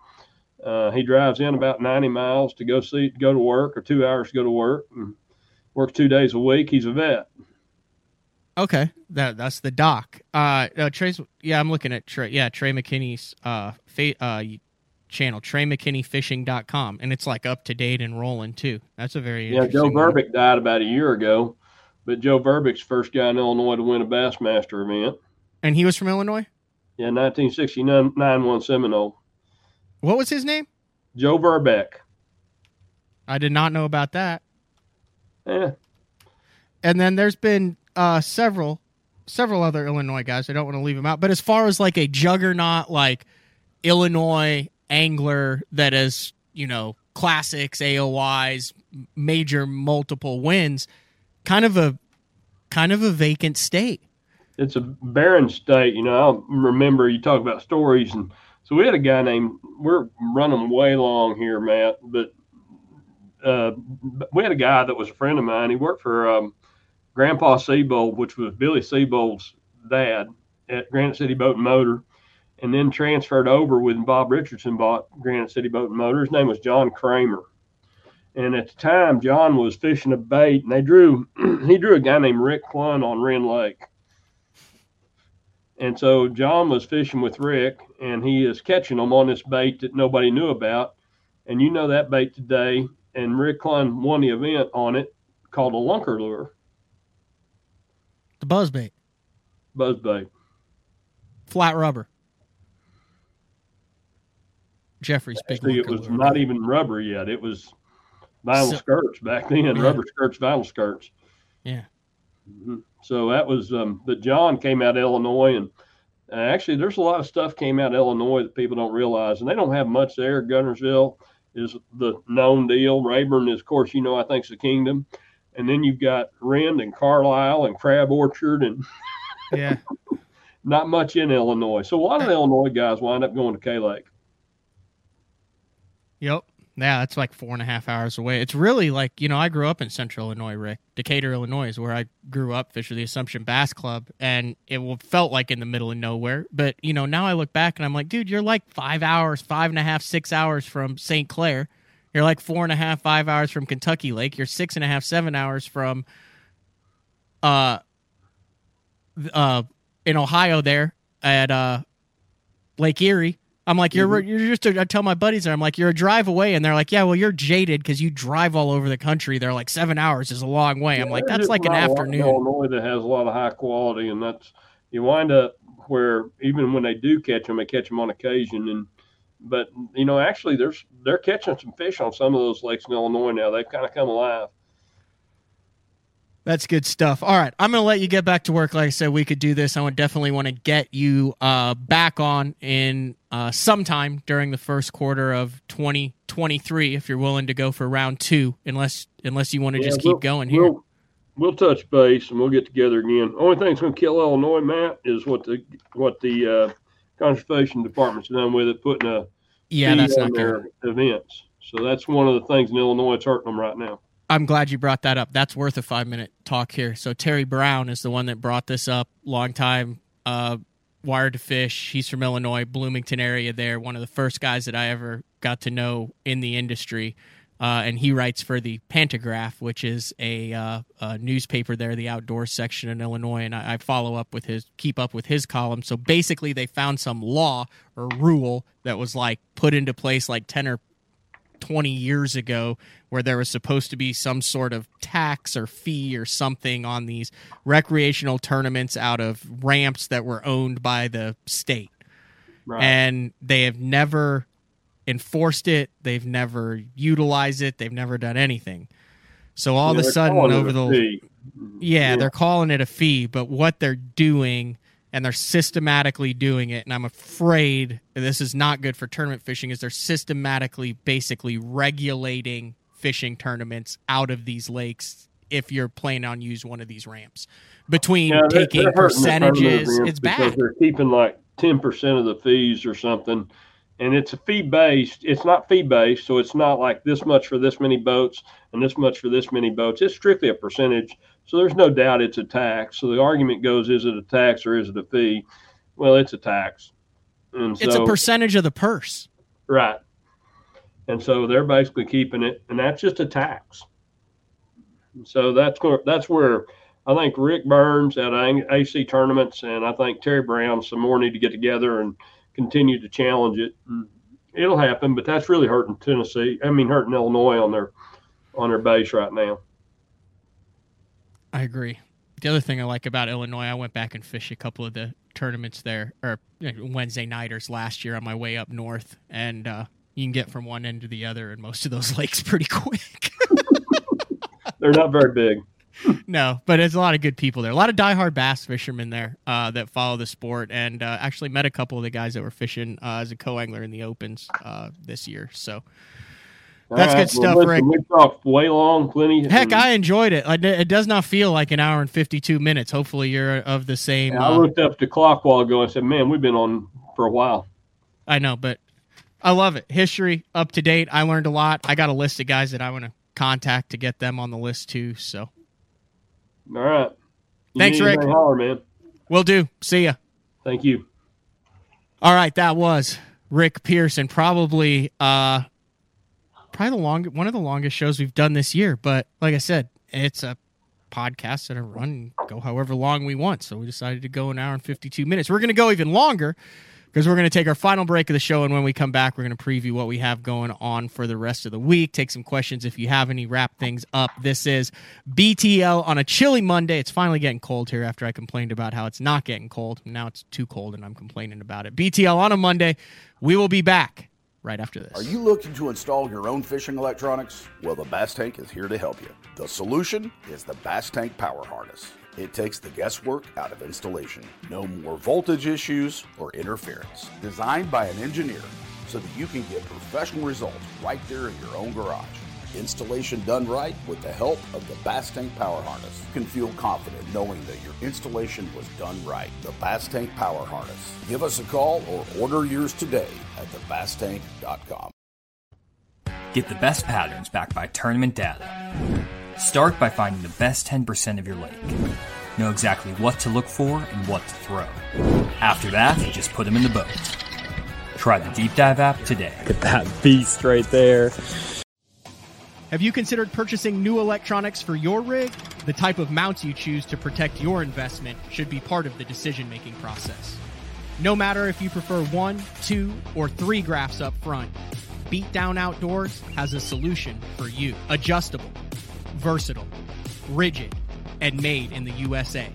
Uh, he drives in about ninety miles to go see go to work, or two hours to go to work, and works two days a week. He's a vet. Okay, that that's the doc. Uh, uh Trey's. Yeah, I'm looking at Trey. Yeah, Trey McKinney's uh, fa- uh channel, TreyMcKinneyFishing.com, and it's like up to date and rolling too. That's a very Yeah, Joe. Verbick died about a year ago, but Joe Verbick's first guy in Illinois to win a Bassmaster event. and he was from Illinois. Yeah, 1969 9-1 Seminole. What was his name? Joe Verbeck. I did not know about that. Yeah, And then there's been uh several several other Illinois guys. I don't want to leave them out, but as far as like a juggernaut like Illinois angler that is, you know, classics, AOYs, major multiple wins, kind of a kind of a vacant state. it's a barren state. You know, I remember you talk about stories, and so we had a guy named. We're running way long here, Matt, but uh, we had a guy that was a friend of mine. He worked for um, Grandpa Seabold, which was Billy Seabold's dad at Granite City Boat and Motor, and then transferred over when Bob Richardson bought Granite City Boat and Motor. His name was John Kramer. And at the time, John was fishing a bait, and they drew. he drew a guy named Rick Clunn on Rend Lake. And so John was fishing with Rick, and he is catching them on this bait that nobody knew about. And you know that bait today. And Rick Clunn won the event on it called a lunker lure, The buzz bait. buzz bait. flat rubber. Jeffrey's big Actually, it was lure. not even rubber yet. It was vinyl So- skirts back then, Yeah. rubber skirts, vinyl skirts. Yeah. Mhm. So that was, um, but John came out of Illinois, and uh, actually, there's a lot of stuff came out of Illinois that people don't realize, and they don't have much there. Guntersville is the known deal. Rayburn is, of course, you know, I think it's the kingdom, and then you've got Rend and Carlisle and Crab Orchard, and Yeah. not much in Illinois. So a lot of Illinois guys wind up going to K Lake. Yep. Yeah, that's like four and a half hours away. It's really like, you know, I grew up in central Illinois, Rick. Decatur, Illinois is where I grew up, fish for the Assumption Bass Club. And it felt like in the middle of nowhere. But, you know, now I look back and I'm like, dude, you're like five hours, five and a half, six hours from St. Clair. You're like four and a half, five hours from Kentucky Lake. You're six and a half, seven hours from uh uh in Ohio there at uh Lake Erie. I'm like, you're mm-hmm. you're just. I tell my buddies there, I'm like, you're a drive away, and they're like, yeah, well, you're jaded because you drive all over the country. They're like, seven hours is a long way. I'm like, that's like an afternoon. Illinois that has a lot of high quality, and that's you wind up where even when they do catch them, they catch them on occasion. And but you know, actually, there's they're catching some fish on some of those lakes in Illinois now. They've kind of come alive. That's good stuff. All right, I'm gonna let you get back to work. Like I said, we could do this. I would definitely want to get you uh, back on in uh, sometime during the first quarter of 2023, if you're willing to go for round two. Unless unless you want to just keep we'll- going here. We'll, we'll touch base and we'll get together again. Only thing that's going to kill Illinois, Matt, is what the what the uh, conservation department's done with it, putting a yeah, that's on not good. their events. So that's one of the things in Illinois that's hurting them right now. I'm glad you brought that up. That's worth a five minute talk here. So Terry Brown is the one that brought this up. Long time uh, Wired2Fish. He's from Illinois, Bloomington area. There, one of the first guys that I ever got to know in the industry. Uh, and he writes for the Pantagraph, which is a, uh, a newspaper there, the outdoors section in Illinois. And I, I follow up with his, keep up with his column. So basically, they found some law or rule that was like put into place like ten or 20 years ago where there was supposed to be some sort of tax or fee or something on these recreational tournaments out of ramps that were owned by the state. Right. And they have never enforced it, they've never utilized it, they've never done anything. So all Yeah, of a sudden over a the yeah, Yeah. they're calling it a fee, but what they're doing and they're systematically doing it. And I'm afraid this is not good for tournament fishing. Is they're systematically, basically regulating fishing tournaments out of these lakes if you're planning on use one of these ramps. Between Yeah, they're- taking they're hurting the tournament percentages, it's because bad. They're keeping like ten percent of the fees or something, and it's a fee based. It's not fee based, so it's not like this much for this many boats and this much for this many boats. It's strictly a percentage. So there's no doubt it's a tax. So the argument goes: is it a tax or is it a fee? Well, it's a tax, and It's so a percentage of the purse. right. And so they're basically keeping it, and that's just a tax. So that's where that's where I think Rick Burns at AC tournaments, and I think Terry Brown some more need to get together and continue to challenge it. And It'll happen, but that's really hurting Tennessee. I mean, hurting Illinois on their on their base right now. I agree. The other thing I like about Illinois, I went back and fished a couple of the tournaments there, or Wednesday nighters last year on my way up north, and uh, you can get from one end to the other in most of those lakes pretty quick. They're not very big. no, but it's a lot of good people there. A lot of diehard bass fishermen there uh, that follow the sport, and uh, actually met a couple of the guys that were fishing uh, as a co-angler in the opens uh, this year. So That's All good stuff, listen, Rick. We talked way long, plenty. heck, I enjoyed it. It does not feel like an hour and fifty-two minutes. Hopefully, you're of the same. I uh, looked up the clock while ago and said, "Man, we've been on for a while." I know, but I love it. History up to date. I learned a lot. I got a list of guys that I want to contact to get them on the list too. So All right. You Thanks, Rick. Holler, man. we'll do. See ya. Thank you. All right, that was Rick Pearson. Probably, uh, probably the long one of the longest shows we've done this year. But like I said, it's a podcast that I run and go however long we want. So we decided to go an hour and fifty two minutes. We're going to go even longer because we're going to take our final break of the show, and when we come back, we're going to preview what we have going on for the rest of the week. Take some questions if you have any. Wrap things up. This is BTL on a chilly Monday. It's finally getting cold here after I complained about how it's not getting cold. Now it's too cold, and I'm complaining about it. BTL on a Monday. We will be back right after this. Are you looking to install your own fishing electronics? Well, the Bass Tank is here to help you. The solution is the Bass Tank Power Harness. It takes the guesswork out of installation. No more voltage issues or interference. Designed by an engineer so that you can get professional results right there in your own garage. Installation done right with the help of the Bass Tank Power Harness. You can feel confident knowing that your installation was done right. The Bass Tank Power Harness. Give us a call or order yours today at thebasstank.com. Get the best patterns backed by tournament data. Start by finding the best 10% of your lake. Know exactly what to look for and what to throw. After that, just put them in the boat. Try the Deep Dive app today. Get that beast right there. Have you considered purchasing new electronics for your rig? The type of mounts you choose to protect your investment should be part of the decision making process. No matter if you prefer one, two, or three graphs up front, Beatdown Outdoors has a solution for you. Adjustable, versatile, rigid, and made in the USA.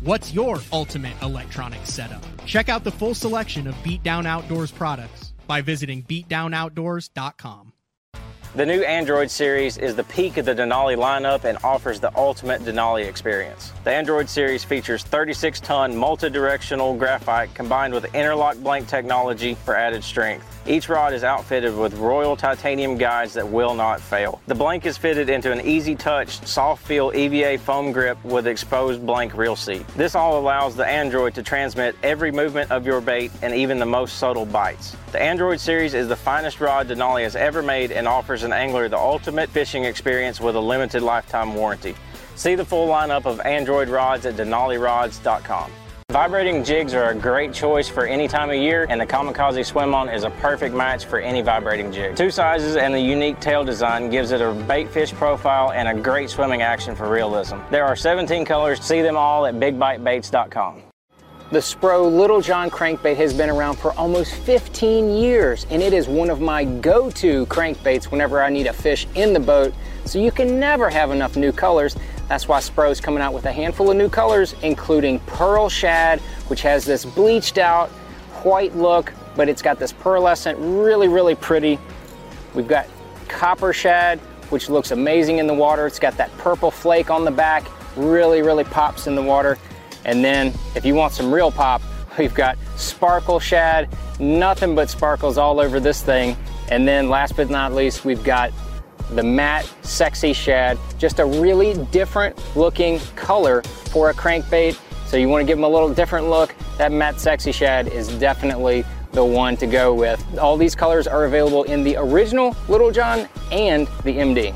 What's your ultimate electronics setup? Check out the full selection of Beatdown Outdoors products by visiting beatdownoutdoors.com. The new Android series is the peak of the Denali lineup and offers the ultimate Denali experience. The Android series features 36 ton multi directional graphite combined with interlock blank technology for added strength. Each rod is outfitted with Royal titanium guides that will not fail. The blank is fitted into an easy touch, soft feel EVA foam grip with exposed blank reel seat. This all allows the Android to transmit every movement of your bait and even the most subtle bites. The Android series is the finest rod Denali has ever made and offers an angler the ultimate fishing experience with a limited lifetime warranty. See the full lineup of Android rods at denalirods.com. Vibrating jigs are a great choice for any time of year, and the Kamikaze Swim On is a perfect match for any vibrating jig. Two sizes and the unique tail design gives it a bait fish profile and a great swimming action for realism. There are 17 colors. See them all at bigbitebaits.com. The Spro Little John crankbait has been around for almost 15 years, and it is one of my go to crankbaits whenever I need a fish in the boat. So you can never have enough new colors. That's why Spro's coming out with a handful of new colors, including Pearl Shad, which has this bleached out white look, but it's got this pearlescent, really, really pretty. We've got Copper Shad, which looks amazing in the water. It's got that purple flake on the back, really, really pops in the water. And then if you want some real pop, we've got sparkle shad, nothing but sparkles all over this thing. And then last but not least, we've got the matte sexy shad, just a really different looking color for a crankbait. So you want to give them a little different look. That matte sexy shad is definitely the one to go with. All these colors are available in the original Little John and the MD.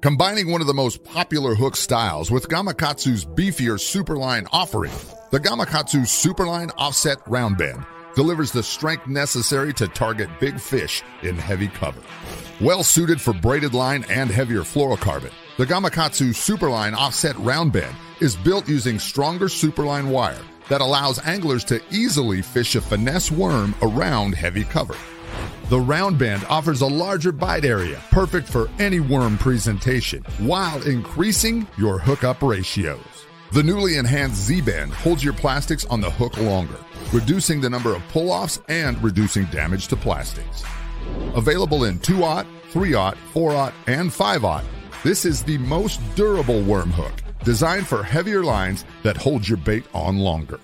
Combining one of the most popular hook styles with Gamakatsu's beefier Superline offering, the Gamakatsu Superline Offset Round Bend delivers the strength necessary to target big fish in heavy cover. Well suited for braided line and heavier fluorocarbon, the Gamakatsu Superline Offset Round Bend is built using stronger Superline wire that allows anglers to easily fish a finesse worm around heavy cover. The round bend offers a larger bite area, perfect for any worm presentation, while increasing your hookup ratios. The newly enhanced Z band holds your plastics on the hook longer, reducing the number of pull offs and reducing damage to plastics. Available in 2-aught, 3-aught, 4-aught, and 5-aught, this is the most durable worm hook, designed for heavier lines that hold your bait on longer.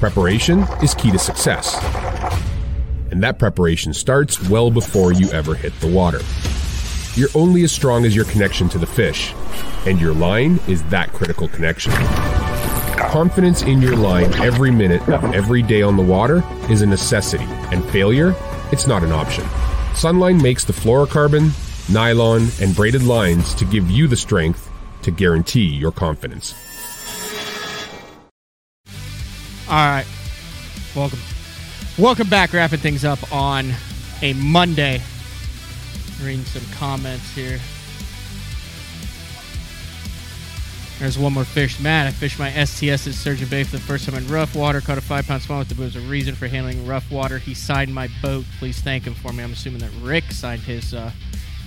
Preparation is key to success. And that preparation starts well before you ever hit the water. You're only as strong as your connection to the fish, and your line is that critical connection. Confidence in your line every minute of every day on the water is a necessity, and failure, it's not an option. Sunline makes the fluorocarbon, nylon, and braided lines to give you the strength to guarantee your confidence. All right. Welcome. Welcome back. Wrapping things up on a Monday. Reading some comments here. There's one more fish. Matt, I fished my STS at Sturgeon Bay for the first time in rough water. Caught a five pound smallmouth. There was a reason for handling rough water. He signed my boat. Please thank him for me. I'm assuming that Rick signed his uh,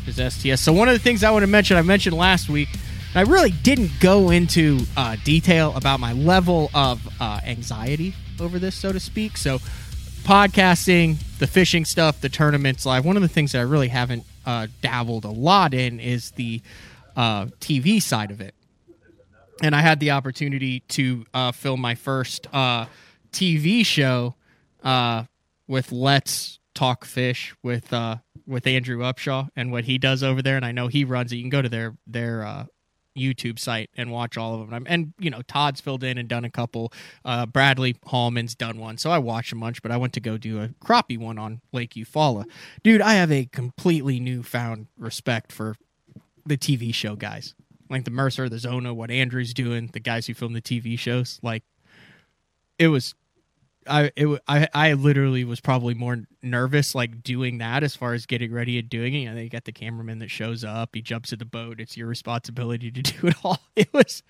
his STS. So one of the things I want to mention, I mentioned last week, I really didn't go into uh, detail about my level of uh, anxiety over this, so to speak. So, podcasting, the fishing stuff, the tournaments live. One of the things that I really haven't uh, dabbled a lot in is the uh, TV side of it. And I had the opportunity to uh, film my first uh, TV show with Let's Talk Fish with with Andrew Upshaw and what he does over there. And I know he runs it. You can go to their their YouTube site and watch all of them. And you know, Todd's filled in and done a couple. Uh, Bradley Hallman's done one, so I watch a bunch. But I went to go do a crappie one on Lake Eufaula. Dude, I have a completely newfound respect for the TV show guys, like the Mercer, the Zona, what Andrew's doing, the guys who film the TV shows. Like, it was I it I I literally was probably more nervous like doing that as far as getting ready and doing it. You know, they got the cameraman that shows up, he jumps in the boat. It's your responsibility to do it all. It was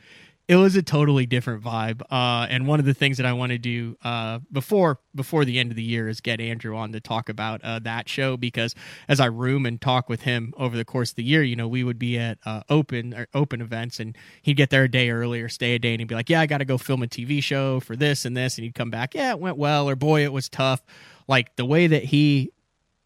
it was a totally different vibe. Uh, and one of the things that I want to do uh, before before the end of the year is get Andrew on to talk about uh, that show because as I room and talk with him over the course of the year, you know, we would be at uh, open or open events and he'd get there a day earlier, stay a day, and he'd be like, "Yeah, I got to go film a TV show for this and this," and he'd come back, "Yeah, it went well," or "Boy, it was tough." Like the way that he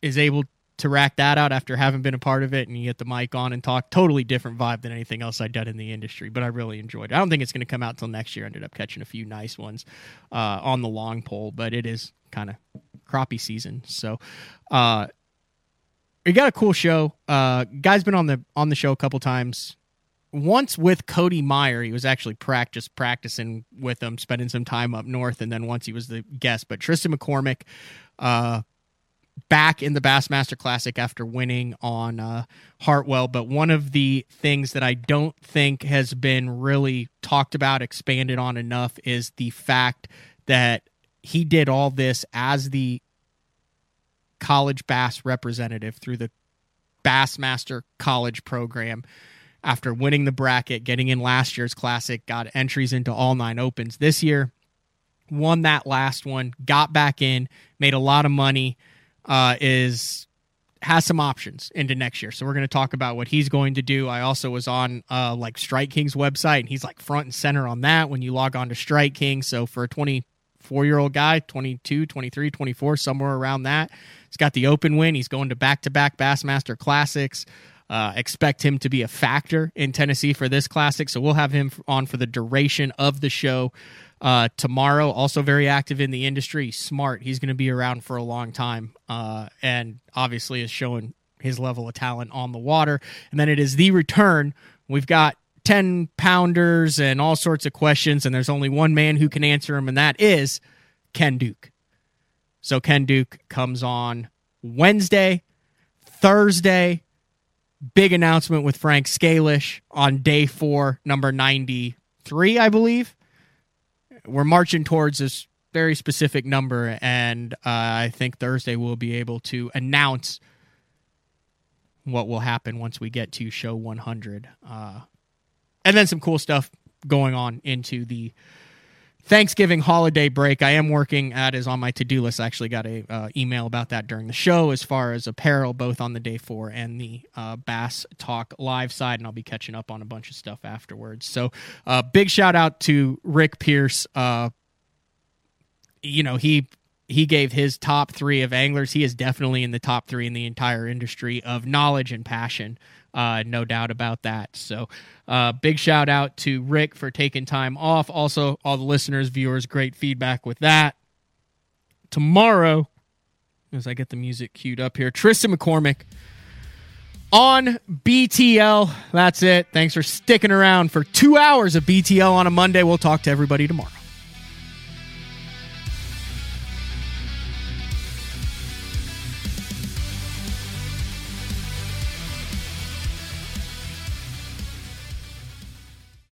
is able to rack that out after having been a part of it and you get the mic on and talk totally different vibe than anything else I'd done in the industry but I really enjoyed it. I don't think it's going to come out till next year. I ended up catching a few nice ones uh, on the long pole but it is kind of crappie season. So uh got a cool show. Uh guy's been on the on the show a couple times. Once with Cody Meyer, he was actually practice practicing with him, spending some time up north, and then once he was the guest. But Tristan McCormick, uh, back in the Bassmaster Classic after winning on uh, Hartwell. But one of the things that I don't think has been really talked about, expanded on enough, is the fact that he did all this as the college bass representative through the Bassmaster College program. After winning the bracket, getting in last year's classic, got entries into all nine opens this year, won that last one, got back in, made a lot of money uh, is has some options into next year. So we're going to talk about what he's going to do. I also was on uh, like Strike King's website, and he's like front and center on that when you log on to Strike King. So for a 24 year old guy, 22, 23, 24, somewhere around that, he's got the open win. He's going to back to back Bassmaster Classics. uh, expect him to be a factor in Tennessee for this classic. So we'll have him on for the duration of the show uh, tomorrow. Also, very active in the industry. Smart. He's going to be around for a long time, uh, and obviously is showing his level of talent on the water. And then it is the return. We've got 10 pounders and all sorts of questions, and there's only one man who can answer them, and that is Ken Duke. So Ken Duke comes on Wednesday, Thursday. Big announcement with Frank Scalish on day four, number 93, I believe. We're marching towards this very specific number, and uh, I think Thursday we'll be able to announce what will happen once we get to show 100. Uh, and then some cool stuff going on into the Thanksgiving holiday break. I am working at is on my to do list. I actually got a uh, email about that during the show as far as apparel, both on the day four and the uh, Bass Talk live side, and I'll be catching up on a bunch of stuff afterwards. So, uh, big shout out to Rick Pierce. Uh, you know he he gave his top three of anglers. He is definitely in the top three in the entire industry of knowledge and passion. Uh, no doubt about that. So, uh, big shout out to Rick for taking time off. Also, all the listeners, viewers, great feedback with that. Tomorrow, as I get the music queued up here, Tristan McCormick on BTL. That's it. Thanks for sticking around for two hours of BTL on a Monday. We'll talk to everybody tomorrow.